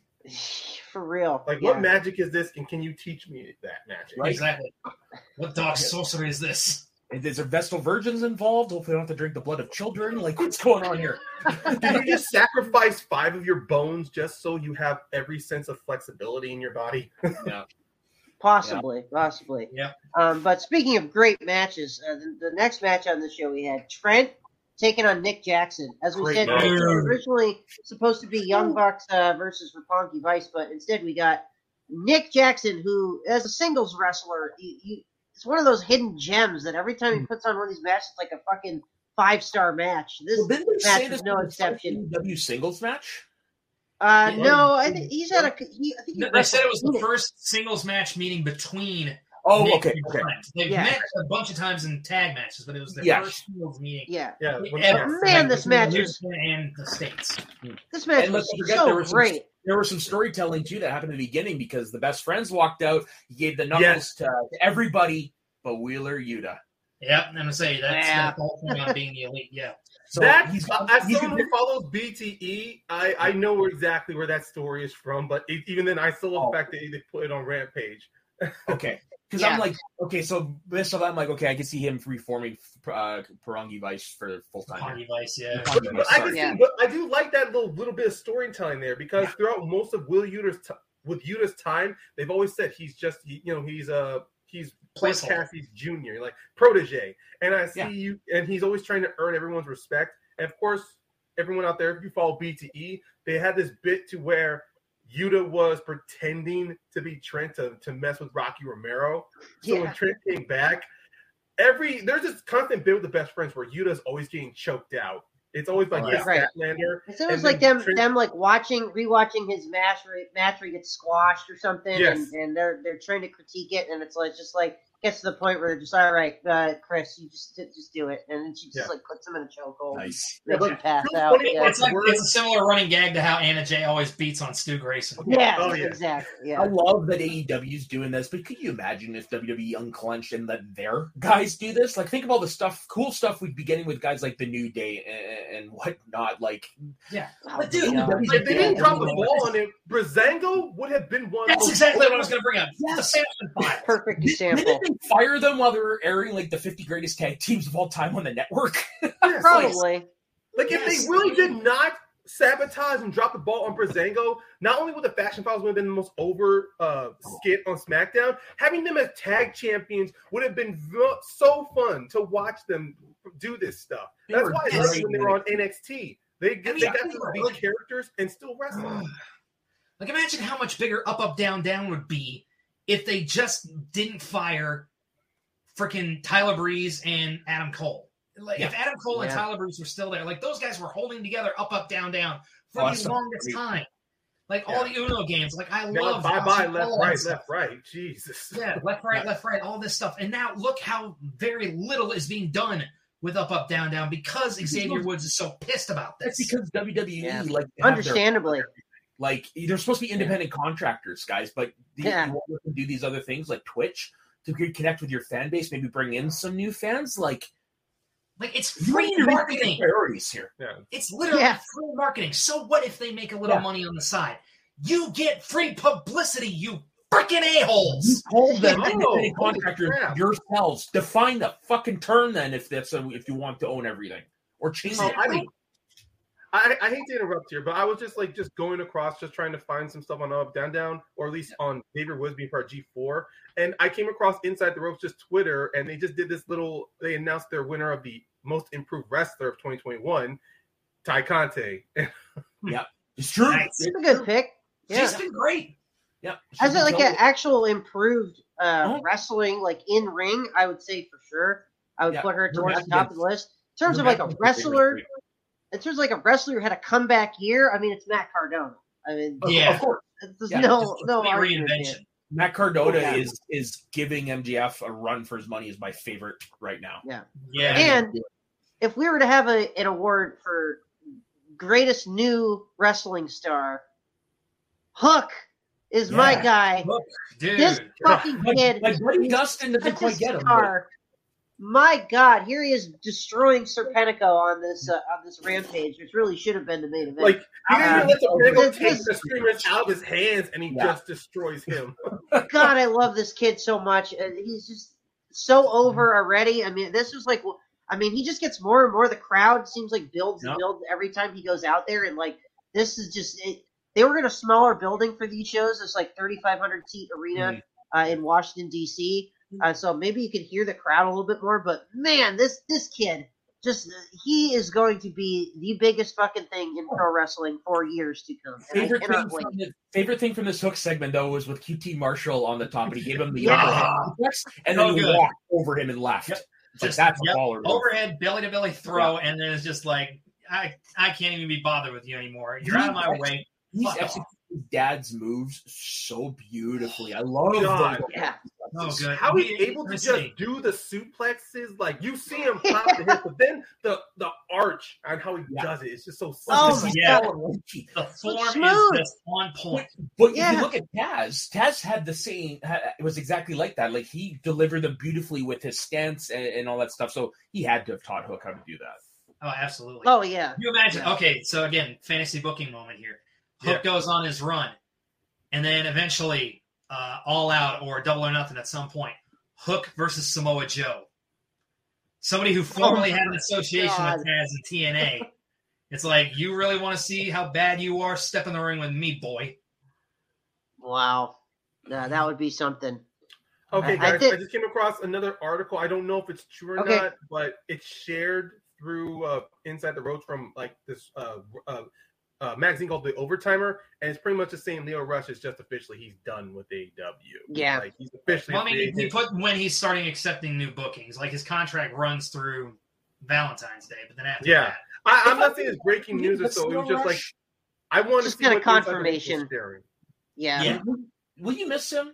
For real. Like, yeah. what magic is this, and can you teach me that magic? Right. Exactly. What dark sorcery is this? is there Vestal virgins involved? Hopefully, I don't have to drink the blood of children. Like, what's going on here? Did you just sacrifice five of your bones just so you have every sense of flexibility in your body? Possibly, possibly. Yeah. Um, but speaking of great matches, uh, the, the next match on the show we had Trent taking on Nick Jackson. As we Great said, match. originally supposed to be Young Bucks uh, versus Roppongi Vice, but instead we got Nick Jackson, who, as a singles wrestler, he, he, it's one of those hidden gems that every time Hmm. he puts on one of these matches, it's like a fucking five star match. This, Well, match say was no exception. W singles match? Uh, no, I think he's at a. He, I think he No, They said it was the first singles match meeting between Oh, Nick okay, okay. Trent. They've Yeah. met a bunch of times in tag matches, but it was their Yeah. first singles meeting. Yeah, Yeah, ever, man, like, this match New is- Japan and the states. this match And was let's there so was some- great. There was some storytelling too that happened in the beginning because the best friends walked out. He gave the knuckles Yes. to, to everybody but Wheeler Yuta. Yep, I'm gonna say that's Yeah. the whole thing on being the elite. Yeah, So that he's, uh, as he's someone who follows BTE, I, I know exactly where that story is from. But it, even then, I still love Oh. the fact that they put it on Rampage. okay. Because Yeah. I'm like, okay, so this, so I'm like, okay, I can see him reforming uh, Roppongi Vice for full time. Pongy Vice. Yeah, But, but I can Yeah. see, but I do like that little little bit of storytelling there because throughout most of Wheeler Yuta's t- with Yuta's time, they've always said he's just you know he's uh he's Placeholder. Cassie's junior, like protege, and I see Yeah. you, and he's always trying to earn everyone's respect. And of course, everyone out there, if you follow BTE, they had this bit to where Yuta was pretending to be Trent to, to mess with Rocky Romero. So Yeah. when Trent came back, every there's this constant bit with the best friends where Yuta's always getting choked out. It's always like Oh, this yeah. Right. Statlander. It's almost And like them, Trent- them like watching, rewatching his match, where, match where he gets squashed or something, Yes. and, and they're they're trying to critique it, and it's like just like gets to the point where they're just all right, uh, Kris, you just just do it, and then she just Yeah. like puts him in a chokehold, Nice. makes Yeah, him but pass real out. Yeah. It's like it's a similar running gag to how Anna Jay always beats on Stu Grayson. yeah, Oh, yeah. exactly. I love that AEW's doing this, but could you imagine if WWE unclenched and let their guys do this? Like, think of all the stuff, cool stuff we'd be getting with guys like the New Day and, and whatnot. Like, Yeah, Oh, but dude, my God. If If they didn't drop the ball on it, Breezango would have been one. that's exactly what I was going to bring up. The Yes. Fashion File. perfect example. They fire them while they were airing like the 50 greatest tag teams of all time on the network? Yes. Probably. Like if Yes. they really did not sabotage and drop the ball on Breezango, not only would the Faction Files would have been the most over uh, skit on SmackDown, having them as tag champions would have been v- so fun to watch them do this stuff. They That's were why I love when they were on NXT. They get I mean, they got to be like- characters and still wrestle. Like, imagine how much bigger up, up, down, down would be if they just didn't fire freaking Tyler Breeze and Adam Cole. Like, if Adam Cole and Tyler Breeze were still there, like those guys were holding together up, up, down, down for Awesome. the longest Great. time. Like all the Uno games, like I Now, love bye bye left all right stuff. left right. Jesus. Yeah, left, right, left, right, all this stuff. And now look how very little is being done with up, up, down, down because Xavier Woods is so pissed about this. That's because WWE, Yeah. like, to their- Understandably. Like they're supposed to be independent contractors, guys, but the, Yeah. you want to do these other things like Twitch to connect with your fan base, maybe bring in some new fans. Like, Like it's free need to marketing. priorities here. Yeah. It's literally Yeah. free marketing. So what if they make a little Yeah. money on the side? You get free publicity, you freaking a-holes. You told them Oh, independent holy contractors yourselves. Define the fucking term then if that's a, if you want to own everything or change Oh, it. I don't. I, I hate to interrupt here, but I was just like just going across, just trying to find some stuff on Up Down Down, or at least on David Woods being part G four, and I came across Inside the Ropes just Twitter, and they just did this little. They announced their winner of the Most Improved Wrestler of 2021, Tay Conti. Yeah. It's true. Nice. It's a good pick. Yeah. She's been great. Yeah. As a, like an actual improved uh, Oh. wrestling, like in ring, I would say for sure. I would Yeah. put her Her towards the top of the list. In terms Her of like a wrestler, great. In terms of like a wrestler who had a comeback year, I mean, it's Matt Cardona. I mean, Yeah. Of course. there's Yeah, no Just a no complete argument there. reinvention. Matt Cardona Yeah. is is giving MJF a run for his money is my favorite right now. Yeah. yeah. And if we were to have a, an award for greatest new wrestling star, Hook is my Yeah. guy. Dude. This fucking Like, kid like Buddy is Dustin doesn't such quite get him. star. My God, here he is destroying Serpentico on this uh, on this rampage, which really should have been the main event. Like he didn't even let the Uh, Pinnacle this take is- the streamers out of his hands, and he Yeah. just destroys him. God, I love this kid so much. He's just so over already. I mean, this was like, I mean, he just gets more and more. The crowd seems like builds and builds every time he goes out there, and like this is just. It, they were in a smaller building for these shows. It's like 3,500 seat arena uh, in Washington D.C. Uh, so maybe you could hear the crowd a little bit more. But man, this this kid just he is going to be the biggest fucking thing in pro wrestling for years to come. Favorite thing, from the, favorite thing from this hook segment though was with QT Marshall on the top, and he gave him the Yeah. overhead suplex, and So then he good. walked over him and left. Yep. It's like, Just that's yep, a baller. move. overhead belly to belly throw, and then it's just like I I can't even be bothered with you anymore. You're out of my way. He's Fuck executing his dad's moves so beautifully. I love God. those- Yeah. Oh, good. How he's able to just do the suplexes, like you see him pop the hip, but then the the arch and how he Yeah. does it, it's just so Oh, This yeah. so. The form smooth. is just on point. But if Yeah. you look at Taz, Taz had the same. It was exactly like that. Like he delivered them beautifully with his stance and, and all that stuff. So he had to have taught Hook how to do that. Oh, absolutely. Oh yeah. Can you imagine? Yeah. Okay, so again, fantasy booking moment here. Hook Yeah. goes on his run, and then eventually, uh, all out or double or nothing at some point. Hook versus Samoa Joe. Somebody who formerly had an association Oh God. with Taz and TNA. it's like you really want to see how bad you are. Step in the ring with me, boy. Wow. Yeah, that would be something. Okay, I- I guys, I, just came across another article. I don't know if it's true or Okay. not, but it's shared through uh, Inside the Ropes from like this uh, uh, uh, magazine called The Overtimer, and it's pretty much the same. Lio Rush is just officially he's done with AEW. Yeah. like he's officially. Well, I a mean, free he put when he's starting accepting new bookings. Like his contract runs through Valentine's Day, but then after Yeah. that, I, I'm not I- saying it's breaking news or so. It was Lio just like I wanted Just to see kinda what Inside the Ropes was confirmation. Yeah. Yeah. will you miss him?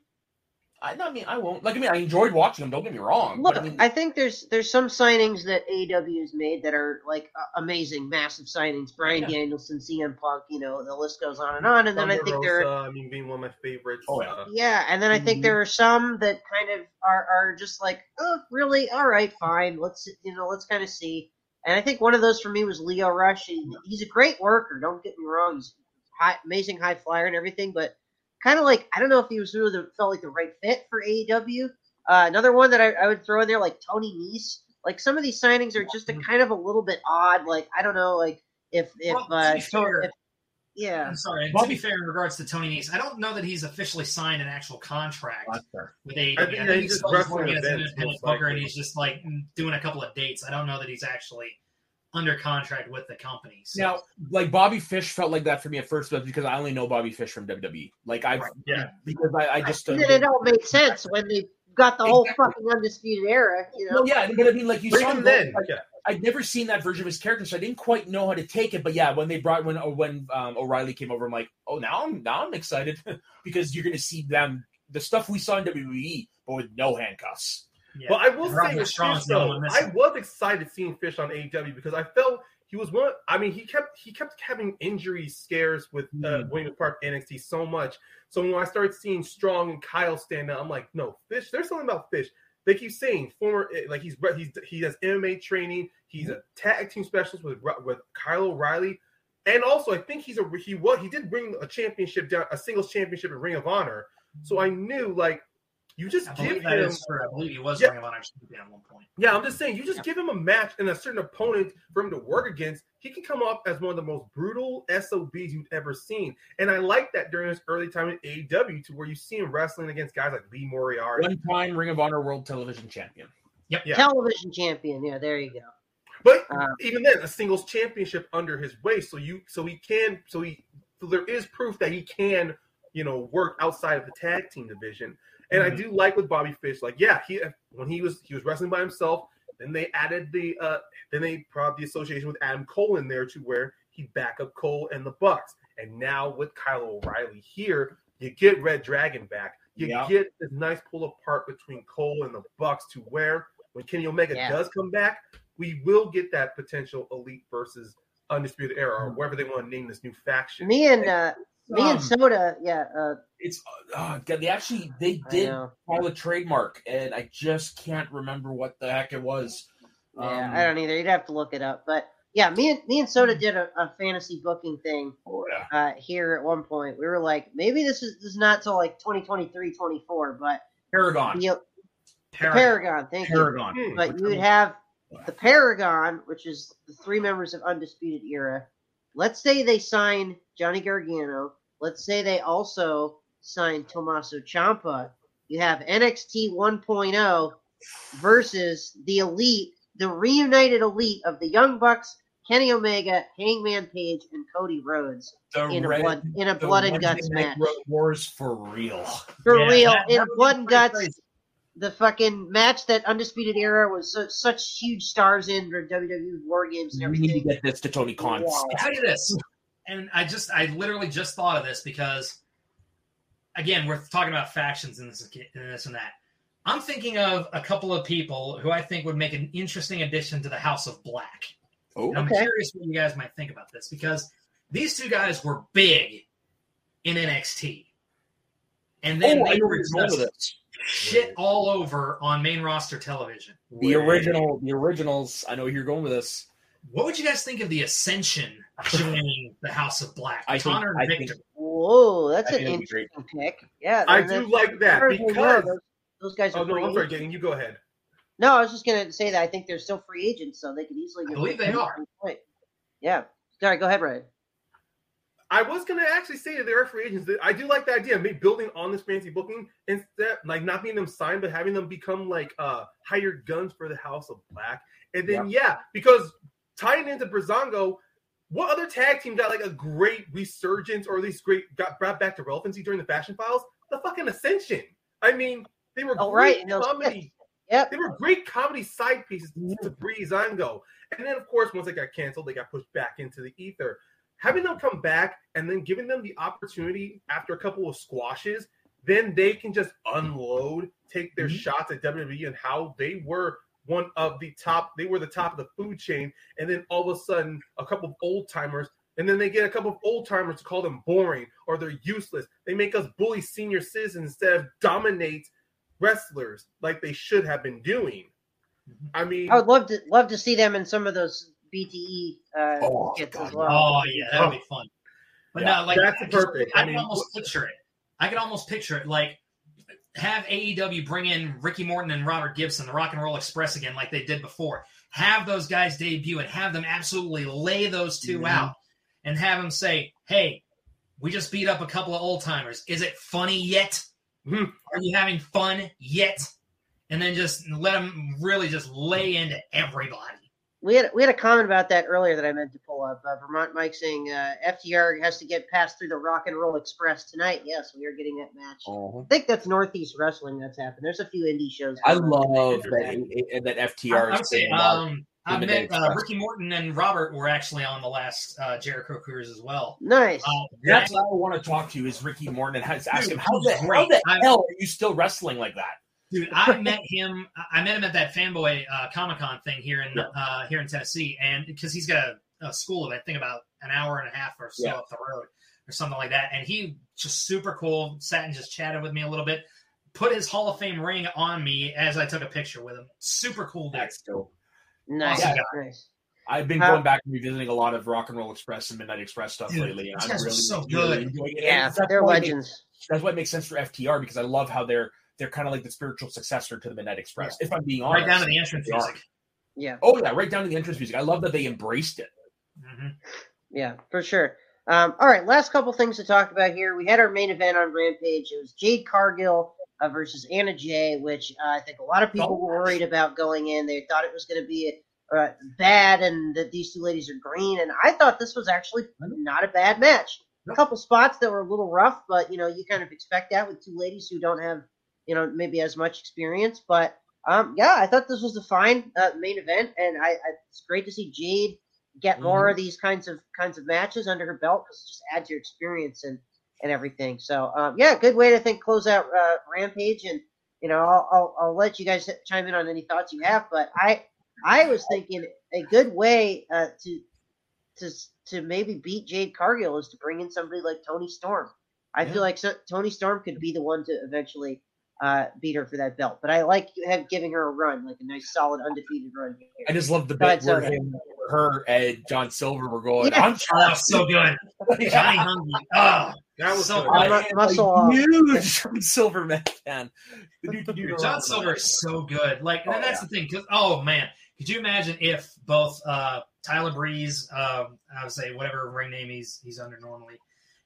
I, I mean, I won't. Like, I mean, I enjoyed watching them. Don't get me wrong. Look, but I mean, I think there's there's some signings that AEW has made that are like uh, amazing, massive signings. Bryan Yeah. Danielson, CM Punk, you know, the list goes on and on. And then I Thunder think there, are, I mean, being one of my favorites. Oh, yeah. uh, yeah, and then I think Mhm. there are some that kind of are are just like, oh, really? All right, fine. Let's you know, let's kind of see. And I think one of those for me was Lio Rush. He, he's a great worker. Don't get me wrong. He's high, amazing high flyer and everything, but kind of like I don't know if he was really the, felt like the right fit for AEW. Uh, another one that I, I would throw in there, like Tony Nese. Like some of these signings are just a kind of a little bit odd. Like I don't know, like if if, Well, uh, to- fair- if- yeah, I'm sorry. To be fair, in regards to Tony Nese, I don't know that he's officially signed an actual contract with AEW. I I think think, he's he's just still wrestling as an events, independent booker, and he's just like doing a couple of dates. I don't know that he's actually under contract with the company. So. Now, like Bobby Fish felt like that for me at first, but because I only know Bobby Fish from WWE. Like I, Right, yeah. because I, I just uh, and then it all made sense when they got the whole fucking undisputed era. You know, No, yeah, but I mean, like you But saw him then, like, yeah. I'd never seen that version of his character, so I didn't quite know how to take it. But yeah, when they brought when when um, O'Reilly came over, I'm like, oh, now I'm now I'm excited because you're going to see them the stuff we saw in WWE, but with no handcuffs. Yeah. But I will And say with Fish, though, I was excited seeing Fish on AEW because I felt he was one. I mean, he kept he kept having injury scares with uh, Mhm. Williams Park NXT so much. So when I started seeing Strong and Kyle stand out, I'm like, no, Fish. There's something about Fish. They keep saying former eh, like he's he's he has MMA training. He's a tag team specialist with with Kyle O'Reilly. And also, I think he's a he was he did bring a championship down, a singles championship in Ring of Honor. So I knew like you just I give that him is true. I believe he was Yeah. Ring of Honor champion at one point. yeah, I'm just saying, you just Yeah. give him a match and a certain opponent for him to work against. He can come off as one of the most brutal SOBs you've ever seen. And I like that during his early time in AEW to where you see him wrestling against guys like Lee Moriarty. One time Ring of Honor World Television Champion. Yeah. television champion. Yeah, there you go. But Um, even then, a singles championship under his waist. So you so he can so he so there is proof that he can, you know, work outside of the tag team division. And I Mhm. do like with Bobby Fish, like, yeah, he when he was he was wrestling by himself, then they added the uh then they brought the association with Adam Cole in there to where he back up Cole and the Bucks. And now with Kyle O'Reilly here, you get Red Dragon back. You Yeah. get this nice pull apart between Cole and the Bucks to where when Kenny Omega Yeah. does come back, we will get that potential elite versus undisputed era or whatever they want to name this new faction. me and uh, me Um, and Soda, yeah, uh, It's uh, they actually they did file a trademark, and I just can't remember what the heck it was. Yeah, Um, I don't either. You'd have to look it up. But yeah, me and me and Soda did a, a fantasy booking thing Oh, yeah. uh, here at one point. We were like, maybe this is this is not till like 2023, 24, but Paragon. you know, Paragon. Paragon, thank you. Paragon. But you would have the Paragon, which is the three members of Undisputed Era. Let's say they sign Johnny Gargano. Let's say they also sign Tommaso Ciampa. You have NXT 1.0 versus the Elite, the reunited Elite of the Young Bucks, Kenny Omega, Hangman Page, and Cody Rhodes The in a Red- blood in a blood and guts match. Wars for real. For Yeah, real, that- in a would blood and guts crazy. The fucking match that Undisputed Era was such, such huge stars in for WWE War Games and We need to get this to Tony Khan. Wow. I'll tell you this, and I just I literally just thought of this because again we're talking about factions and this and this and that. I'm thinking of a couple of people who I think would make an interesting addition to the House of Black. Oh, And I'm Okay. curious what you guys might think about this because these two guys were big in NXT, and then oh they were where you're going with just this. shit all over on main roster television. The original, the originals. I know you're going with this. What would you guys think of the Ascension joining the House of Black? I think- Konnor and I think- Viktor. Whoa, that's I an think it'd be great. interesting pick. Yeah, I do like that as far as we know, because those, those guys oh, are oh no, free I'm sorry, agents. Dagan, you go ahead. No, I was just gonna say that I think they're still free agents, so they could easily. I believe they are. point. Yeah. Sorry, go ahead, Ryan. I was gonna actually say that there are free agents. I do like the idea of maybe building on this fancy booking instead, like not being them signed, but having them become like uh hired guns for the House of Black. And then yeah, because tying into Breezango, what other tag team got like a great resurgence or at least great got brought back to relevancy during the Fashion Files? The fucking Ascension. I mean, they were Oh, great right, comedy. Yep. They were great comedy side pieces to Breezango. And then, of course, once they got canceled, they got pushed back into the ether. Having them come back and then giving them the opportunity after a couple of squashes then they can just unload, take their Mhm. shots at WWE and how they were one of the top. They were the top of the food chain, and then all of a sudden, a couple of old timers. And then they get a couple of old timers to call them boring or they're useless. They make us bully senior citizens instead of dominate wrestlers like they should have been doing. Mm-hmm. I mean, I would love to love to see them in some of those BTE uh, Oh, skits as well. Oh yeah, that would be fun. But Yeah, no, like that's I just- perfect. I, I can almost picture it. I can almost picture it like have AEW bring in Ricky Morton and Robert Gibson, the Rock and Roll Express again, like they did before. Have those guys debut and have them absolutely lay those 2 Mhm. out, and have them say, "Hey, we just beat up a couple of old timers. Is it funny yet? Mhm. Are you having fun yet?" And then just let them really just lay into everybody. We had we had a comment about that earlier that I meant to pull up. Uh, Vermont Mike saying uh, FTR has to get passed through the Rock and Roll Express tonight. Yes, we are getting that match. Oh. I think that's Northeast Wrestling that's happened. There's a few indie shows. I going on. love that that FTR I is saying um, I the met uh, Ricky Morton and Robert were actually on the last uh, Jericho cruise as well. Nice. Uh, That's what I want to talk to you is Ricky Morton and has- ask Dude, him how the, how the hell are you still wrestling like that? Dude, I met him. I met him at that fanboy uh, Comic Con thing here in Yeah. uh, here in Tennessee, and because he's got a, a school of I think about an hour and a half or so Yeah. up the road or something like that, and he just super cool. Sat and just chatted with me a little bit. Put his Hall of Fame ring on me as I took a picture with him. Super cool dude. That's dope. nice. awesome Nice. I've been How- going back and revisiting a lot of Rock and Roll Express and Midnight Express stuff Dude, lately, and I'm really, so really good. enjoying it. Yeah, that's they're why it makes- legends. that's why it makes sense for FTR because I love how they're they're kind of like the spiritual successor to the Midnight Express. If I'm being honest, Right down to the entrance music. Yeah. Oh yeah, right down to the entrance music. I love that they embraced it. hmm Yeah, for sure. Um, all right, last couple things to talk about here. We had our main event on Rampage. It was Jade Cargill uh, versus Anna Jay, which uh, I think a lot of people were worried about going in. They thought it was going to be uh, bad and that these two ladies are green. And I thought this was actually not a bad match. A couple spots that were a little rough, but you know you kind of expect that with two ladies who don't have you know maybe as much experience. But um, yeah, I thought this was a fine uh, main event, and I, I it's great to see Jade get more of these kinds of kinds of matches under her belt because it just adds your experience and and everything. So um, yeah, good way to think close out uh, Rampage, and you know I'll, I'll I'll let you guys chime in on any thoughts you have, but I I was thinking a good way uh, to to to maybe beat Jade Cargill is to bring in somebody like Toni Storm. I Yeah. feel like so, Toni Storm could be the one to eventually uh, beat her for that belt, but I like have giving her a run, like a nice solid undefeated run. Here. I just love the Go bit where Soda. him, her and John Silver were going. Yeah. I'm Oh, so good. Johnny Hungee. Oh, that was So good. I- I am Muscle a off. huge John Silver man. The dude can do no John. Silver is so good. Like, and Oh, that's the thing. 'cause- oh man, could you imagine if both uh, Tyler Breeze, um, I would say whatever ring name he's he's under normally,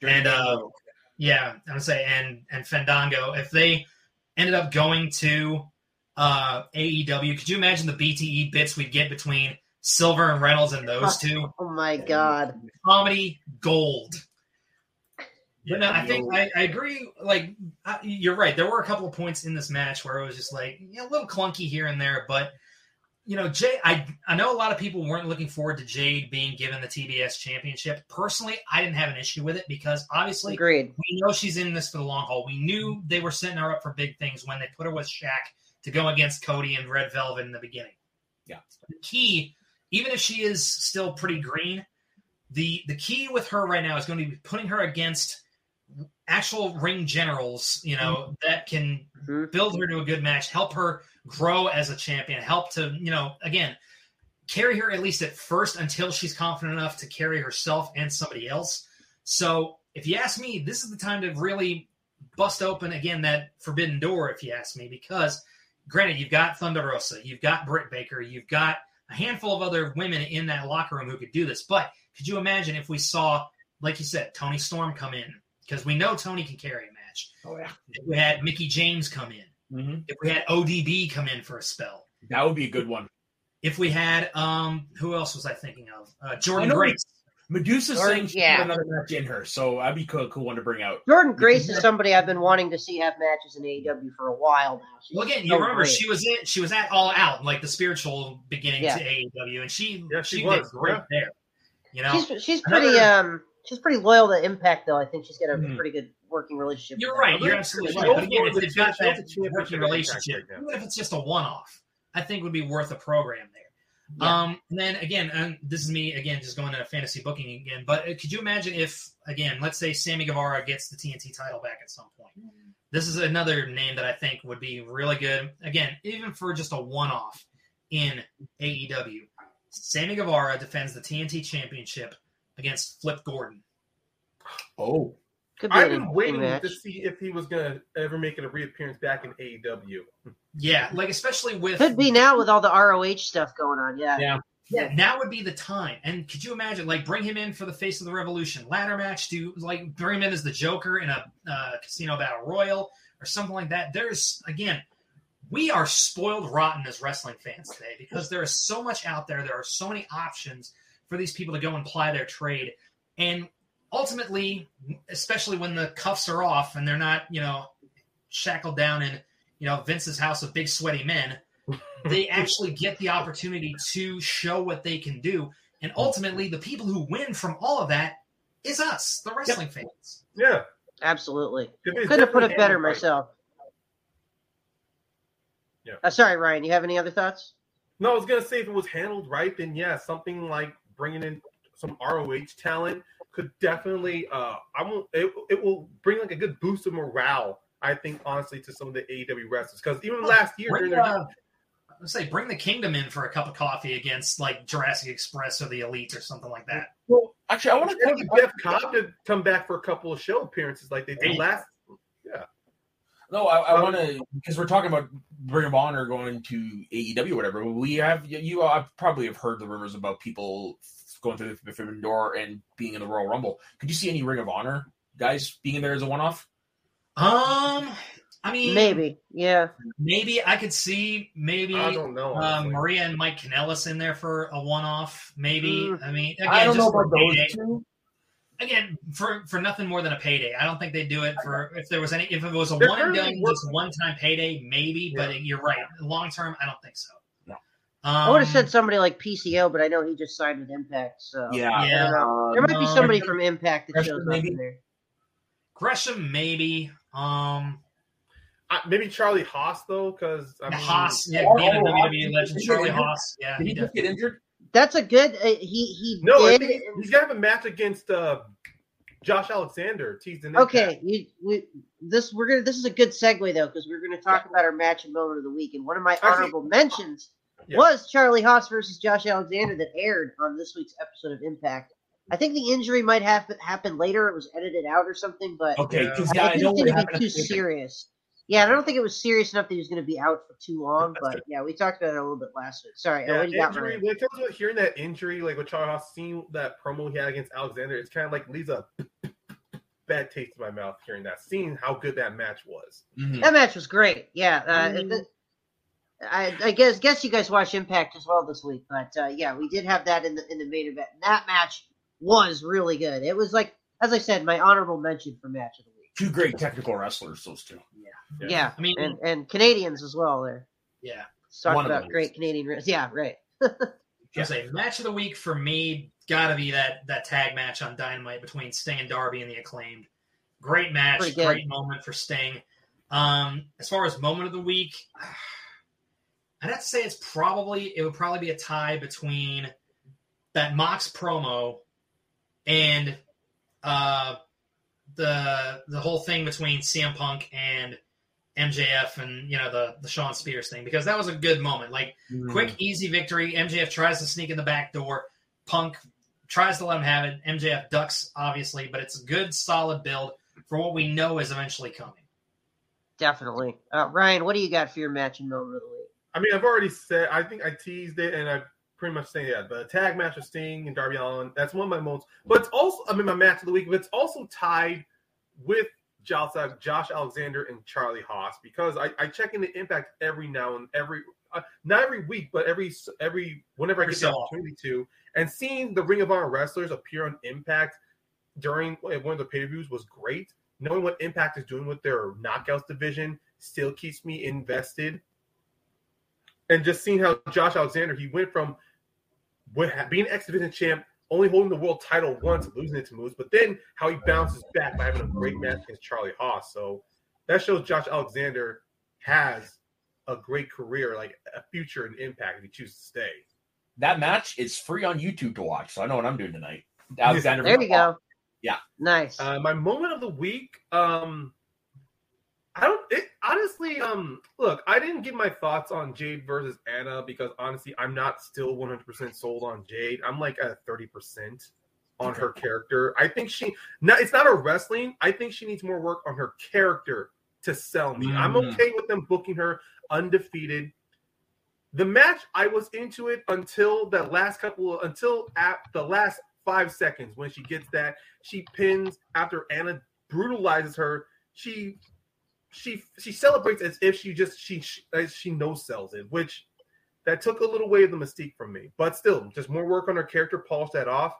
and uh, yeah, I would say and and Fandango, if they ended up going to uh, AEW, could you imagine the BTE bits we'd get between Silver and Reynolds and those two? Oh my god! Comedy gold. But no, I think. I, I agree. Like I, you're right. There were a couple of points in this match where it was just like yeah, a little clunky here and there. But you know, Jay, I I know a lot of people weren't looking forward to Jade being given the TBS championship. Personally, I didn't have an issue with it because obviously Agreed. we know she's in this for the long haul. We knew they were setting her up for big things when they put her with Shaq to go against Cody and Red Velvet in the beginning. Yeah. The key, even if she is still pretty green, the the key with her right now is going to be putting her against actual ring generals, you know, that can Mhm. build her to a good match, help her grow as a champion, help to, you know, again, carry her at least at first until she's confident enough to carry herself and somebody else. So, if you ask me, this is the time to really bust open again that forbidden door, if you ask me, because granted, you've got Thunder Rosa, you've got Britt Baker, you've got a handful of other women in that locker room who could do this. But could you imagine if we saw, like you said, Toni Storm come in? Because we know Toni can carry a match. Oh yeah, If we had Mickie James come in, hmm if we had ODB come in for a spell, that would be a good one. if we had um, who else was I thinking of? Uh, Jordynne Grace. Medusa's Or- saying she yeah. another match in her, so that'd be cool, cool one to bring out. Jordynne Grace is somebody I've been wanting to see have matches in AEW for a while now. She's Well, again, you remember great. she was in, she was at All Out, like the spiritual beginning Yeah. to AEW, and she Yeah, she she, was, did great yeah. there. You know, She's she's pretty Another- um she's pretty loyal to Impact though. I think she's got a Mhm. pretty good working relationship. You're right. You're absolutely Right. right. But again, Or if the they've got that the championship working relationship, even if it's just a one-off, I think would be worth a program there. Yeah. Um, and then again, and this is me again just going to fantasy booking again. But uh, could you imagine if again, let's say Sammy Guevara gets the TNT title back at some point? This is another name that I think would be really good. Again, even for just a one-off in AEW, Sammy Guevara defends the TNT Championship against Flip Gordon. Oh, Could be I've been waiting match. to see if he was gonna ever make a reappearance back in AEW. Yeah, like especially with Could be now with all the ROH stuff going on. Yeah. Yeah. Yeah, now would be the time. And could you imagine, like, bring him in for the face of the revolution ladder match? Do like bring him in as the Joker in a uh, casino battle royal or something like that? There's again, we are spoiled rotten as wrestling fans today because there is so much out there. There are so many options for these people to go and ply their trade, and ultimately, especially when the cuffs are off and they're not, you know, shackled down in, you know, Vince's house of big sweaty men they actually get the opportunity to show what they can do. And ultimately, the people who win from all of that is us, the wrestling fans. Yeah, Absolutely. Couldn't have put it better right. myself. Yeah. Uh, sorry, Ryan. You have any other thoughts? No, I was gonna say if it was handled right, then yeah, something like bringing in some ROH talent could definitely. Uh, I won't. It, it will bring like a good boost of morale. I think honestly to some of the AEW wrestlers because even last year during Bring, their uh, let's say, bring the Kingdom in for a cup of coffee against like Jurassic Express or the Elite or something like that. well, actually, I want to to get Jeff Cobb to come back for a couple of show appearances like they did Hey. last. No, I, I Um, want to because we're talking about Ring of Honor going to AEW, or whatever. We have you, you uh, probably have heard the rumors about people going through the forbidden door and being in the Royal Rumble. Could you see any Ring of Honor guys being in there as a one-off? Um, I mean, Maybe. Yeah. maybe I could see maybe I don't know. uh. Maria and Mike Kanellis in there for a one-off. Maybe Mm. I mean, again, I don't know just for about those two. Again for for nothing more than a payday. I don't think they'd do it for if there was any if it was a They're one and done, just one time payday maybe. But you're right, long term I don't think so. No. I would have Um, said somebody like PCO, but I know he just signed with Impact. So Yeah, Yeah. don't know. There might be no. somebody from Impact that Gresham, shows up maybe? in there. Gresham maybe. Um, Uh, maybe Charlie Haas though, because I yeah, mean, Haas, yeah, Oh, being a oh, WWE legend, he Charlie? Haas. Yeah, Did he he just get injured? That's a good. Uh, he he No, I think he's gonna have a match against uh, Josh Alexander. Teased in Impact. Okay, you, we, this we're gonna. This is a good segue though because we're gonna talk about our match and moment of the week. And one of my Actually- honorable mentions Yeah. was Charlie Haas versus Josh Alexander that aired on this week's episode of Impact. I think the injury might have happened later. It was edited out or something, but Okay, Yeah. because I yeah, I didn't know what think it'd happened. be too the- serious. Yeah, I don't think it was serious enough that he was going to be out for too long. That's But good. yeah, we talked about it a little bit last week. Sorry, Yeah, what got, injury. When it comes to hearing that injury, like with Charles Haas, seeing that promo he had against Alexander, it's kind of like leaves a bad taste in my mouth hearing that. Seeing how good that match was. Mhm. That match was great. Yeah, uh, Mm. it- I, I guess guess you guys watched Impact as well this week, but uh, yeah, we did have that in the in the main event. That match was really good. It was like, as I said, my honorable mention for match of the week. Two great technical wrestlers, those two. Yeah. Yeah, I mean, and and Canadians as well. There, yeah. Let's talk One about great. Canadian. wres- Yeah, right. I say match of the week for me got to be that that tag match on Dynamite between Sting and Darby and the Acclaimed. Great match, great moment for Sting. Um, as far as moment of the week, I'd have to say it's probably it would probably be a tie between that Mox promo and uh, the the whole thing between CM Punk and MJF and you know the the Shawn Spears thing because that was a good moment. Like quick, easy victory. MJF tries to sneak in the back door. Punk tries to let him have it. MJF ducks, obviously, but it's a good, solid build for what we know is eventually coming. Definitely. Uh, Ryan, what do you got for your match and moment of the week? I mean, I've already said. I think I teased it, and I pretty much saying that. But the tag match of Sting and Darby Allin, that's one of my most. But it's also, I mean, my match of the week. But it's also tied with Josh, Josh Alexander and Charlie Haas because I, I check into Impact every now and every, uh, not every week, but every every whenever I get the opportunity to, and seeing the Ring of Honor wrestlers appear on Impact during one of the pay per views was great. Knowing what Impact is doing with their knockouts division still keeps me invested. And just seeing how Josh Alexander he went from what- being X Division champ only holding the world title once, losing it to Moose, but then how he bounces back by having a great match against Charlie Haas. So that shows Josh Alexander has a great career, like a future and impact if he chooses to stay. That match is free on YouTube to watch, so I know what I'm doing tonight. Alexander. There we go. Yeah. Nice. Uh, my moment of the week, um, I don't. It, honestly, um, look, I didn't give my thoughts on Jade versus Anna because honestly, I'm not still 100 percent sold on Jade. I'm like at 30 percent on her character. I think she. No, it's not a wrestling. I think she needs more work on her character to sell me. I'm Mm. okay with them booking her undefeated. The match, I was into it until the last couple, until at the last five seconds when she gets that she pins after Anna brutalizes her. She she she celebrates as if she just she as she no sells it, which that took a little way of the mystique from me. But still, just more work on her character, polish that off.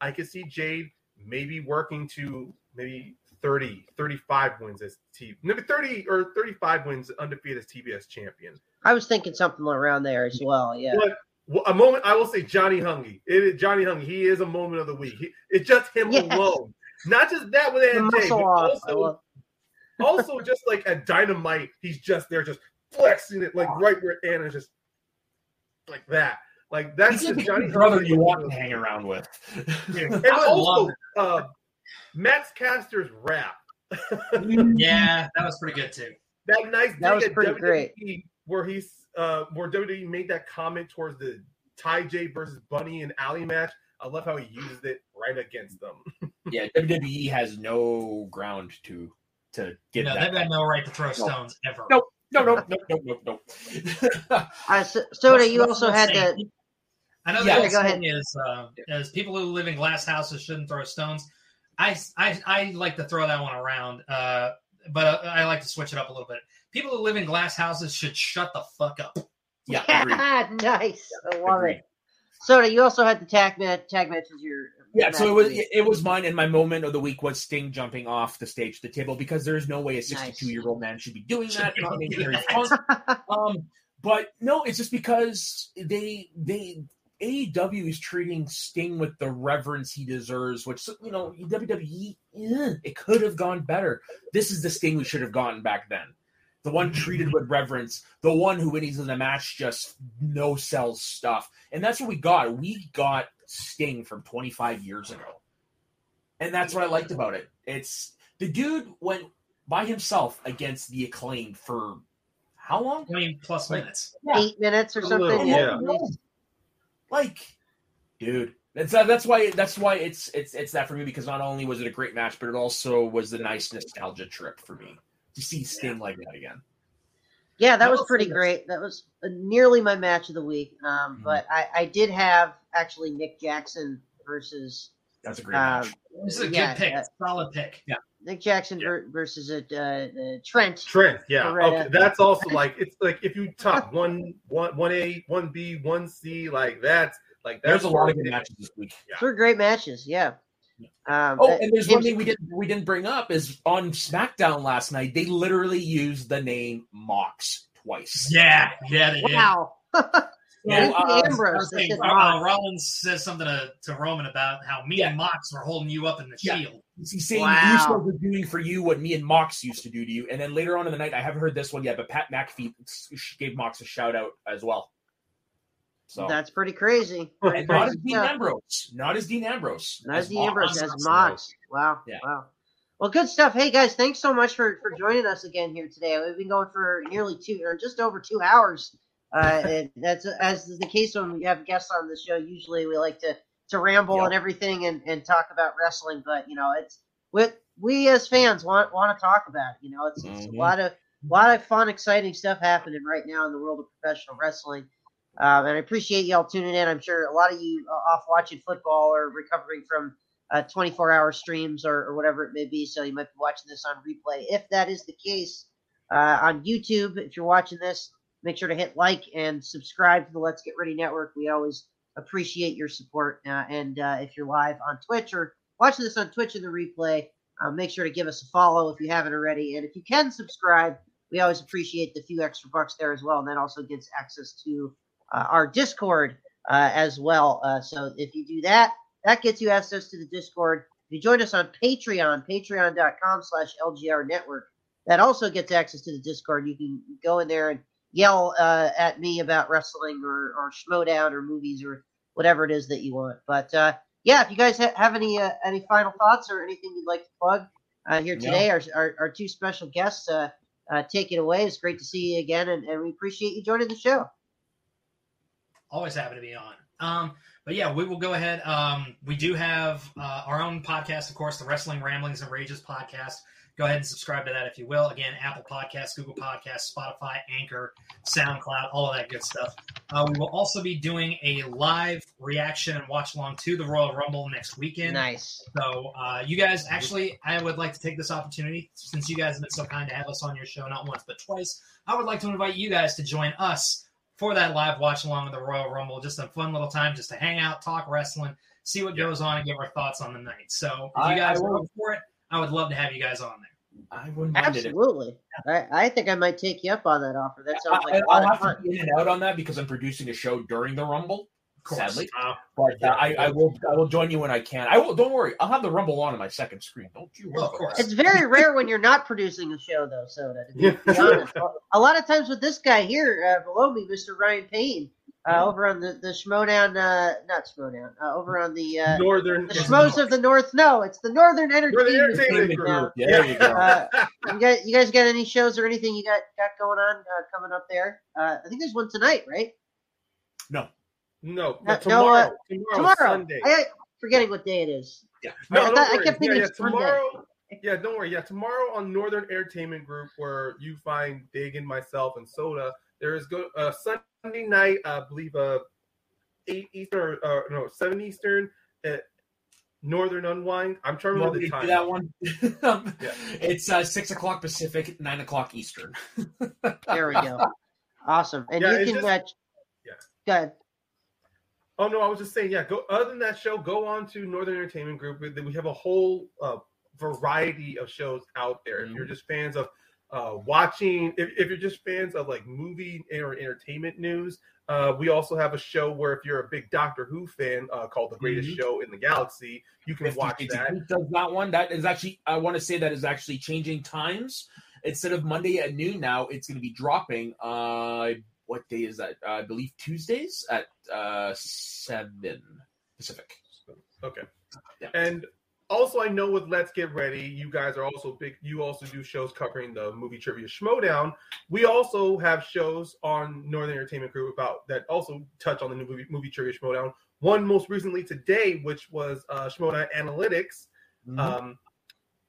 I could see Jade maybe working to maybe 30, 35 wins as T maybe 30 or 35 wins undefeated as TBS champion. I was thinking something around there as well. Yeah. But well, a moment I will say Johnny Hungee. It is Johnny Hungee. He is a moment of the week. He, it's just him Yes. alone. Not just that with AJ, muscle but also, also just like at Dynamite, he's just there, just flexing it like right where Anna's just like that. Like that's He's like the Johnny brother you want to hang around with. And I also, love uh, Max Caster's rap. Yeah, that was pretty good too. that nice That was pretty WWE great. where he's uh where WWE made that comment towards the Ty J versus Bunny and Ali match. I love how he used it right against them. yeah, WWE has no ground to to get no, that. they've got no right to throw stones ever. Nope. No, no, no, no, no, no. Uh, so, Soda, you also had saying? to. I know Yeah, the go old ahead. saying is, uh, is people who live in glass houses shouldn't throw stones. I, I, I like to throw that one around, uh, but I like to switch it up a little bit. People who live in glass houses should shut the fuck up. Yeah, agreed. nice. I love Agreed. it. Soda, you also had the tag match. Tag match was your. Yeah, so it was week. it was mine, and my moment of the week was Sting jumping off the stage to the table because there's no way a 62 year old man should be doing that. Not named Terry Funk. Um, but no, it's just because they they AEW is treating Sting with the reverence he deserves, which you know WWE eh, it could have gone better. This is the Sting we should have gotten back then. The one treated with reverence, the one who when he's in the match just no sells stuff, and that's what we got. We got Sting from 25 years ago, and that's what I liked about it. It's the dude went by himself against the acclaimed for how long? Twenty plus Like- minutes. Eight minutes or something. little, yeah. yeah. like dude that's uh, that's why that's why it's it's it's that for me because not only was it a great match but it also was a nice nostalgia trip for me to see Sting like that again. Yeah, that was Also, pretty great. That was uh, nearly my match of the week. Um, Mhm. But I, I did have actually Nick Jackson versus That's a great uh, match. This is a Yeah, good pick, uh, solid pick. Yeah. Nick Jackson ver- versus uh, uh, Trent. Trent, yeah. Right Okay, that's also like it's like if you top one one one A, one B, one C, like that's like that's There's a lot of good matches this week. Those great matches. Yeah. Um, Oh, and there's one thing we didn't we didn't bring up is on SmackDown last night they literally used the name Mox twice. Yeah, yeah, they did. Wow. Yeah, So, uh, Ambrose. I think, they said uh, Rollins says something to, to Roman about how me and Mox were holding you up in the Yeah. shield. He's saying Wow. Usos are doing for you what me and Mox used to do to you. And then later on in the night, I haven't heard this one yet, but Pat McAfee gave Mox a shout out as well. So That's pretty crazy. and not as Dean. Ambrose, not as Dean Ambrose, Not as the Mox. Ambrose, as Mox. Wow. Yeah. Wow. Well, good stuff. Hey guys, thanks so much for, for joining us again here today. We've been going for nearly two or just over two hours. Uh, and that's as is the case when we have guests on the show. Usually we like to to ramble Yep. and everything and, and talk about wrestling, but you know it's what we as fans want want to talk about. You know, it's, it's a Mhm. lot of lot of fun, exciting stuff happening right now in the world of professional wrestling. Um, and I appreciate y'all tuning in. I'm sure a lot of you uh, off watching football or recovering from uh, 24 hour streams or, or whatever it may be. So you might be watching this on replay. If that is the case, uh, on YouTube, if you're watching this, make sure to hit like and subscribe to the Let's Get Ready Network. We always appreciate your support. Uh, and uh, if you're live on Twitch or watching this on Twitch in the replay, uh, make sure to give us a follow if you haven't already. And if you can subscribe, we always appreciate the few extra bucks there as well. And that also gets access to uh, our Discord uh, as well. Uh, so if you do that, That gets you access to the Discord. If you join us on Patreon, patreon.com slash LGR Network, that also gets access to the Discord. You can go in there and yell uh, at me about wrestling or, or Schmoedown or movies or whatever it is that you want. But uh, yeah, if you guys ha- have any uh, any final thoughts or anything you'd like to plug uh, here today, our, our, our two special guests uh, uh, take it away. It's great to see you again, and, and we appreciate you joining the show. Always happy to be on. Um, but yeah, we will go ahead. Um, we do have uh, our own podcast, of course, the Wrestling Ramblings and Rages podcast. Go ahead and subscribe to that if you will. Again, Apple Podcasts, Google Podcasts, Spotify, Anchor, SoundCloud, all of that good stuff. Uh, we will also be doing a live reaction and watch along to the Royal Rumble next weekend. Nice. So, uh, you guys, actually, I would like to take this opportunity, since you guys have been so kind to have us on your show not once but twice. I would like to invite you guys to join us for that live watch along of the Royal Rumble. Just a fun little time, just to hang out, talk wrestling, see what goes on, and give our thoughts on the night. So, if you guys I are will- up for it, I would love to have you guys on there. I wouldn't mind it. Absolutely. I, I think I might take you up on that offer. That sounds like I, a I'll of have fun. to be in and out on that because I'm producing a show during the Rumble. Sadly, Uh, but uh, I, I will. I will join you when I can. I will. Don't worry. I'll have the Rumble on on my second screen. Don't you. Well, of course. that. It's very rare when you're not producing a show, though, Soda. To be, Yeah. be honest, a lot of times with this guy here uh, below me, Mr. Ryan Payne, uh, over on the the Schmoedown, uh, not Schmoedown, uh, over on the uh, Northern. the Schmoes of the North. No, it's the Northern Entertainment. Entertainment Group Group. now. Yeah, there you go. Uh, you guys, you guys got any shows or anything you got got going on uh, coming up there? Uh, I think there's one tonight, right? no. No, No, no, tomorrow. no, tomorrow, Tomorrow. Sunday. I, I forgetting what day it is. Yeah. No, I, don't thought- I kept thinking yeah, yeah, it's Sunday. tomorrow. Yeah, don't worry. Yeah, tomorrow on Northern Entertainment Group, where you find Dagan, myself, and Soda, there is go uh, Sunday night. I believe uh eight Eastern, or uh, no seven Eastern at Northern Unwind. I'm trying to remember me the time. that one? Yeah. It's uh, six o'clock Pacific, nine o'clock Eastern. There we go. Awesome. And Yeah, you can just- uh, yeah. Go ahead. Oh no, I was just saying, yeah. Go other than that show, go on to Northern Entertainment Group. We- We have a whole uh, variety of shows out there. If you're just fans of uh, watching, if, if you're just fans of like movie or entertainment news, uh, we also have a show where if you're a big Doctor Who fan, uh, called The Greatest Mhm. Show in the Galaxy, you can watch that. Does that one? That is actually. I want to say that is actually changing times. Instead of Monday at noon now, it's going to be dropping. Uh, what day is that? I believe Tuesdays at uh, seven Pacific. Okay. Yeah. And also, I know with Let's Get Ready, you guys are also big. You also do shows covering the movie trivia Schmoedown. We also have shows on Northern Entertainment Group about that also touch on the new movie, movie trivia Schmoedown. One most recently today, which was uh, Schmoedown Analytics. Mm-hmm. Um,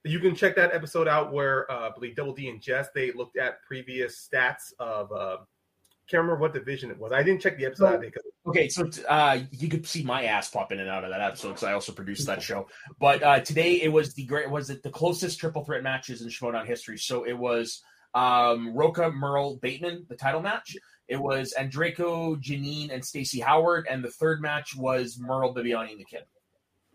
you can check that episode out where uh, I believe Double D and Jess they looked at previous stats of. Uh, can't remember what division it was. I didn't check the episode out because Okay, so uh, you could see my ass pop in and out of that episode because I also produced that show. But uh, today it was the great was it the closest triple threat matches in Schmoedown history. So it was um, Roca, Murrell, Bateman, the title match. It was Andreco, Janine, and Stacy Howard, and the third match was Murrell, Bibiani, and the Kid.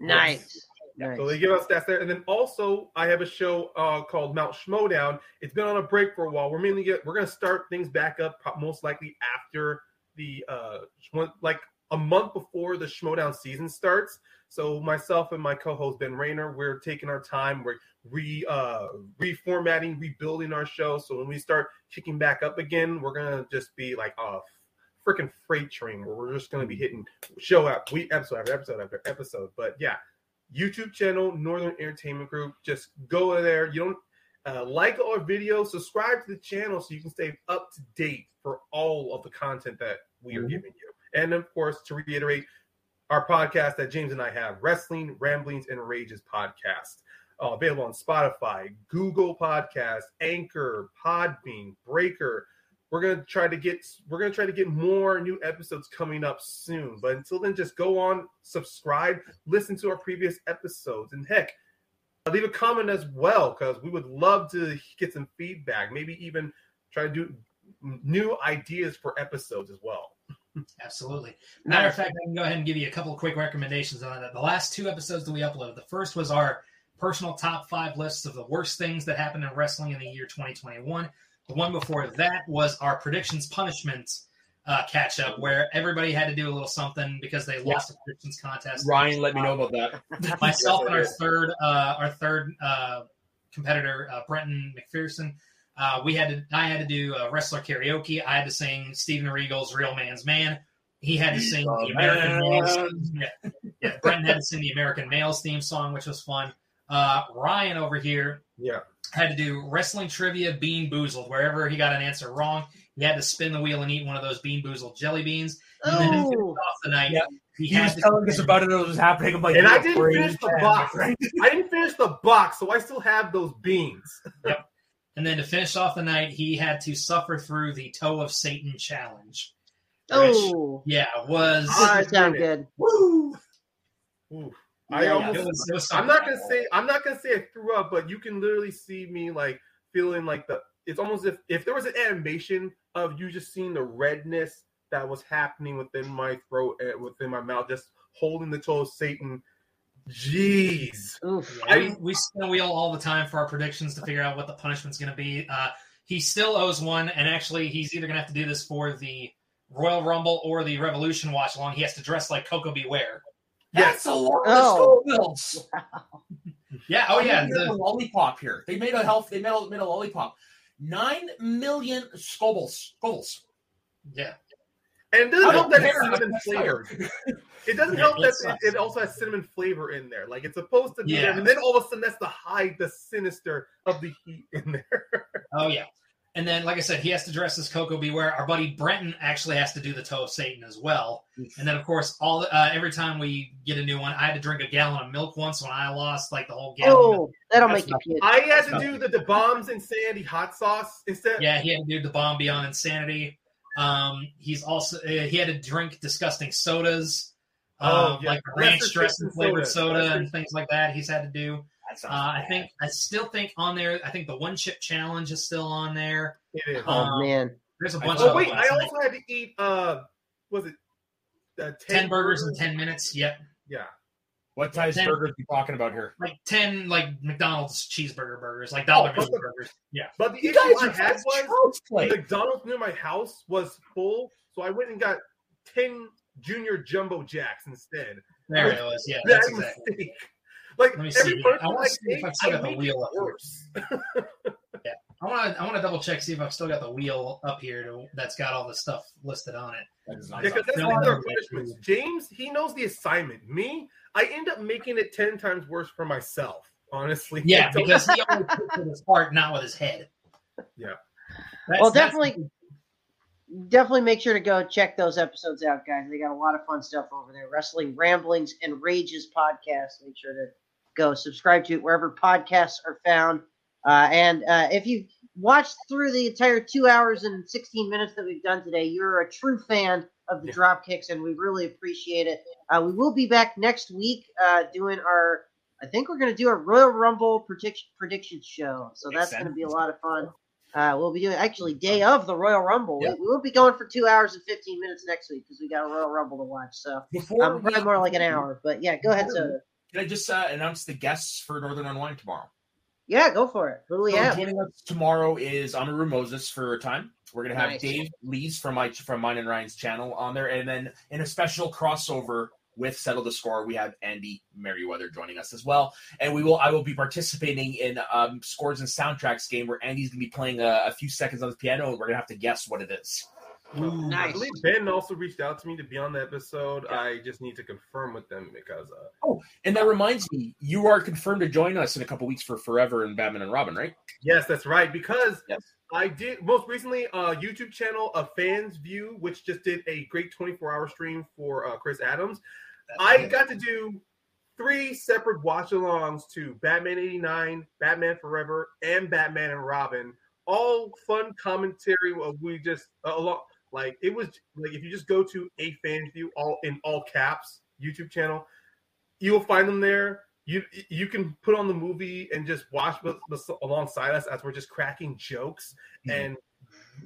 Nice. Nice. So they give us stats there, and then also I have a show uh, called Mount Schmoedown. It's been on a break for a while. We're mainly get we're gonna start things back up most likely after the uh like a month before the Schmoedown season starts. So myself and my co-host Ben Rayner, we're taking our time. We're re uh reformatting, rebuilding our show. So when we start kicking back up again, we're gonna just be like a freaking freight train where we're just gonna be hitting show up week, episode after episode after episode. But yeah, YouTube channel, Northern Entertainment Group. Just go there. You don't uh, like our videos, subscribe to the channel so you can stay up to date for all of the content that we are Mhm. giving you. And of course, to reiterate, our podcast that James and I have, Wrestling, Ramblings, and Rages podcast. Uh, available on Spotify, Google Podcast, Anchor, Podbean, Breaker. We're gonna try to get we're gonna try to get more new episodes coming up soon. But until then, just go on, subscribe, listen to our previous episodes, and heck, leave a comment as well because we would love to get some feedback. Maybe even try to do new ideas for episodes as well. Absolutely. Matter of fact, I can go ahead and give you a couple quick recommendations on that. The last two episodes that we uploaded, the first was our personal top five lists of the worst things that happened in wrestling in the year 2021. The one before that was our predictions punishment uh, catch up where everybody had to do a little something because they Yeah. lost the predictions contest. Ryan, let me know about that. Myself and our third uh, our third uh, competitor, uh, Brenton McPherson, uh, we had to I had to do uh, wrestler karaoke. I had to sing Steven Regal's "Real Man's Man." He had to sing the American Males. Yeah, yeah. Brenton had to sing the American Males theme song, which was fun. Uh, Ryan over here Yeah. had to do wrestling trivia bean boozled. Wherever he got an answer wrong, he had to spin the wheel and eat one of those bean boozled jelly beans. And then to Oh, off the night, Yeah. he, He was to telling us about it. It was happening. I'm like, And I didn't finish the man. box. I didn't finish the box, so I still have those beans. yep. And then to finish off the night, he had to suffer through the Toe of Satan challenge. oh, Yeah, was that sound good. woo. Ooh. Yeah, I yeah. almost It was, it was I'm not gonna say I'm not gonna say I threw up, but you can literally see me like feeling like the. It's almost if if there was an animation of you just seeing the redness that was happening within my throat and within my mouth, just holding the toe of Satan. Jeez. Oof. Yeah, we, we spin a wheel all the time for our predictions to figure out what the punishment's going to be. Uh, he still owes one, and actually, he's either going to have to do this for the Royal Rumble or the Revolution watch along. He has to dress like Koko B. Ware. That's a lot Oh. of Scovilles. Yeah. Oh yeah. They The, lollipop here. They made a health. They made a, made a lollipop. Nine million Scovilles. Scovilles. yeah. And it doesn't I help that it's cinnamon That's flavor. It doesn't Yeah, help it that it, it also has cinnamon flavor in there. Like it's supposed to be Yeah. and then all of a sudden that's the hide the sinister of the heat in there. Oh yeah. And then, like I said, he has to dress as Koko B. Ware. Our buddy Brenton actually has to do the Toe of Satan as well. And then, of course, all uh, every time we get a new one, I had to drink a gallon of milk once when I lost like the whole gallon. Oh, that'll That's make you not- I had to do the, the bombs and sandy hot sauce instead. Yeah, he had to do the bomb beyond insanity. Um, he's also uh, he had to drink disgusting sodas, Oh, um, yeah. like ranch dressing flavored soda. soda and things like that. He's had to do. That Uh, I think I still think on there. I think the one chip challenge is still on there. It is. Oh um, man. There's a bunch oh of wait. I also had to eat. Uh, was it uh, ten burgers in ten minutes. Yep, Yeah. What size Ten- burgers are you talking about here? like ten like McDonald's cheeseburger burgers, like dollar Oh, Mr. burgers. Yeah, But the You issue guys I are had was child's the play. McDonald's near my house was full, so I went and got ten junior jumbo jacks instead. there it was. Yeah, That that's exactly. Mistake. Like Let me every see. person I wanna I see if I've still I got the wheel it up here. worse. I want to I want to double check see if I've still got the wheel up here to, that's got all the stuff listed on it. That is Yeah, because that's No, one of no, our punishments. James, he knows the assignment. Me, I end up making it ten times worse for myself. Honestly, Yeah, because he only puts with his heart, not with his head. Yeah. That's- Well, that's- definitely, definitely make sure to go check those episodes out, guys. They got a lot of fun stuff over there. Wrestling Ramblings and Rages podcast. Make sure to go subscribe to it wherever podcasts are found. Uh, and uh, if you've watched through the entire two hours and 16 minutes that we've done today, you're a true fan of the Yeah. drop kicks, and we really appreciate it. Uh, we will be back next week uh, doing our. I think we're going to do a Royal Rumble prediction prediction show, so Makes that's going to be a lot of fun. Uh, we'll be doing actually day of the Royal Rumble. Yeah. We, will be going for two hours and 15 minutes next week because we got a Royal Rumble to watch. So um, probably more like an hour, but yeah, go ahead, Soda. Can I just uh, announce the guests for Northern Unwind tomorrow? Yeah, go for it. Who do we So have? joining us tomorrow is Amaru Moses for a time. We're gonna have Nice. Dave Lees from my from mine and Ryan's channel on there, and then in a special crossover with Settle the Score, we have Andy Merriweather joining us as well. And we will I will be participating in um, scores and soundtracks game where Andy's gonna be playing a, a few seconds on the piano, and we're gonna have to guess what it is. I Nice. believe Ben also reached out to me to be on the episode. Yeah. I just need to confirm with them because uh, And that reminds me, you are confirmed to join us in a couple weeks for Forever and Batman and Robin, right? yes, that's right. Because Yes. I did most recently a YouTube channel, a fans view, which just did a great 24 hour stream for uh, Chris Adams. I got to do three separate watch alongs to Batman 89, Batman Forever, and Batman and Robin. All fun commentary. Of we just a lot like it was like if you just go to a fan view all in all caps YouTube channel, you will find them there. You you can put on the movie and just watch with, with- alongside us as we're just cracking jokes Mhm. and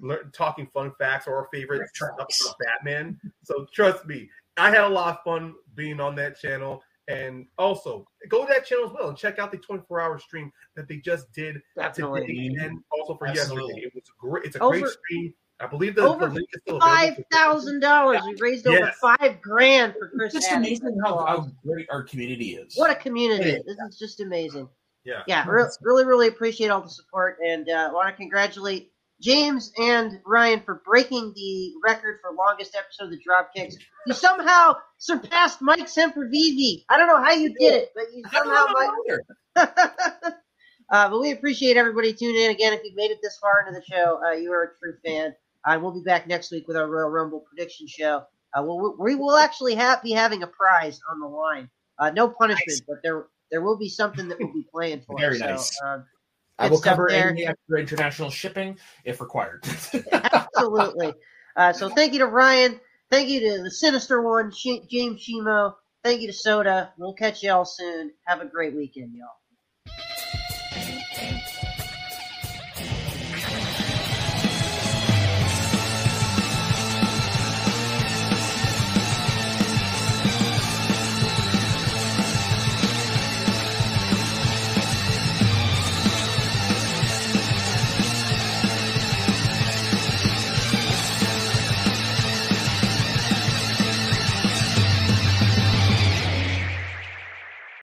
learn, talking fun facts or our favorite stuff about Batman. So trust me, I had a lot of fun being on that channel. And also go to that channel as well and check out the 24 hour stream that they just did Definitely. today and also for Absolutely. yesterday. It was great. It's a Over- great stream. I believe that Over the link is still Five available. thousand dollars. We raised over Yes. five grand for It's just Atkins. amazing how, how great our community is. What a community! It This is just amazing. Yeah. Yeah, re- really, really appreciate all the support, and uh, want to congratulate James and Ryan for breaking the record for longest episode of the Dropkicks. You somehow surpassed Mike Sempervive. I don't know how you did it, but you somehow. know Mike- uh, but we appreciate everybody tuning in again. If you've made it this far into the show, uh, you are a true fan. Uh, we'll be back next week with our Royal Rumble prediction show. Uh, we'll, we will actually have, be having a prize on the line. Uh, no punishment, Nice. but there there will be something that we'll be playing for. Very so, nice. Um, I will cover there. any extra international shipping if required. absolutely. Uh, so thank you to Ryan. Thank you to the sinister one, Sh- James Shimo. Thank you to Soda. We'll catch y'all soon. Have a great weekend, y'all.